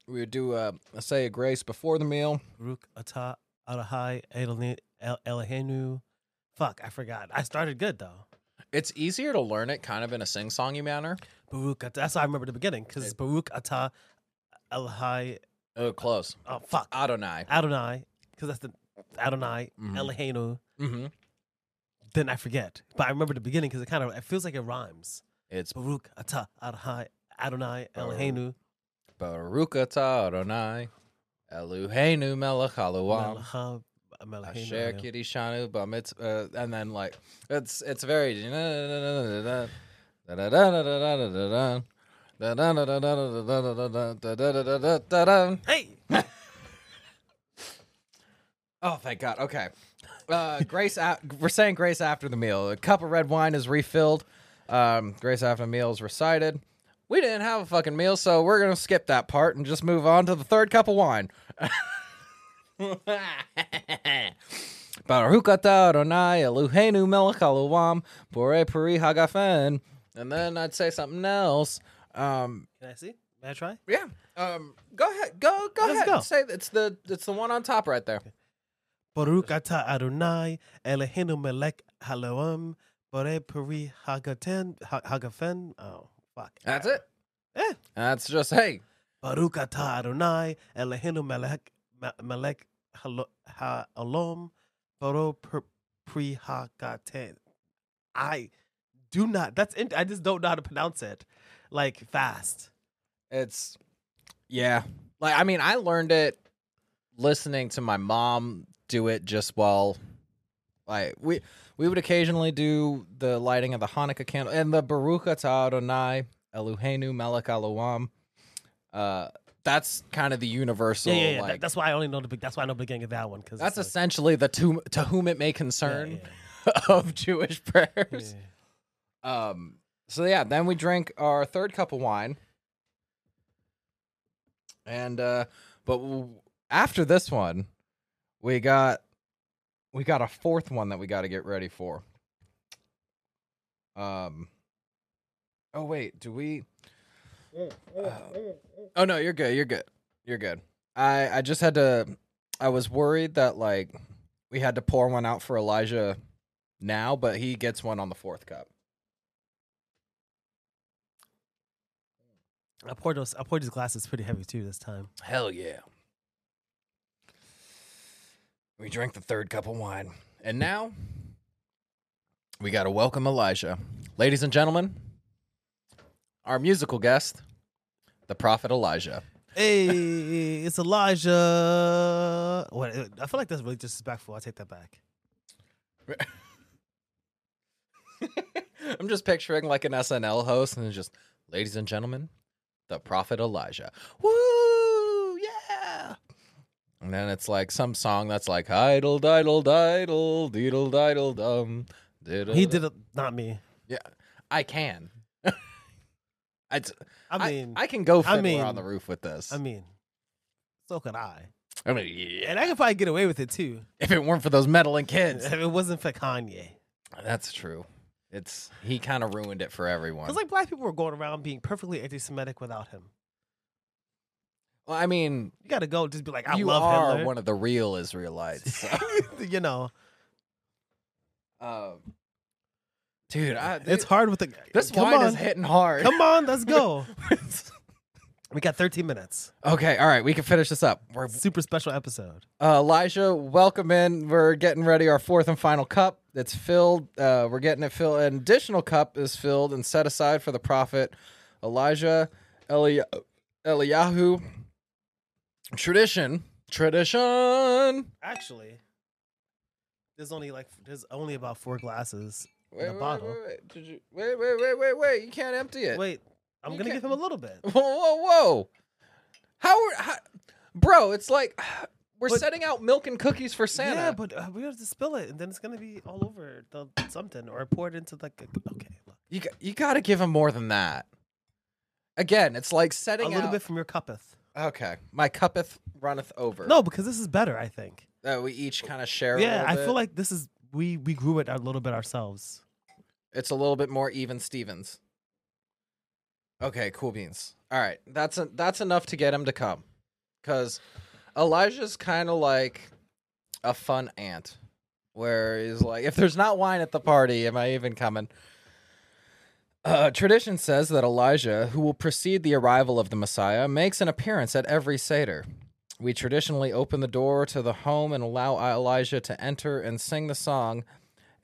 Speaker 1: we would do uh, say a grace before the meal.
Speaker 2: Baruch atah Adonai Elohim- Eloheinu. Fuck, I forgot. I started good though.
Speaker 1: It's easier to learn it kind of in a sing-songy manner.
Speaker 2: Baruch. That's why I remember the beginning because it's Baruch atah Elohai.
Speaker 1: Oh, close.
Speaker 2: Oh fuck,
Speaker 1: Adonai.
Speaker 2: Adonai. Because that's the Adonai
Speaker 1: Mhm.
Speaker 2: Eloheinu.
Speaker 1: Mm-hmm.
Speaker 2: Then I forget, but I remember the beginning because it kind of it feels like it rhymes.
Speaker 1: It's
Speaker 2: Baruch atah Adonai Adonai
Speaker 1: Baruch. Atah Adonai Eloheinu melech
Speaker 2: Melech
Speaker 1: asher kiddushanu b'mitz uh, and then like it's it's very
Speaker 2: Hey,
Speaker 1: Oh, thank God. Okay. Uh, grace. A- we're saying grace after the meal. A cup of red wine is refilled. Um, grace after the meal is recited. We didn't have a fucking meal, so we're gonna skip that part and just move on to the third cup of wine. Baruch atah Adonai Eloheinu melech haolam hagafen. And then I'd say something else. Um,
Speaker 2: can I see? May I try?
Speaker 1: yeah. Um, go ahead. Go. Go
Speaker 2: Let's
Speaker 1: ahead.
Speaker 2: go.
Speaker 1: Say it's the it's the one on top right there.
Speaker 2: Baruch atah Adonai Eloheinu melech haloam borei peri hagaten ha- hagafen. Oh fuck.
Speaker 1: That's it.
Speaker 2: Eh.
Speaker 1: That's just hey.
Speaker 2: Baruch atah Adonai Eloheinu melech melech ha'olam borei per- pri hagaten. I do not. That's in, I just don't know how to pronounce it. Like fast.
Speaker 1: It's yeah. Like I mean, I learned it listening to my mom do it just while like we we would occasionally do the lighting of the Hanukkah candle and the Baruch atah Adonai Eloheinu melech haolam. Uh that's kind of the universal
Speaker 2: Yeah, yeah, yeah. That-
Speaker 1: like
Speaker 2: that's why I only know the. That's why I know the beginning of that one because
Speaker 1: that's essentially the to, to whom it may concern of Jewish prayers. Um so yeah, then we drink our third cup of wine. And uh but w- after this one, we got we got a fourth one that we got to get ready for. Um Oh wait, do we Uh, Oh no, you're good. You're good. You're good. I I just had to I was worried that like we had to pour one out for Elijah now, but he gets one on the fourth cup.
Speaker 2: I poured those. I poured these glasses pretty heavy too this time.
Speaker 1: Hell yeah. We drank the third cup of wine. And now we got to welcome Elijah. Ladies and gentlemen, our musical guest, the prophet Elijah.
Speaker 2: Hey, it's Elijah. What? I feel like that's really disrespectful. I take that back.
Speaker 1: I'm just picturing like an SNL host and just, ladies and gentlemen, the prophet Elijah. Woo! Yeah! And then it's like some song that's like, idle, diddle, diddle, deedle, diddle, dum. diddle,
Speaker 2: He did it, not me.
Speaker 1: Yeah, I can. I,
Speaker 2: I
Speaker 1: I,
Speaker 2: mean,
Speaker 1: I can go
Speaker 2: I
Speaker 1: fiddler
Speaker 2: mean-
Speaker 1: on the roof with this.
Speaker 2: I mean, so can I,
Speaker 1: I mean, yeah.
Speaker 2: and I could probably get away with it too
Speaker 1: if it weren't for those meddling kids.
Speaker 2: if it wasn't for Kanye.
Speaker 1: That's true. It's he kind of ruined it for everyone.
Speaker 2: Because like black people were going around being perfectly anti-Semitic without him.
Speaker 1: Well, I mean,
Speaker 2: You got to go just be like, I
Speaker 1: you
Speaker 2: love
Speaker 1: are
Speaker 2: Hitler.
Speaker 1: one of the real Israelites. So.
Speaker 2: you know,
Speaker 1: um, dude, I,
Speaker 2: it's hard with the.
Speaker 1: this
Speaker 2: come
Speaker 1: wine
Speaker 2: on,
Speaker 1: is hitting hard.
Speaker 2: come on, let's go. we got 13 minutes.
Speaker 1: okay, all right, we can finish this up. We're
Speaker 2: Super special episode.
Speaker 1: Uh, Elijah, welcome in. We're getting ready our fourth and final cup. It's filled. Uh, we're getting it filled. An additional cup is filled and set aside for the prophet Elijah Eli- Eliyahu. Tradition, tradition.
Speaker 2: Actually, there's only like there's only about four glasses.
Speaker 1: Wait,
Speaker 2: a
Speaker 1: wait,
Speaker 2: bottle.
Speaker 1: wait, wait. Did you, wait, wait, wait, wait, wait. You can't empty it.
Speaker 2: Wait, I'm
Speaker 1: You
Speaker 2: gonna
Speaker 1: can't-
Speaker 2: give him a little bit.
Speaker 1: Whoa, whoa, whoa. How, how bro? It's like we're
Speaker 2: But-
Speaker 1: setting out milk and cookies for Santa.
Speaker 2: Yeah, but uh, we have to spill it, and then it's gonna be all over the something, or pour it into like a, okay, look.
Speaker 1: you you got to give him more than that. Again, it's like setting a
Speaker 2: little
Speaker 1: out.
Speaker 2: bit from your cuppeth.
Speaker 1: Okay, my cuppeth runneth over.
Speaker 2: No, because this is better. I think.
Speaker 1: that we each kind of share.
Speaker 2: Yeah, I feel like this is we we grew it a little bit ourselves.
Speaker 1: it's a little bit more even Stevens. Okay, cool beans. All right, that's a, that's enough to get him to come, because Elijah's kind of like a fun aunt, where he's like, if there's not wine at the party, am I even coming? Uh, tradition says that Elijah, who will precede the arrival of the Messiah, makes an appearance at every Seder. We traditionally open the door to the home and allow Elijah to enter and sing the song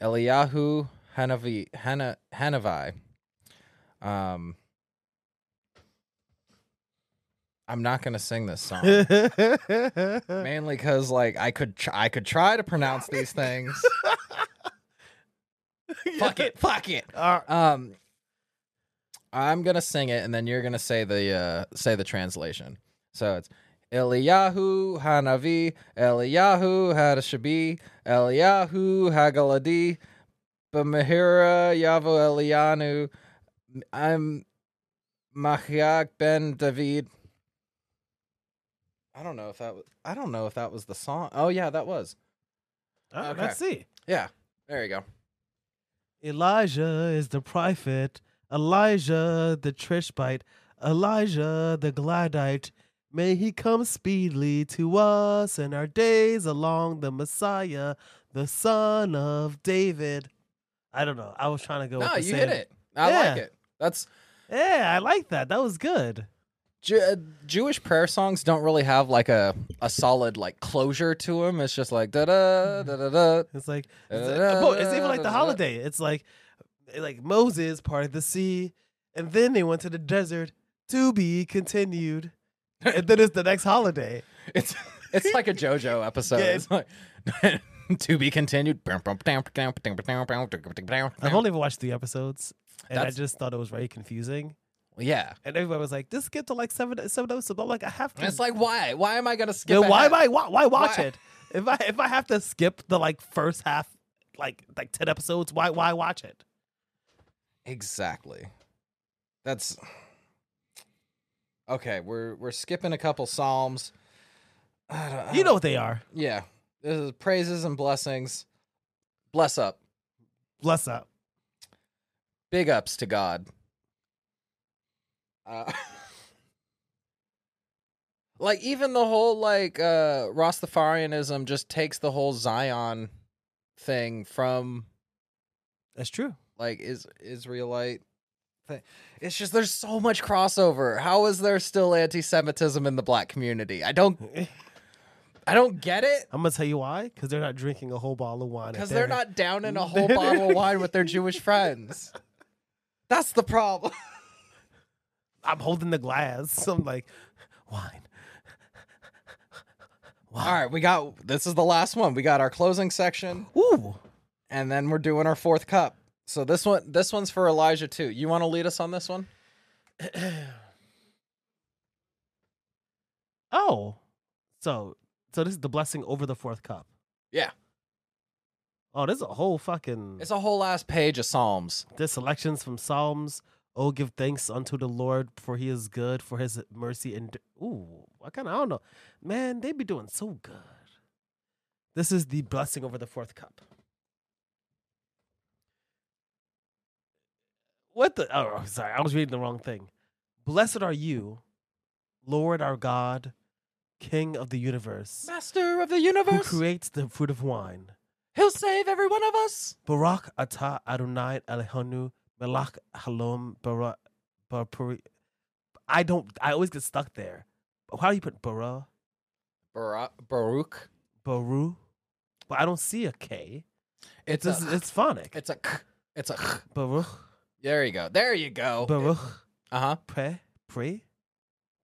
Speaker 1: Eliyahu Hanavi, Hana, Hanavi. Um, I'm not gonna sing this song mainly because like I could tr- I could try to pronounce these things. fuck it, fuck it.
Speaker 2: Uh,
Speaker 1: Um, I'm gonna sing it, and then you're gonna say the uh, say the translation. So it's Eliyahu Hanavi, Eliyahu Hadashabi, Eliyahu Hagaladi, B'mehira Yavo Elianu. I'm Machiach ben David. I don't know if that was. I don't know if that was the song. Oh yeah, that was.
Speaker 2: right,
Speaker 1: Okay.
Speaker 2: Let's see.
Speaker 1: Yeah, there you go.
Speaker 2: Elijah is the prophet. Elijah the Tishbite. Elijah the Gladite. May he come speedily to us in our days along the Messiah, the son of David. I don't know. I was trying to go.
Speaker 1: No,
Speaker 2: with the
Speaker 1: you
Speaker 2: same-
Speaker 1: hit it. I
Speaker 2: Yeah.
Speaker 1: like it. That's
Speaker 2: Yeah, I like that. That was good.
Speaker 1: Ju- uh, Jewish prayer songs don't really have like a, a solid like closure to them. It's just like da da da da da.
Speaker 2: It's like it's, like- well, it's even like the holiday. It's like like Moses parted the sea, and then they went to the desert to be continued, and then it's the next holiday.
Speaker 1: It's it's like a JoJo episode.
Speaker 2: Yeah,
Speaker 1: It's like to be continued. I've
Speaker 2: only ever watched three episodes, and I just thought it was very confusing.
Speaker 1: yeah.
Speaker 2: And everybody was like, "Just skip to like seven seven episodes." I'm like, I have to.
Speaker 1: And it's like why? Why am I gonna skip?
Speaker 2: Yeah, why am? I why, why watch
Speaker 1: Why?
Speaker 2: it? If I if I have to skip the like first half, like like ten episodes, why why watch it?
Speaker 1: Exactly. That's okay. We're we're skipping a couple psalms. I don't- I
Speaker 2: You know what they are.
Speaker 1: Yeah. This is praises and blessings. Bless up.
Speaker 2: Bless up.
Speaker 1: Big ups to God. Uh, like even the whole like uh Rastafarianism just takes the whole Zion thing from
Speaker 2: That's true.
Speaker 1: Like is Israelite thing. It's just there's so much crossover. How is there still anti-Semitism in the black community? I don't I don't get it
Speaker 2: I'm gonna tell you why. Because they're not drinking a whole bottle of wine.
Speaker 1: because they're not down in a whole bottle of wine with their Jewish friends. That's the problem.
Speaker 2: I'm holding the glass. So I'm like, wine.
Speaker 1: All right, we got this is the last one. We got our closing section,
Speaker 2: Ooh.
Speaker 1: and then we're doing our fourth cup. So this one, this one's for Elijah too. You want to lead us on this one?
Speaker 2: Oh. So so this is the blessing over the fourth cup.
Speaker 1: Yeah.
Speaker 2: Oh, there's a whole fucking
Speaker 1: It's a whole last page of Psalms.
Speaker 2: There's selections from Psalms. Oh, give thanks unto the Lord, for He is good, for His mercy and ooh, I kind of I don't know, man. They be doing so good. This is the blessing over the fourth cup. What the? Oh, sorry, I was reading the wrong thing. Blessed are you, Lord our God, King of the universe,
Speaker 1: Master of the universe, who
Speaker 2: creates the fruit of wine.
Speaker 1: He'll save every one of us.
Speaker 2: Barak Ata Adonai Elihanu Melach Halom Bara Barpuri. I don't. I always get stuck there. How do you put Bara
Speaker 1: Bara- Baruch.
Speaker 2: Baru? But I don't see a K.
Speaker 1: It's
Speaker 2: It's
Speaker 1: a,
Speaker 2: it's phonic.
Speaker 1: it's a, k. it's a. k.
Speaker 2: Baruch
Speaker 1: There you go. There you go.
Speaker 2: Baruch
Speaker 1: Uh huh.
Speaker 2: Pre Pre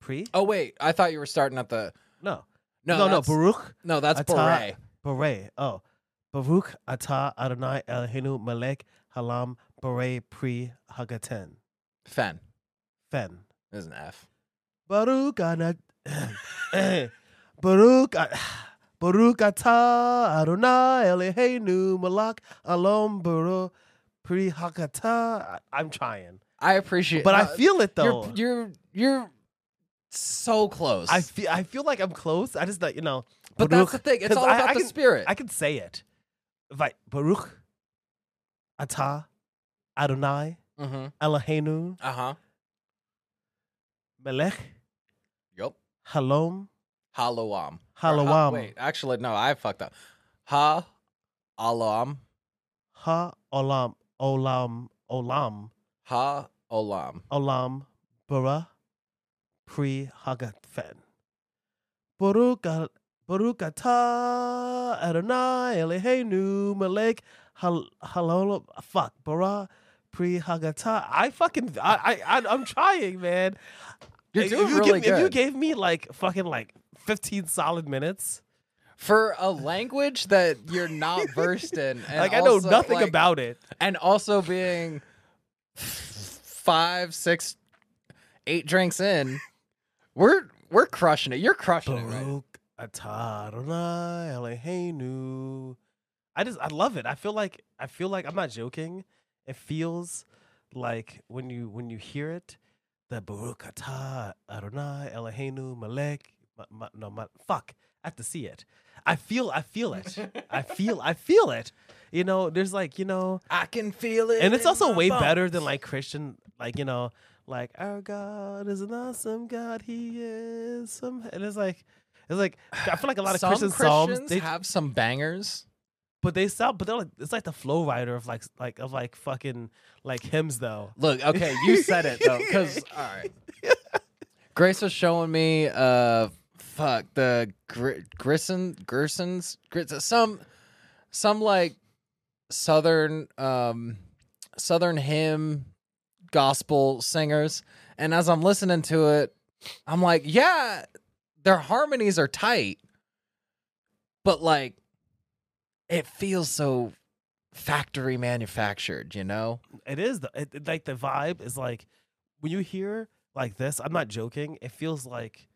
Speaker 2: Pre.
Speaker 1: Oh wait, I thought you were starting at the.
Speaker 2: No
Speaker 1: No,
Speaker 2: no no
Speaker 1: that's-
Speaker 2: Baruch
Speaker 1: No, that's
Speaker 2: Atah-
Speaker 1: beret.
Speaker 2: Beret. Oh Baruch Atah Adonai Elihanu Melech Halam Beret Pre Hagaten
Speaker 1: Fen
Speaker 2: Fen.
Speaker 1: is an F.
Speaker 2: Baruch Anat Baruch a- Baruch Atah Adonai Eloheinu Malak Alom Baruch Pri Hakata. I- I'm trying,
Speaker 1: I appreciate,
Speaker 2: but I
Speaker 1: uh,
Speaker 2: feel it though.
Speaker 1: You're you're you're so close.
Speaker 2: I feel I feel like I'm close. I just like you know.
Speaker 1: but
Speaker 2: Baruch-
Speaker 1: that's the thing. It's all about
Speaker 2: I
Speaker 1: the
Speaker 2: can-
Speaker 1: spirit.
Speaker 2: I can say it. I Baruch Atah Adonai
Speaker 1: mm-hmm.
Speaker 2: Eloheinu
Speaker 1: Uh huh.
Speaker 2: Melech
Speaker 1: yep,
Speaker 2: Halom
Speaker 1: Haloam. Or ha- wait, actually, no, I fucked up. Ha, alam,
Speaker 2: Ha Olam Olam Olam
Speaker 1: ha, olam.
Speaker 2: Olam Bara Pri Hagatfen. Baruch Baruch Atah Adonai Eloheinu Melech Hal Halol Fuck Bara Pri Hagata. I fucking I I I'm trying, man.
Speaker 1: You're
Speaker 2: If
Speaker 1: doing
Speaker 2: you
Speaker 1: really
Speaker 2: give, If you gave me like fucking like 15 solid minutes,
Speaker 1: For a language that you're not versed in, and
Speaker 2: like I know
Speaker 1: also,
Speaker 2: nothing
Speaker 1: like-
Speaker 2: about it.
Speaker 1: and also being five, six, eight drinks in, we're we're crushing it. You're crushing it, right?
Speaker 2: Baruch atah Adonai I just I love it. I feel like I feel like I'm not joking. It feels like when you when you hear it, the Baruch atah Adonai Eloheinu Malek. Ma, ma, no, ma, fuck. I have to see it. I feel I feel it. I feel I feel it. You know, there's like you know,
Speaker 1: I can feel it,
Speaker 2: and it's also
Speaker 1: my
Speaker 2: way better than like Christian, like you know, like our God is an awesome God. He is some, and it's like, it's like I feel like a lot of
Speaker 1: Some
Speaker 2: Christian psalms,
Speaker 1: Christians
Speaker 2: they,
Speaker 1: have some bangers.
Speaker 2: but they sound, but they're like, it's like the flow rider of like, like of like fucking like hymns though.
Speaker 1: Look, okay, you said it though, because all right. Grace was showing me, uh, fuck the gr- Grisson, Gersons, Gris- some, some like southern, um, southern hymn gospel singers, and as I'm listening to it, I'm like, yeah, their harmonies are tight, but like, it feels so factory manufactured, you know?
Speaker 2: It is the it- like the vibe is like when you hear like this. I'm not joking. It feels like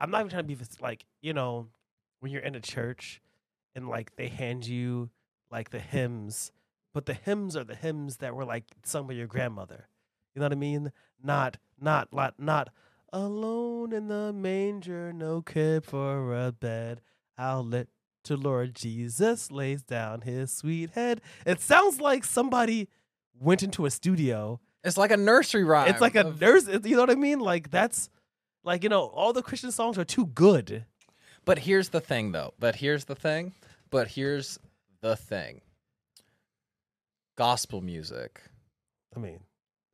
Speaker 2: I'm not even trying to be like you know when you're in a church and like they hand you like the hymns, but the hymns are the hymns that were like sung by your grandmother. You know what I mean? Not not not not alone in the manger, no crib for a bed. I'll let to Lord Jesus lays down his sweet head. It sounds like somebody went into a studio.
Speaker 1: It's like a nursery rhyme.
Speaker 2: It's like a
Speaker 1: of-
Speaker 2: nurse. You know what I mean? Like that's like you know all the Christian songs are too good.
Speaker 1: But here's the thing, though. But here's the thing. But here's the thing. Gospel music
Speaker 2: I mean, it's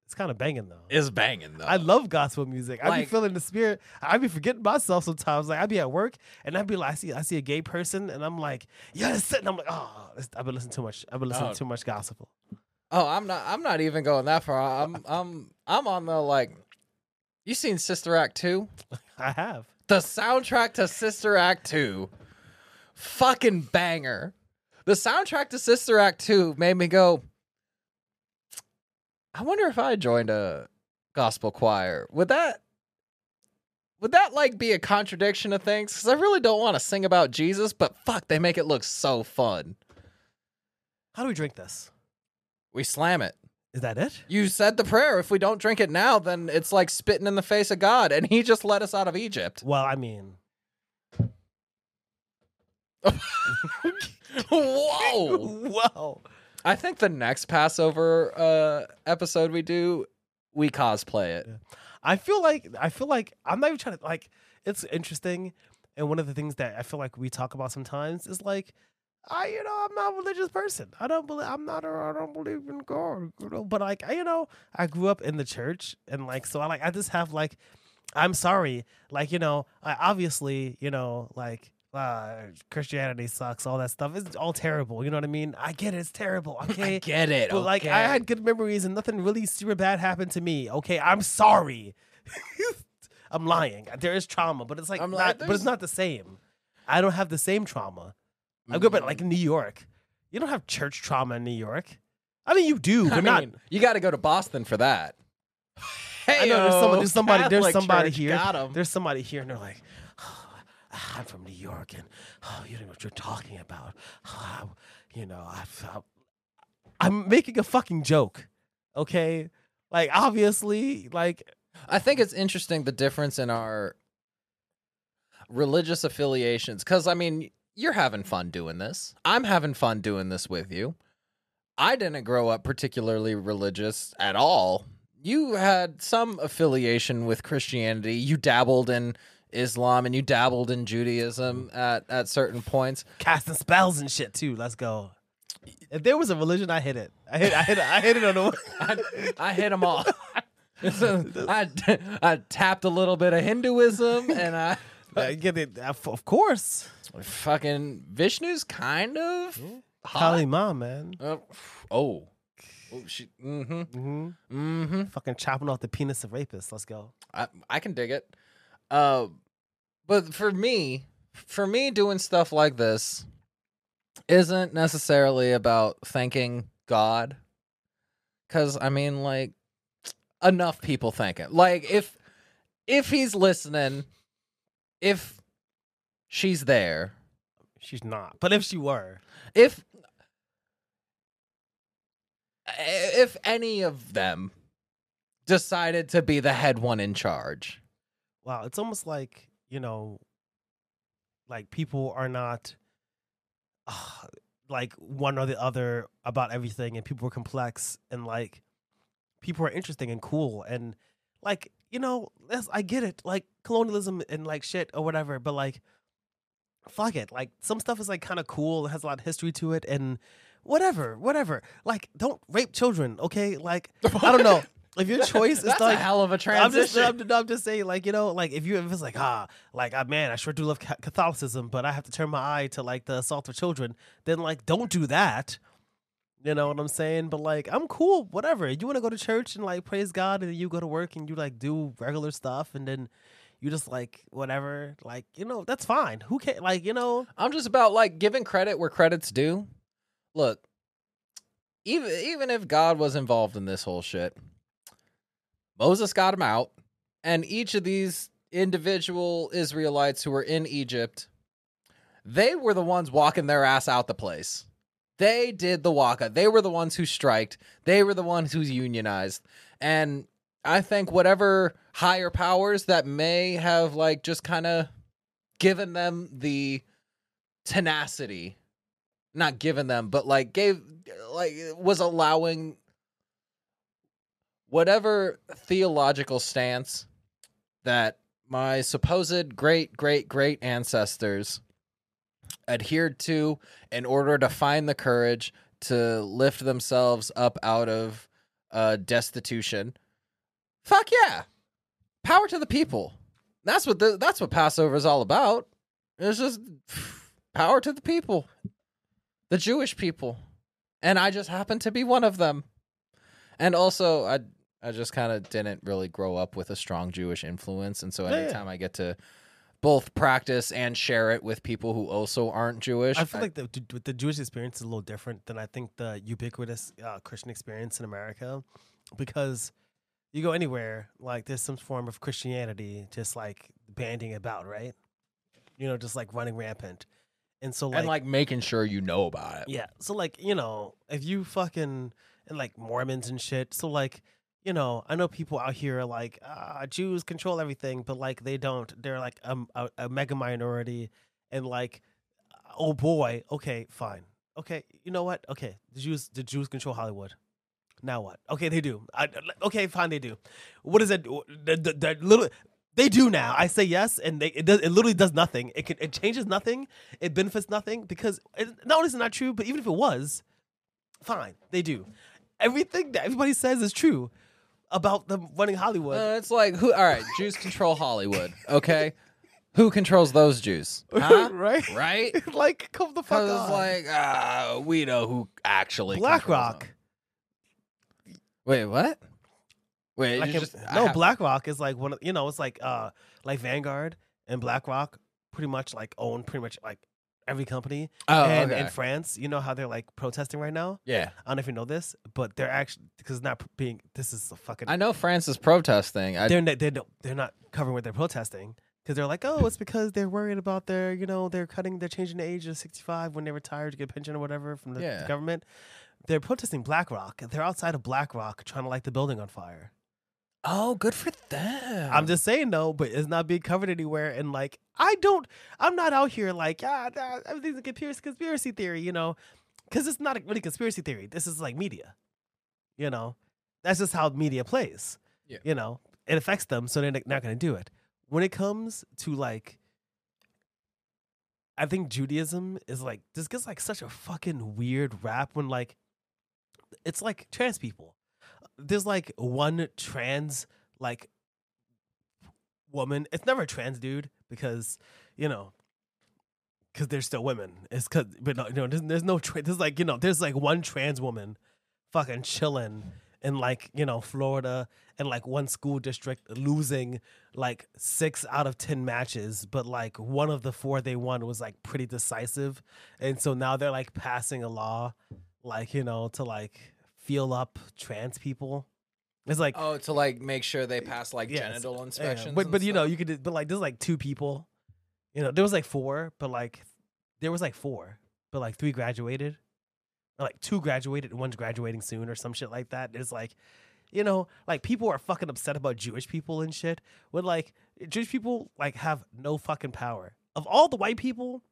Speaker 2: It's kind of banging though.
Speaker 1: is banging though.
Speaker 2: I love gospel music. I be feeling the spirit. I be forgetting myself sometimes. Like I be at work and I be like, I see, I see a gay person, and I'm like, yes, and I'm like, oh, I've been listening too much. I've been listening
Speaker 1: Oh.
Speaker 2: too much gospel.
Speaker 1: oh, I'm not. I'm not even going that far. I'm. I'm. I'm on the like. You seen Sister Act two?
Speaker 2: I have.
Speaker 1: The soundtrack to Sister Act 2. Fucking banger. The soundtrack to Sister Act 2 made me go, I wonder if I joined a gospel choir. Would that would that like be a contradiction of things? Because I really don't want to sing about Jesus, but fuck, they make it look so fun.
Speaker 2: How do we drink this?
Speaker 1: We slam it.
Speaker 2: Is that it?
Speaker 1: You said the prayer. If we don't drink it now, then it's like spitting in the face of God, and He just let us out of Egypt.
Speaker 2: Well, I mean,
Speaker 1: Whoa!
Speaker 2: whoa.
Speaker 1: I think the next Passover uh, episode we do, we cosplay it.
Speaker 2: I feel like I feel like I'm not even trying to like. It's interesting, and one of the things that I feel like we talk about sometimes is like, I you know I'm not a religious person. I don't believe I'm not. A, I don't believe in God. You know, but like I you know I grew up in the church and like so I like I just have like, I'm sorry, like you know I obviously you know like. Uh, Christianity sucks. All that stuff is all terrible. You know what I mean? I get it. It's terrible. Okay,
Speaker 1: I get it.
Speaker 2: but like I had good memories and nothing really super bad happened to me. Okay, I'm sorry. I'm lying. There is trauma, but it's like
Speaker 1: I'm
Speaker 2: not,
Speaker 1: like,
Speaker 2: but it's not the same. I don't have the same trauma. I grew up in, like in New York. You don't have church trauma in New York. I mean, you do, but
Speaker 1: I
Speaker 2: not.
Speaker 1: mean, you got to go to Boston for that.
Speaker 2: Hey, I know there's somebody, there's somebody, there's somebody here.
Speaker 1: Got 'em.
Speaker 2: There's somebody here, and they're like, "Oh, "I'm from New York, and oh, you don't know what you're talking about." Oh, you know, I've, uh, I'm making a fucking joke, okay? Like, obviously, like,
Speaker 1: I think it's interesting the difference in our religious affiliations. Because, I mean, you're having fun doing this. I'm having fun doing this with you. I didn't grow up particularly religious at all. You had some affiliation with Christianity. You dabbled in Islam and you dabbled in Judaism at, at certain points.
Speaker 2: casting spells and shit too. Let's go. If there was a religion, I hit it. I hit. I hit. I hit it on the.
Speaker 1: I, I hit them all. I, I tapped a little bit of Hinduism and I
Speaker 2: I get it. Of course,
Speaker 1: fucking Vishnu's kind of hot.
Speaker 2: Kali Ma, man.
Speaker 1: Uh, oh, oh, she. Mm-hmm.
Speaker 2: hmm
Speaker 1: Mm-hmm.
Speaker 2: Fucking chopping off the penis of rapists. Let's go.
Speaker 1: I I can dig it. Uh, but for me, for me, doing stuff like this isn't necessarily about thanking God, because I mean, like, enough people thank it. Like, if if he's listening, if she's there,
Speaker 2: She's not. But if she were,
Speaker 1: if if any of them decided to be the head one in charge
Speaker 2: wow, it's almost like you know, like people are not, uh, like one or the other about everything, and people are complex, and like people are interesting and cool, and like you know, that's, I get it, like colonialism and like shit or whatever, but like, fuck it, like some stuff is like kind of cool, it has a lot of history to it, and whatever, whatever. Like, don't rape children, okay? Like, I don't know. If your choice is
Speaker 1: That's
Speaker 2: like
Speaker 1: a hell of a
Speaker 2: I'm
Speaker 1: transition.
Speaker 2: just, I'm, I'm just saying, like you know, like if you if it's like ah, like ah, man, I sure do love Catholicism, but I have to turn my eye to like the assault of children. Then like, don't do that. You know what I'm saying? But like, I'm cool. Whatever. You want to go to church and like praise God, and you go to work and you like do regular stuff, and then you just like whatever. Like you know, that's fine. Who can like you know?
Speaker 1: I'm just about like giving credit where credit's due. Look, even even if God was involved in this whole shit, Moses got him out, and each of these individual Israelites who were in Egypt, they were the ones walking their ass out the place. They did the waka. They were the ones who striked. They were the ones who unionized. And I think whatever higher powers that may have like just kind of given them the tenacity not given them but like gave like was allowing whatever theological stance that my supposed great great great ancestors adhered to in order to find the courage to lift themselves up out of uh, destitution Fuck yeah. Power to the people. That's what the, that's what Passover is all about. It's just power to the people. The Jewish people. And I just happen to be one of them. And also I I just kind of didn't really grow up with a strong Jewish influence and so
Speaker 2: Yeah, yeah.
Speaker 1: anytime I get to both practice and share it with people who also aren't Jewish.
Speaker 2: I feel like the, the the Jewish experience is a little different than I think the ubiquitous uh, Christian experience in America, because you go anywhere, like there's some form of Christianity just like banding about, right? You know, just like running rampant, and so like,
Speaker 1: and like making sure you know about it.
Speaker 2: yeah, so like you know, if you fucking and like Mormons and shit, so like. You know, I know people out here are like ah, Jews control everything, but like they don't. They're like a, a, a mega minority, and like, oh boy, okay, fine, okay, you know what? Okay, the Jews, the Jews control Hollywood. Now what? Okay, they do. I, okay, fine, they do. What is it? The, the, the little they do now. I say yes, and they, it does. It literally does nothing. It can. It changes nothing. It benefits nothing because it, not only is it not true, but even if it was, fine, they do. Everything that everybody says is true about them running Hollywood.
Speaker 1: Uh, it's like who? All right, Jews control Hollywood. Okay, who controls those Jews? Huh?
Speaker 2: right?
Speaker 1: right?
Speaker 2: like, come the fuck
Speaker 1: Because
Speaker 2: on.
Speaker 1: like uh, we know who actually
Speaker 2: BlackRock.
Speaker 1: Wait, what? Wait,
Speaker 2: Like
Speaker 1: you
Speaker 2: in-
Speaker 1: just
Speaker 2: no,
Speaker 1: have-
Speaker 2: BlackRock is like one of you know, it's like uh like Vanguard and BlackRock pretty much like own pretty much like every company.
Speaker 1: Oh,
Speaker 2: and
Speaker 1: okay.
Speaker 2: in France, you know how they're like protesting right now?
Speaker 1: yeah,
Speaker 2: I don't know if you know this, but they're actually because it's not being this is a fucking
Speaker 1: I know France is protesting. I,
Speaker 2: they're not, they're they're not covering what they're protesting because they're like, oh, it's because they're worried about their, you know, they're cutting, they're changing the age of sixty five when they retire to get a pension or whatever from the, the government. They're protesting BlackRock. They're outside of BlackRock trying to light the building on fire.
Speaker 1: oh, good for them.
Speaker 2: I'm just saying though, but it's not being covered anywhere. And like, I don't, I'm not out here like, ah, ah, everything's a conspiracy, conspiracy theory, you know, because it's not a really conspiracy theory. This is like media, you know, that's just how media plays.
Speaker 1: Yeah.
Speaker 2: You know, it affects them, so they're not going to do it. When it comes to like, I think Judaism is like this gets like such a fucking weird rap when like, it's like trans people. There's like one trans like woman. It's never a trans dude because you know because they're still women. It's because but no, no there's, there's no tra- there's like you know there's like one trans woman fucking chilling in like you know Florida and like one school district losing like six out of ten matches, but like one of the four they won was like pretty decisive, and so now they're like passing a law, like you know to like feel up trans people. It's like
Speaker 1: oh, to like make sure they pass like
Speaker 2: Yes.
Speaker 1: genital
Speaker 2: yeah,
Speaker 1: inspections.
Speaker 2: but
Speaker 1: and
Speaker 2: but you know you could but like there's like two people, you know there was like four, but like there was like four, but like three graduated, or like two graduated, and one's graduating soon or some shit like that. It's like, you know, like people are fucking upset about Jewish people and shit. When like Jewish people like have no fucking power. Of all the white people,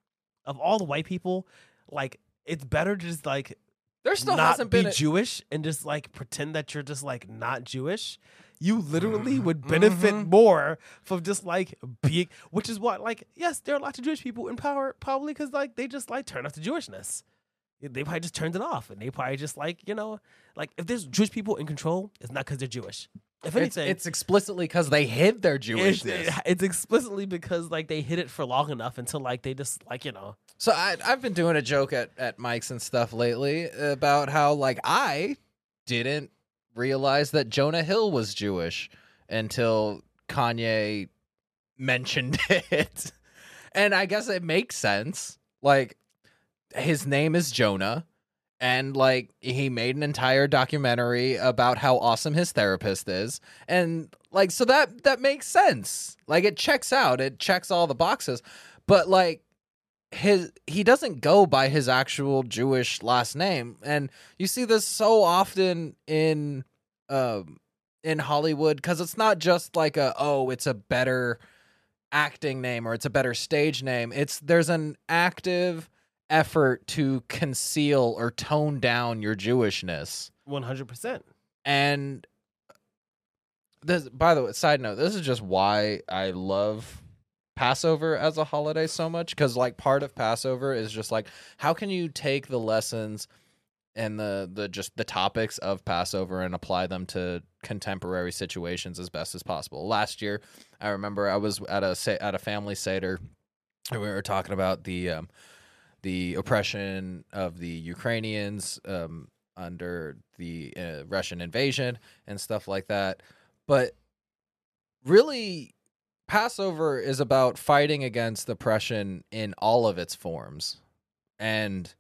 Speaker 2: of all the white people, like it's better to just like
Speaker 1: there still
Speaker 2: not
Speaker 1: hasn't
Speaker 2: be
Speaker 1: a-
Speaker 2: Jewish and just like pretend that you're just like not Jewish, you literally would benefit
Speaker 1: Mhm.
Speaker 2: more from just like being. Which is what like yes, there are lots of Jewish people in power probably because like they just like turn off the Jewishness. They probably just turned it off, and they probably just like you know, like if there's Jewish people in control, it's not because they're Jewish. If
Speaker 1: it's,
Speaker 2: anything,
Speaker 1: it's explicitly because they hid their
Speaker 2: it's,
Speaker 1: Jewishness.
Speaker 2: it's explicitly because like they hid it for long enough until like they just like you know
Speaker 1: So I, I've been doing a joke at, at Mike's and stuff lately about how like I didn't realize that Jonah Hill was Jewish until Kanye mentioned it. And I guess it makes sense. Like his name is Jonah and like he made an entire documentary about how awesome his therapist is and like so that that makes sense. Like it checks out. It checks all the boxes. But like his he doesn't go by his actual Jewish last name, and you see this so often in um in Hollywood because it's not just like a oh it's a better acting name or it's a better stage name. It's there's an active effort to conceal or tone down your Jewishness.
Speaker 2: one hundred percent.
Speaker 1: And this, by the way, side note, this is just why I love Passover as a holiday so much because, like, part of Passover is just like, how can you take the lessons and the the just the topics of Passover and apply them to contemporary situations as best as possible. Last year, I remember I was at a at a family seder and we were talking about the um, the oppression of the Ukrainians um, under the uh, Russian invasion and stuff like that. But really, Passover is about fighting against oppression in all of its forms and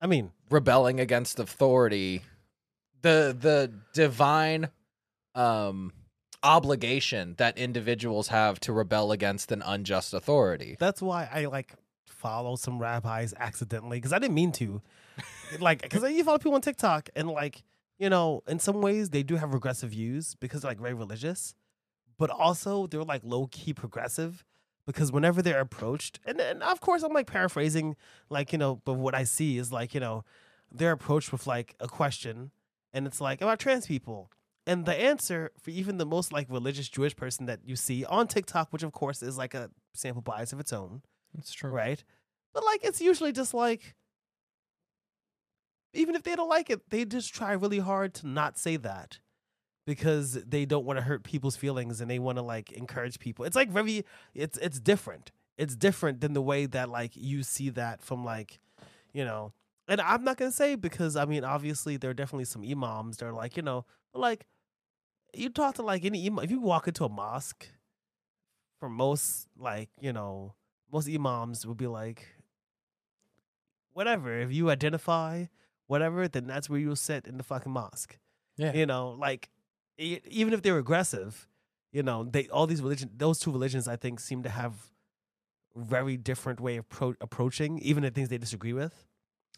Speaker 2: I mean,
Speaker 1: rebelling against authority. The the divine um obligation that individuals have to rebel against an unjust authority.
Speaker 2: that's why I like follow some rabbis accidentally because I didn't mean to. like, because you follow people on TikTok and like, you know, in some ways they do have regressive views because they're like very religious, but also they're like low key progressive because whenever they're approached, and, and of course I'm like paraphrasing, like you know, but what I see is like you know, they're approached with like a question, and it's like about trans people. And the answer for even the most like religious Jewish person that you see on TikTok, which of course is like a sample bias of its own,
Speaker 1: That's true.
Speaker 2: right? But like it's usually just like even if they don't like it, they just try really hard to not say that because they don't want to hurt people's feelings and they want to like encourage people. It's like very it's it's different. It's different than the way that like you see that from like, you know, and I'm not gonna say because I mean obviously there are definitely some imams that are like, you know, but like you talk to like any imam if you walk into a mosque for most like, you know, most imams would be like whatever. If you identify whatever, then that's where you'll sit in the fucking mosque.
Speaker 1: Yeah.
Speaker 2: You know, like even if they're aggressive, you know, they all these religion those two religions I think seem to have very different way of pro- approaching even the things they disagree with.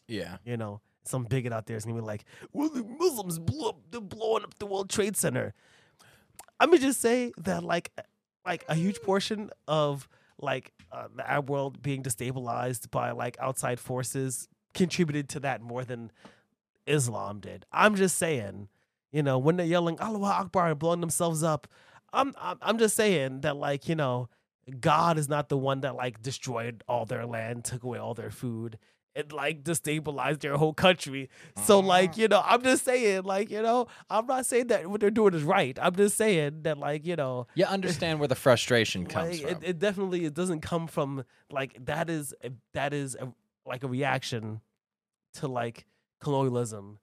Speaker 1: Yeah.
Speaker 2: You know, some bigot out there is gonna be like, "Well, the Muslims blew up, they're blowing up the World Trade Center." I'm gonna just say that, like, like a huge portion of like uh, the Arab world being destabilized by like outside forces contributed to that more than Islam did. I'm just saying, you know, when they're yelling Allahu Akbar and blowing themselves up, I'm I'm, I'm just saying that, like, you know, God is not the one that like destroyed all their land, took away all their food, and like destabilized their whole country. So like, mm-hmm. you know, I'm just saying, like, you know, I'm not saying that what they're doing is right. I'm just saying that, like, you know,
Speaker 1: You understand where the frustration comes
Speaker 2: like,
Speaker 1: from.
Speaker 2: It, it definitely it doesn't come from like that is that is a, like a reaction to like colonialism.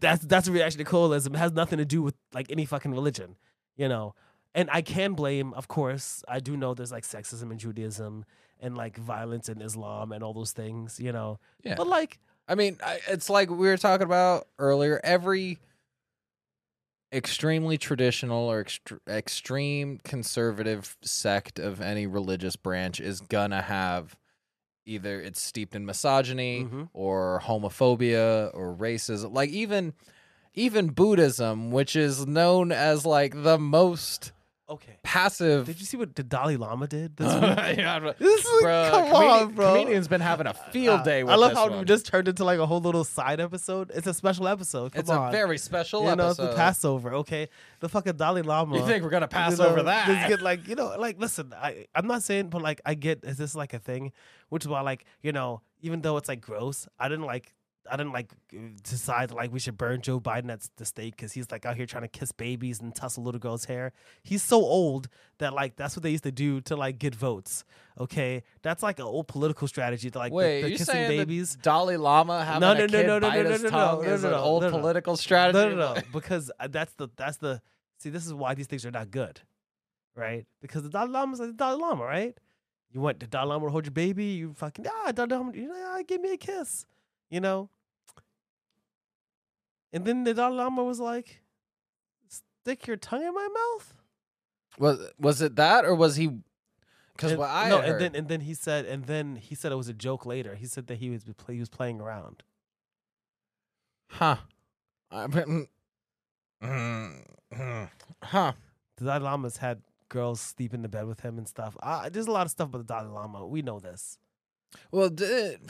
Speaker 2: That's that's a reaction to colonialism. It has nothing to do with like any fucking religion, you know. And I can blame, of course, I do know there's like sexism in Judaism and like violence in Islam and all those things, you know.
Speaker 1: yeah.
Speaker 2: But like,
Speaker 1: I mean, I- it's like we were talking about earlier. Every extremely traditional or extre- extreme conservative sect of any religious branch is gonna have either it's steeped in misogyny
Speaker 2: Mhm.
Speaker 1: or homophobia or racism. Like even even Buddhism, which is known as like the most
Speaker 2: okay.
Speaker 1: passive.
Speaker 2: Did you see what the Dalai Lama did this week?
Speaker 1: Yeah, bro,
Speaker 2: This is come
Speaker 1: comedi-
Speaker 2: on, bro.
Speaker 1: Comedian's been having a field
Speaker 2: Uh,
Speaker 1: day with
Speaker 2: I love
Speaker 1: this
Speaker 2: how
Speaker 1: one.
Speaker 2: we just turned into like a whole little side episode. It's a special episode. Come
Speaker 1: it's
Speaker 2: on.
Speaker 1: a very special
Speaker 2: you know,
Speaker 1: episode.
Speaker 2: it's the Passover. Okay, the fucking Dalai Lama.
Speaker 1: you think we're gonna pass
Speaker 2: know,
Speaker 1: over that?
Speaker 2: Just get like you know, like listen. I I'm not saying, but like I get is this like a thing, which is why like you know, even though it's like gross, I didn't like. I didn't like decide like we should burn Joe Biden at the stake because he's like out here trying to kiss babies and tussle little girls' hair. He's so old that like that's what they used to do to like get votes. Okay, that's like an old political strategy to like the-
Speaker 1: Wait,
Speaker 2: the,
Speaker 1: you
Speaker 2: kissing babies.
Speaker 1: Dalai Lama having
Speaker 2: No,
Speaker 1: a
Speaker 2: no, no,
Speaker 1: kid
Speaker 2: no, no,
Speaker 1: bite
Speaker 2: no,
Speaker 1: his
Speaker 2: no, no,
Speaker 1: tongue
Speaker 2: no,
Speaker 1: is an old political strategy?
Speaker 2: No, no, no, because uh, that's the that's the see. This is why these things are not good, right? Because the Dalai Lama's like the Dalai Lama, right? You want the Dalai Lama to hold your baby, you fucking ah, Dalai Lama, you know, ah, give me a kiss, you know. And then the Dalai Lama was like, "Stick your tongue in my mouth."
Speaker 1: Was was it that or was he? Because what I
Speaker 2: no,
Speaker 1: had
Speaker 2: and then and then he said, and then he said it was a joke later. He said that he was he was playing around.
Speaker 1: huh? I mean, mm, mm, huh?
Speaker 2: The Dalai Lama's had girls sleep in the bed with him and stuff. Uh, there's a lot of stuff about the Dalai Lama. We know this.
Speaker 1: Well, did,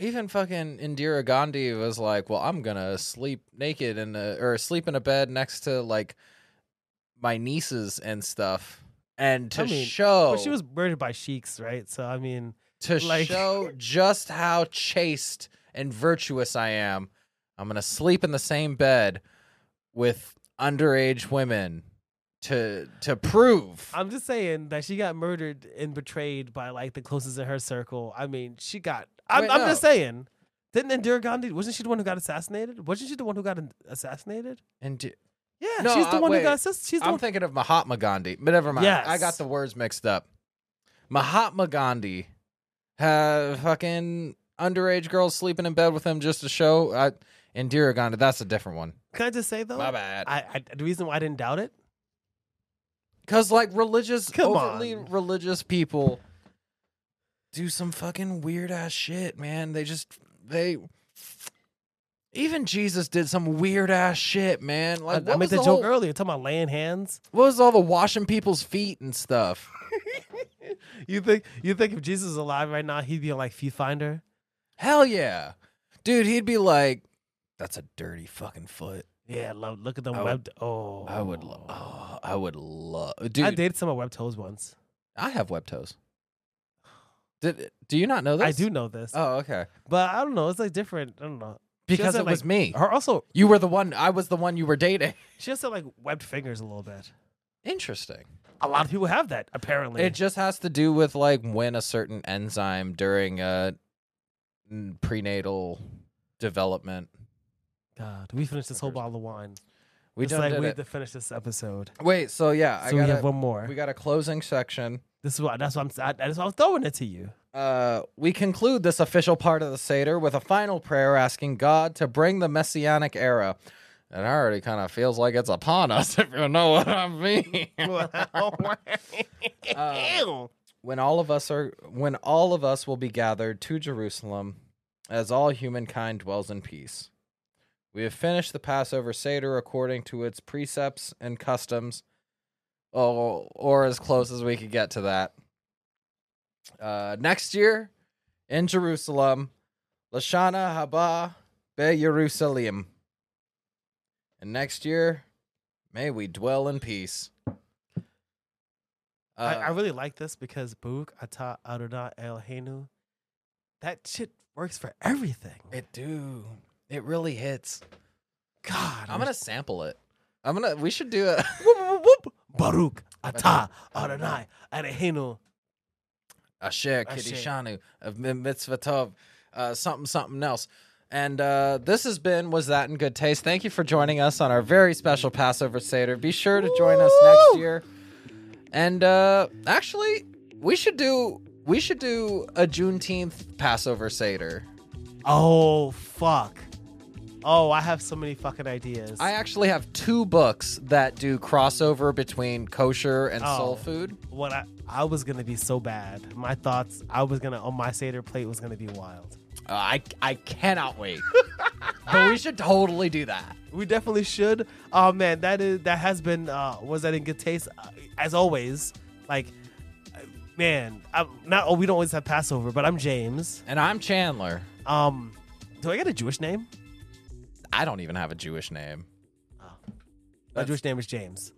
Speaker 1: even fucking Indira Gandhi was like, "Well, I'm gonna sleep naked in a, or sleep in a bed next to like my nieces and stuff." And to
Speaker 2: I mean,
Speaker 1: show,
Speaker 2: But she was murdered by sheiks, right? So I mean,
Speaker 1: to
Speaker 2: like-
Speaker 1: show just how chaste and virtuous I am, I'm gonna sleep in the same bed with underage women to to prove.
Speaker 2: I'm just saying that she got murdered and betrayed by like the closest in her circle. I mean, she got. I'm,
Speaker 1: Wait,
Speaker 2: I'm
Speaker 1: no.
Speaker 2: just saying. Didn't Indira Gandhi? Wasn't she the one who got assassinated? Wasn't she the one who got an- assassinated?
Speaker 1: and do,
Speaker 2: Yeah,
Speaker 1: No,
Speaker 2: she's the
Speaker 1: uh,
Speaker 2: one
Speaker 1: wait.
Speaker 2: who got assassinated. She's the
Speaker 1: I'm
Speaker 2: one.
Speaker 1: thinking of Mahatma Gandhi, but never mind. I got the words mixed up. Mahatma Gandhi had fucking underage girls sleeping in bed with him just to show. Uh, Indira Gandhi, that's a different one.
Speaker 2: Can I just say though?
Speaker 1: My bad.
Speaker 2: I, I the reason why I didn't doubt it.
Speaker 1: Because like religious,
Speaker 2: Come
Speaker 1: overly
Speaker 2: on.
Speaker 1: religious people do some fucking weird ass shit, man. They just they. Even Jesus did some weird ass shit, man. Like,
Speaker 2: I,
Speaker 1: what
Speaker 2: I made
Speaker 1: was
Speaker 2: the
Speaker 1: the
Speaker 2: joke
Speaker 1: whole-
Speaker 2: earlier, talking about laying hands.
Speaker 1: What was all the washing people's feet and stuff?
Speaker 2: You think you think if Jesus was alive right now, he'd be like FeetFinder?
Speaker 1: Hell yeah, dude. He'd be like, "That's a dirty fucking foot."
Speaker 2: Yeah, love. Look at them
Speaker 1: I
Speaker 2: web. oh,
Speaker 1: I would, lo- oh, I would love, dude.
Speaker 2: I
Speaker 1: I,
Speaker 2: dated some of web toes once.
Speaker 1: I have web toes. Did do you not know this?
Speaker 2: I do know this,
Speaker 1: Oh, okay.
Speaker 2: but I don't know. It's like different. I don't know.
Speaker 1: Because it was
Speaker 2: like,
Speaker 1: me.
Speaker 2: Her also,
Speaker 1: You were the one. I was the one you were dating.
Speaker 2: she has like webbed fingers a little bit.
Speaker 1: Interesting.
Speaker 2: A lot of people have that apparently.
Speaker 1: It just has to do with like when a certain enzyme during n- prenatal development.
Speaker 2: God, we finished this whole bottle of wine.
Speaker 1: We
Speaker 2: it's
Speaker 1: done
Speaker 2: like
Speaker 1: did
Speaker 2: we
Speaker 1: it.
Speaker 2: have to finish this episode.
Speaker 1: Wait, so yeah, I
Speaker 2: So we
Speaker 1: got
Speaker 2: have one more.
Speaker 1: we got a closing section.
Speaker 2: this is what that's what I'm. I, that's why I'm throwing it to you.
Speaker 1: Uh, we conclude this official part of the Seder with a final prayer asking God to bring the messianic era. It already kind of feels like it's upon us, if you know what I mean. Uh, when all of us are when all of us will be gathered to Jerusalem as all humankind dwells in peace. We have finished the Passover Seder according to its precepts and customs, oh, or as close as we could get to that. Uh, next year in Jerusalem, Lashana Haba Be Jerusalem. And next year, may we dwell in peace.
Speaker 2: I,
Speaker 1: Uh,
Speaker 2: I really like this because Baruch Ata Adonai Eloheinu, that shit works for everything.
Speaker 1: It do. It really hits.
Speaker 2: God,
Speaker 1: I'm gonna sample it. I'm gonna. We should do a.
Speaker 2: whoop, whoop, whoop. Baruch Ata Adonai Eloheinu.
Speaker 1: Asher. Kiddushanu of Mi- Mitzvah Tov, uh, something something else. And uh, this has been was that in good taste. Thank you for joining us on our very special Passover Seder. Be sure to join us next year. And uh, actually, we should do we should do a Juneteenth Passover Seder.
Speaker 2: Oh fuck. Oh, I have so many fucking ideas.
Speaker 1: I actually have two books that do crossover between kosher and soul
Speaker 2: Oh.
Speaker 1: food.
Speaker 2: what I I was gonna be so bad. My thoughts. I was gonna on my seder plate was gonna be wild.
Speaker 1: Uh, I I cannot wait. but we should totally do that.
Speaker 2: We definitely should. Oh man, that is that has been uh was that in good taste uh, as always. Like man, I'm not oh we don't always have Passover, but I'm James.
Speaker 1: And I'm Chandler.
Speaker 2: Um do I get a Jewish name?
Speaker 1: I don't even have a Jewish name.
Speaker 2: My Jewish name is James.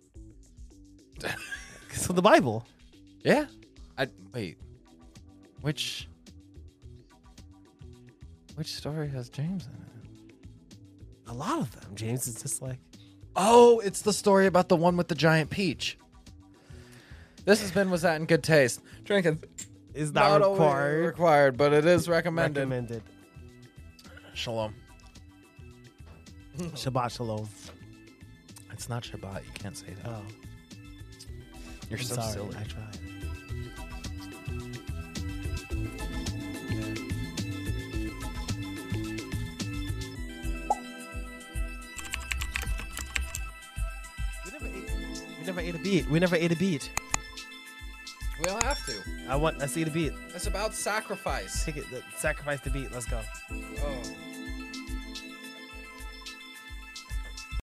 Speaker 2: From the Bible.
Speaker 1: Yeah. I wait. Which which story has James in it?
Speaker 2: A lot of them. James is just like
Speaker 1: Oh, it's the story about the one with the giant peach. This has been was that in good taste. Drinking
Speaker 2: is not,
Speaker 1: always
Speaker 2: required.
Speaker 1: required, but it is recommended.
Speaker 2: Recommended.
Speaker 1: Shalom.
Speaker 2: Shabbat shalom.
Speaker 1: It's not Shabbat. You can't say that.
Speaker 2: Oh,
Speaker 1: You're
Speaker 2: I'm
Speaker 1: so
Speaker 2: sorry.
Speaker 1: silly.
Speaker 2: I tried. We never ate. We never ate a beat. We never ate a beat.
Speaker 1: We don't have to.
Speaker 2: I want. Let's eat a beat.
Speaker 1: It's about sacrifice.
Speaker 2: Take it. Sacrifice the beat. Let's go.
Speaker 1: Oh.